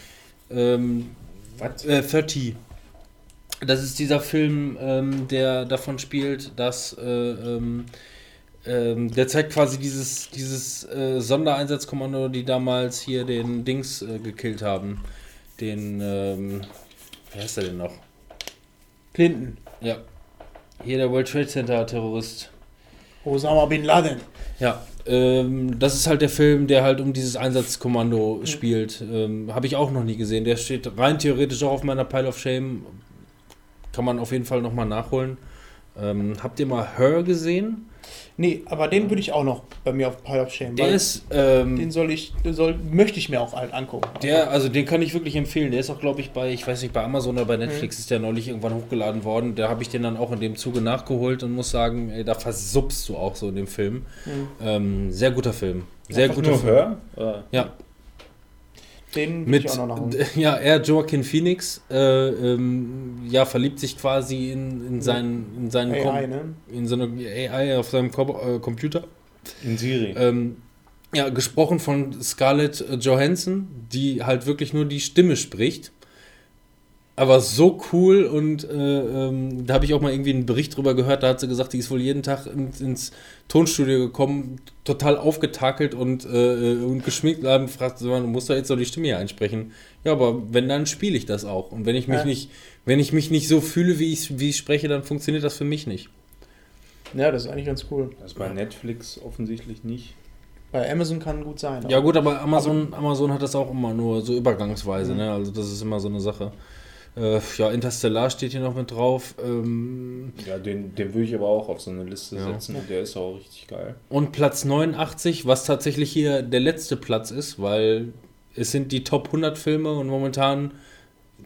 Ähm, Was? Äh, 30. Das ist dieser Film, ähm, der davon spielt, dass äh, ähm, ähm, der zeigt quasi dieses, dieses äh, Sondereinsatzkommando, die damals hier den Dings äh, gekillt haben. Den, ähm, wer heißt der denn noch? Clinton. Ja. Hier der World Trade Center Terrorist. Osama Bin Laden. Ja, ähm, das ist halt der Film, der halt um dieses Einsatzkommando spielt. Ähm, Habe ich auch noch nie gesehen. Der steht rein theoretisch auch auf meiner Pile of Shame. Kann man auf jeden Fall nochmal nachholen. Ähm, habt ihr mal Her gesehen? Nee, aber den würde ich auch noch bei mir auf Pile of Shame. Der ist, ähm, den soll ich, den soll, möchte ich mir auch halt angucken. der, also den kann ich wirklich empfehlen. Der ist auch, glaube ich, bei, ich weiß nicht, bei Amazon oder bei Netflix ist der neulich irgendwann hochgeladen worden. Da habe ich den dann auch in dem Zuge nachgeholt und muss sagen, ey, da versupst du auch so in dem Film. Mhm. Ähm, sehr guter Film. Sehr Einfach guter nur Film. Hör? Ja, Den will mit ich auch noch nachholen. ja er Joaquin Phoenix äh, ähm, ja verliebt sich quasi in, in seinen in seinen AI, Com- ne? in so eine AI auf seinem Com äh, Computer In Siri. ähm, ja gesprochen von Scarlett Johansson die halt wirklich nur die Stimme spricht aber so cool und äh, ähm, da habe ich auch mal irgendwie einen Bericht drüber gehört, da hat sie gesagt, die ist wohl jeden Tag ins, ins Tonstudio gekommen, total aufgetakelt und, äh, und geschminkt und haben gefragt, so, du musst doch jetzt so die Stimme hier einsprechen. Ja, aber wenn, dann spiele ich das auch. Und wenn ich mich Ja. nicht, wenn ich mich nicht so fühle, wie ich, wie ich spreche, dann funktioniert das für mich nicht. Ja, das ist eigentlich ganz cool. Das ist bei Netflix offensichtlich nicht. Bei Amazon kann gut sein. Ja gut, aber Amazon, Amazon hat das auch immer nur so übergangsweise, ne? Also das ist immer so eine Sache. Äh, ja, Interstellar steht hier noch mit drauf. Ähm, Ja, den, den würde ich aber auch auf so eine Liste Ja. setzen. Der ist auch richtig geil. Und Platz 89, was tatsächlich hier der letzte Platz ist, weil es sind die Top 100 Filme und momentan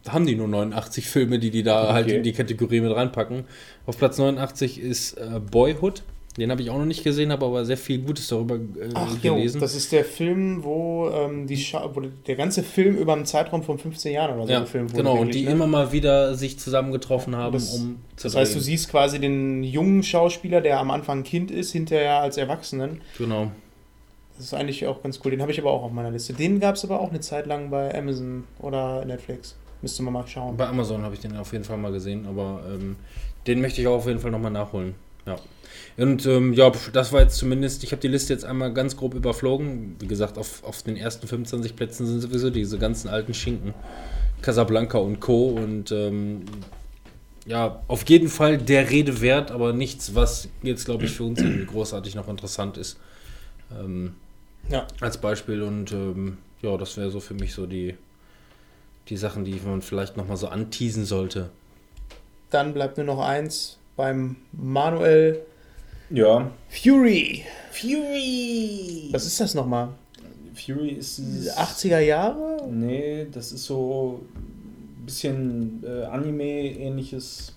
haben die nur 89 Filme, die die da Okay. halt in die Kategorie mit reinpacken. Auf Platz 89 ist äh, Boyhood. Den habe ich auch noch nicht gesehen, habe aber sehr viel Gutes darüber äh, Ach jo, gelesen. das ist der Film, wo, ähm, die Scha wo der ganze Film über einen Zeitraum von 15 Jahren oder so ja, gefilmt wurde. genau, und die ne? immer mal wieder sich zusammengetroffen haben, Das- um zu Das heißt, du siehst quasi den jungen Schauspieler, der am Anfang Kind ist, hinterher als Erwachsenen. Genau. Das ist eigentlich auch ganz cool. Den habe ich aber auch auf meiner Liste. Den gab es aber auch eine Zeit lang bei Amazon oder Netflix. Müsste man mal schauen. Bei Amazon habe ich den auf jeden Fall mal gesehen, aber ähm, den möchte ich auch auf jeden Fall nochmal nachholen. Ja. Und ähm, ja, das war jetzt zumindest, ich habe die Liste jetzt einmal ganz grob überflogen. Wie gesagt, auf, auf den ersten 25 Plätzen sind sowieso diese ganzen alten Schinken. Casablanca und Co. Und ähm, ja, auf jeden Fall der Rede wert, aber nichts, was jetzt, glaube ich, für uns irgendwie großartig noch interessant ist. Ähm, Ja. Als Beispiel und ähm, ja, das wäre so für mich so die, die Sachen, die man vielleicht nochmal so anteasen sollte. Dann bleibt nur noch eins beim Manuel Ja. Fury. Fury! Was ist das nochmal? Fury ist dieses. 80er Jahre? Nee, das ist so ein bisschen äh, Anime-ähnliches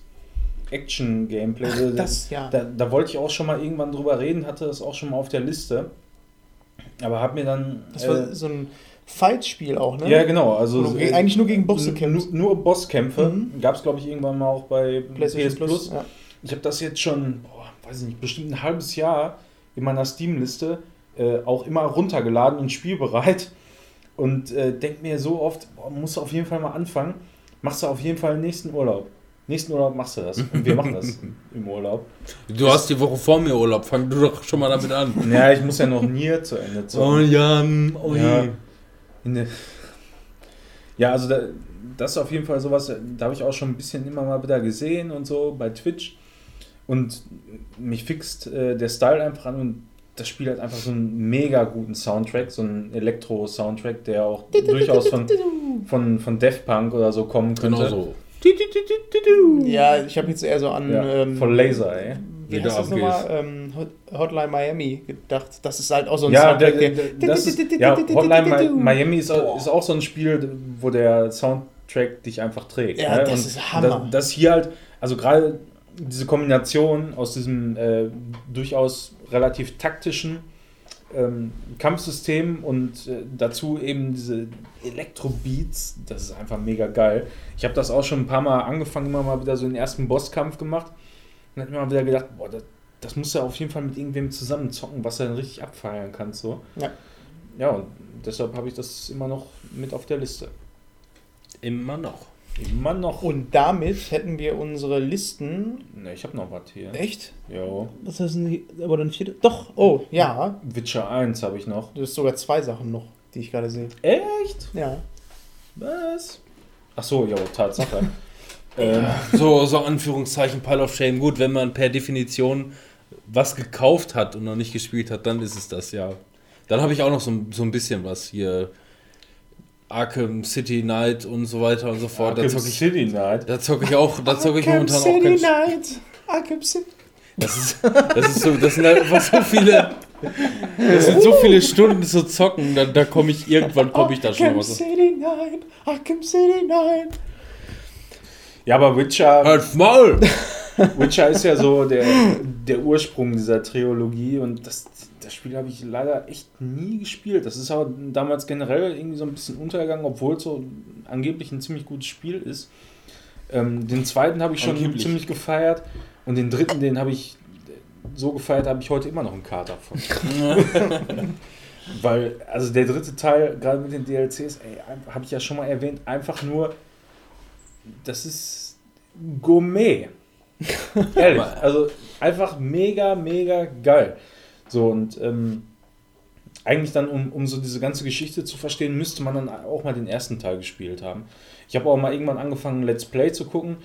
Action-Gameplay. Ach, das, ja. Da, da wollte ich auch schon mal irgendwann drüber reden, hatte das auch schon mal auf der Liste. Aber hab mir dann. Das war äh, so ein Fight-Spiel auch, ne? ja, genau. Also, du ge- eigentlich nur gegen Bosse kämpfst. Nur, nur Bosskämpfe. Mhm. Gab es, glaube ich, irgendwann mal auch bei PlayStation PS Plus. Ja. Ich habe das jetzt schon, boah, weiß ich nicht, bestimmt ein halbes Jahr in meiner Steam-Liste äh, auch immer runtergeladen und spielbereit. Und äh, denk mir so oft, boah, musst du auf jeden Fall mal anfangen. Machst du auf jeden Fall nächsten Urlaub. Nächsten Urlaub machst du das. Und wir machen das im Urlaub. Du hast die Woche vor mir Urlaub, fang du doch schon mal damit an. Ja, ich muss ja noch Nier zu Ende Oh zocken. ja, oh Ja. je. In der- Ja, also da, das ist auf jeden Fall sowas, da habe ich auch schon ein bisschen immer mal wieder gesehen und so bei Twitch. Und mich fixt äh, der Style einfach an und das Spiel hat einfach so einen mega guten Soundtrack, so einen Elektro-Soundtrack, der auch durchaus von, von, von Daft Punk oder so kommen könnte. Genau so. Ja, ich habe jetzt eher so an. Ja, ähm, von Laser, ey. Wie heißt das nochmal? Ähm, Hot- Hotline Miami gedacht. Das ist halt auch so ein Ja, der, Soundtrack. der, das ist, ja, Hotline Mi- Miami ist, auch- ist auch so ein Spiel, wo der Soundtrack dich einfach trägt. Ja, ne? das Und ist Hammer. Das, das hier halt, also gerade diese Kombination aus diesem äh, durchaus relativ taktischen ähm, Kampfsystem und äh, dazu eben diese Elektrobeats, das ist einfach mega geil. Ich habe das auch schon ein paar Mal angefangen, immer mal wieder so den ersten Bosskampf gemacht und dann immer wieder gedacht, boah, das, das musst du auf jeden Fall mit irgendwem zusammen zocken, was du dann richtig abfeiern kannst. So. Ja. Ja, und deshalb habe ich das immer noch mit auf der Liste. Immer noch. Immer noch. Und damit hätten wir unsere Listen. Ne, ich habe noch was hier. Echt? Jo. Was ist denn hier? Aber dann vierte? Doch, oh, ja. Witcher 1 habe ich noch. Du hast sogar zwei Sachen noch, die ich gerade sehe. Echt? Ja. Was? Ach so, jo, Tatsache. ähm, So, so Anführungszeichen Pile of Shame. Gut, wenn man per Definition was gekauft hat und noch nicht gespielt hat, dann ist es das, ja. Dann habe ich auch noch so, so ein bisschen was hier. Arkham City Night und so weiter und so fort. Da Arkham zocke ich, City Night. da zock ich auch, da zocke ich Arkham momentan auch City kein Night. Arkham City. Das ist, das ist so, das sind halt einfach so viele, das sind so viele Stunden zu zocken, da, da komme ich, irgendwann komme ich da schon Arkham mal so. City Night. Arkham City Night. Ja, aber Witcher, Halt Maul! Witcher ist ja so der, der Ursprung dieser Trilogie und das, das Spiel habe ich leider echt nie gespielt. Das ist aber damals generell irgendwie so ein bisschen untergegangen, obwohl es so angeblich ein ziemlich gutes Spiel ist. Ähm, den zweiten habe ich schon Angeblich. ziemlich gefeiert und den dritten, den habe ich so gefeiert, habe ich heute immer noch einen Kater von. Weil, also der dritte Teil, gerade mit den DLCs, habe ich ja schon mal erwähnt, einfach nur, das ist Gourmet. Ehrlich, also einfach mega, mega geil. So und ähm, eigentlich dann, um, um so diese ganze Geschichte zu verstehen, müsste man dann auch mal den ersten Teil gespielt haben. Ich habe auch mal irgendwann angefangen, Let's Play zu gucken.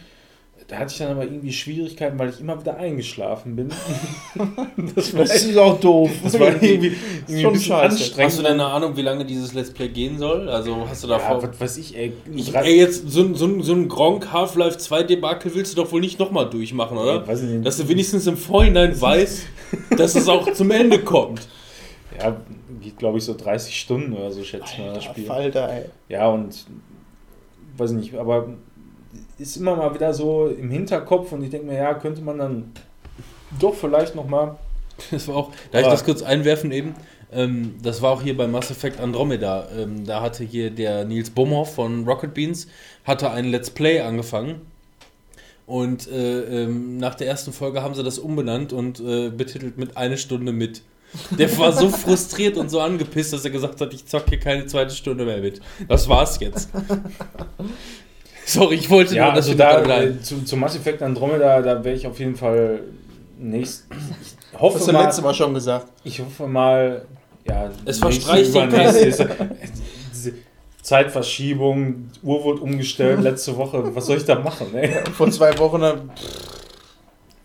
Da hatte ich dann aber irgendwie Schwierigkeiten, weil ich immer wieder eingeschlafen bin. das war, Das ist auch doof. das war irgendwie, irgendwie schon ein bisschen scheiße. anstrengend. Hast du denn eine Ahnung, wie lange dieses Let's Play gehen soll? Also hast du ja, davor. was weiß ich, ey. Ich, ey, jetzt so, ein- so, ein- so ein Gronk Half-Life 2 Debakel willst du doch wohl nicht nochmal durchmachen, oder? Ey, weiß ich nicht. Dass du wenigstens im Vorhinein weißt, dass es auch zum Ende kommt. Ja, geht glaube ich so 30 Stunden oder so, schätze ich mal das Spiel. Falter, ey. Ja, und weiß ich nicht, aber ist immer mal wieder so im Hinterkopf und ich denke mir, ja, könnte man dann doch vielleicht nochmal. Das war auch, darf ich das kurz einwerfen eben? Ähm, das war auch hier bei Mass Effect Andromeda. Ähm, da hatte hier der Nils Bomhoff von Rocket Beans hatte ein Let's Play angefangen. Und äh, ähm, nach der ersten Folge haben sie das umbenannt und äh, betitelt mit eine Stunde mit. Der war so frustriert und so angepisst, dass er gesagt hat, ich zocke hier keine zweite Stunde mehr mit. Das war's jetzt. Sorry, ich wollte Ja, nur, dass also da äh, zu, zu Mass Effect Andromeda, da wäre ich auf jeden Fall nächst. Ich hoffe Hast du mal, letztes Mal schon gesagt. ich hoffe mal, ja, Es verstreicht diese Zeitverschiebung, Uhr wurde umgestellt letzte Woche. Was soll ich da machen? Ey? Vor zwei Wochen. dann-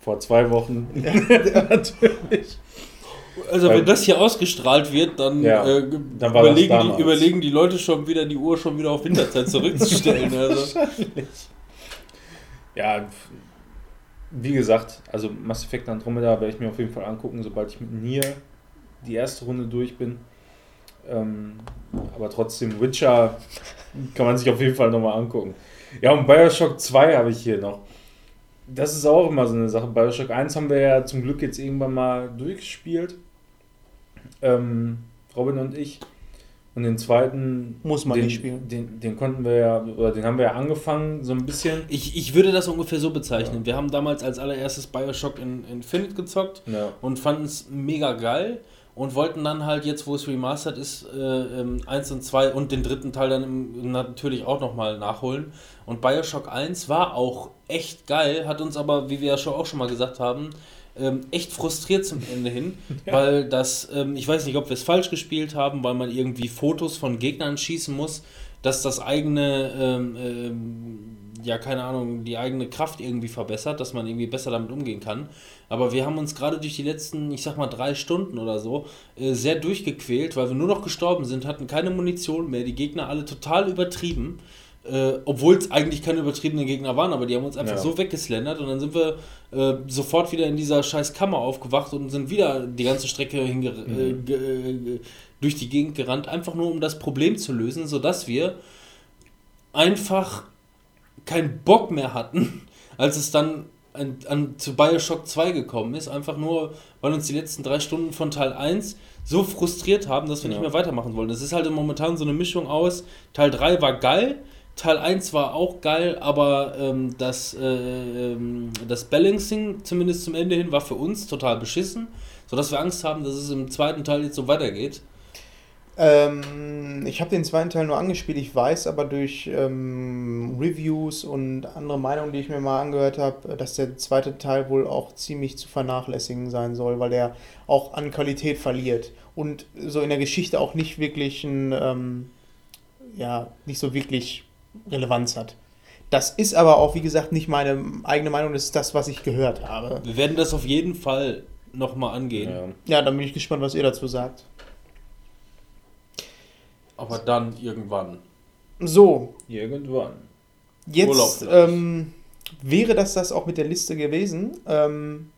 Vor zwei Wochen. Natürlich. Also Weil- wenn das hier ausgestrahlt wird, dann, Ja, äh, dann überlegen, die, überlegen die Leute schon wieder, die Uhr schon wieder auf Winterzeit zurückzustellen. also. Ja, wie gesagt, also Mass Effect Andromeda werde ich mir auf jeden Fall angucken, sobald ich mit Nier die erste Runde durch bin. Ähm, aber trotzdem, Witcher kann man sich auf jeden Fall nochmal angucken. Ja, und Bioshock 2 habe ich hier noch. das ist auch immer so eine Sache. Bioshock 1 haben wir ja zum Glück jetzt irgendwann mal durchgespielt. Ähm, Robin und ich. Und den zweiten. Muss man den, nicht spielen. Den, den konnten wir ja, oder den haben wir ja angefangen, so ein bisschen. Ich, ich würde das ungefähr so bezeichnen. Wir haben damals als allererstes Bioshock in Infinite gezockt Ja. und fanden es mega geil und wollten dann halt jetzt, wo es remastered ist, äh, ähm, 1 und 2 und den dritten Teil dann im, natürlich auch nochmal nachholen. Und Bioshock 1 war auch echt geil, hat uns aber, wie wir ja schon auch schon mal gesagt haben, ähm, echt frustriert zum Ende hin, weil das, ähm, ich weiß nicht, ob wir es falsch gespielt haben, weil man irgendwie Fotos von Gegnern schießen muss, dass das eigene, ähm, ähm, ja, keine Ahnung, die eigene Kraft irgendwie verbessert, dass man irgendwie besser damit umgehen kann. Aber wir haben uns gerade durch die letzten, ich sag mal, drei Stunden oder so äh, sehr durchgequält, weil wir nur noch gestorben sind, hatten keine Munition mehr, die Gegner alle total übertrieben. Äh, Obwohl es eigentlich keine übertriebenen Gegner waren, aber die haben uns einfach Ja. so weggeslendert und dann sind wir äh, sofort wieder in dieser scheiß Kammer aufgewacht und sind wieder die ganze Strecke äh, ge äh, durch die Gegend gerannt, einfach nur um das Problem zu lösen, sodass wir einfach keinen Bock mehr hatten, als es dann an, an, zu Bioshock 2 gekommen ist, einfach nur, weil uns die letzten drei Stunden von Teil 1 so frustriert haben, dass wir Ja. nicht mehr weitermachen wollen. Das ist halt momentan so eine Mischung aus, Teil 3 war geil, Teil 1 war auch geil, aber ähm, das, äh, ähm, das Balancing, zumindest zum Ende hin, war für uns total beschissen, sodass wir Angst haben, dass es im zweiten Teil jetzt so weitergeht. Ähm, ich habe den zweiten Teil nur angespielt, ich weiß aber durch ähm, Reviews und andere Meinungen, die ich mir mal angehört habe, dass der zweite Teil wohl auch ziemlich zu vernachlässigen sein soll, weil der auch an Qualität verliert und so in der Geschichte auch nicht wirklich ein, ähm, ja, nicht so wirklich Relevanz hat. Das ist aber auch, wie gesagt, nicht meine eigene Meinung, das ist das, was ich gehört habe. Wir werden das auf jeden Fall nochmal angehen. Ja. Ja, dann bin ich gespannt, was ihr dazu sagt. Aber dann irgendwann. So, Irgendwann. Jetzt ähm, wäre das das auch mit der Liste gewesen. Ähm,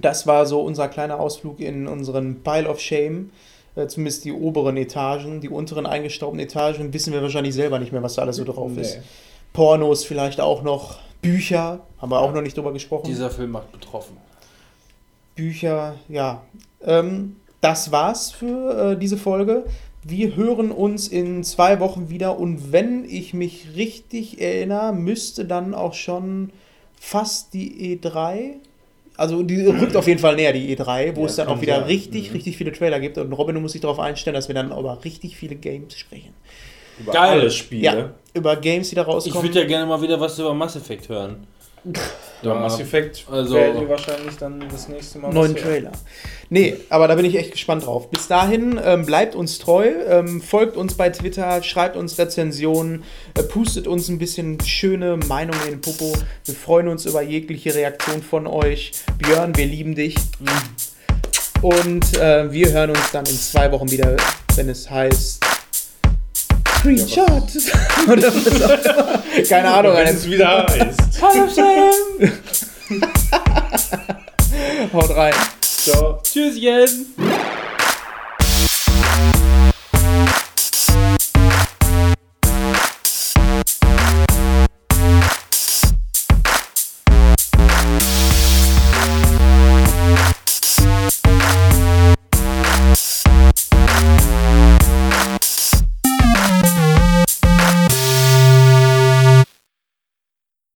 das war so unser kleiner Ausflug in unseren Pile of Shame. Äh, zumindest die oberen Etagen. Die unteren eingestaubten Etagen wissen wir wahrscheinlich selber nicht mehr, was da alles so drauf ist. Nee. Pornos vielleicht auch noch. Bücher, haben wir auch noch nicht drüber gesprochen. Dieser Film macht betroffen. Bücher, ja. Ähm, das war's für äh, diese Folge. Wir hören uns in zwei Wochen wieder und wenn ich mich richtig erinnere, müsste dann auch schon fast die E3. Also die rückt auf jeden Fall näher, die E3, wo Ja, es dann auch wieder sein. richtig, Mhm. richtig viele Trailer gibt. Und Robin, du musst dich darauf einstellen, dass wir dann über richtig viele Games sprechen. Über Geil. alle Spiele. Ja, über Games, die da Ich rauskommen. würde ja gerne mal wieder was über Mass Effect hören. Ja, Mass Effect also- werden wir wahrscheinlich dann das nächste Mal neuen. Trailer. Nee, aber da bin ich echt gespannt drauf. Bis dahin, ähm, bleibt uns treu, ähm, folgt uns bei Twitter, schreibt uns Rezensionen, äh, pustet uns ein bisschen schöne Meinungen in den Popo. Wir freuen uns über jegliche Reaktion von euch. Björn, wir lieben dich. Und äh, wir hören uns dann in zwei Wochen wieder, wenn es heißt Screenshot. Oder was auch immer. Keine Ahnung. Wenn es wieder heißt. Haut rein. Ciao. Tschüsschen!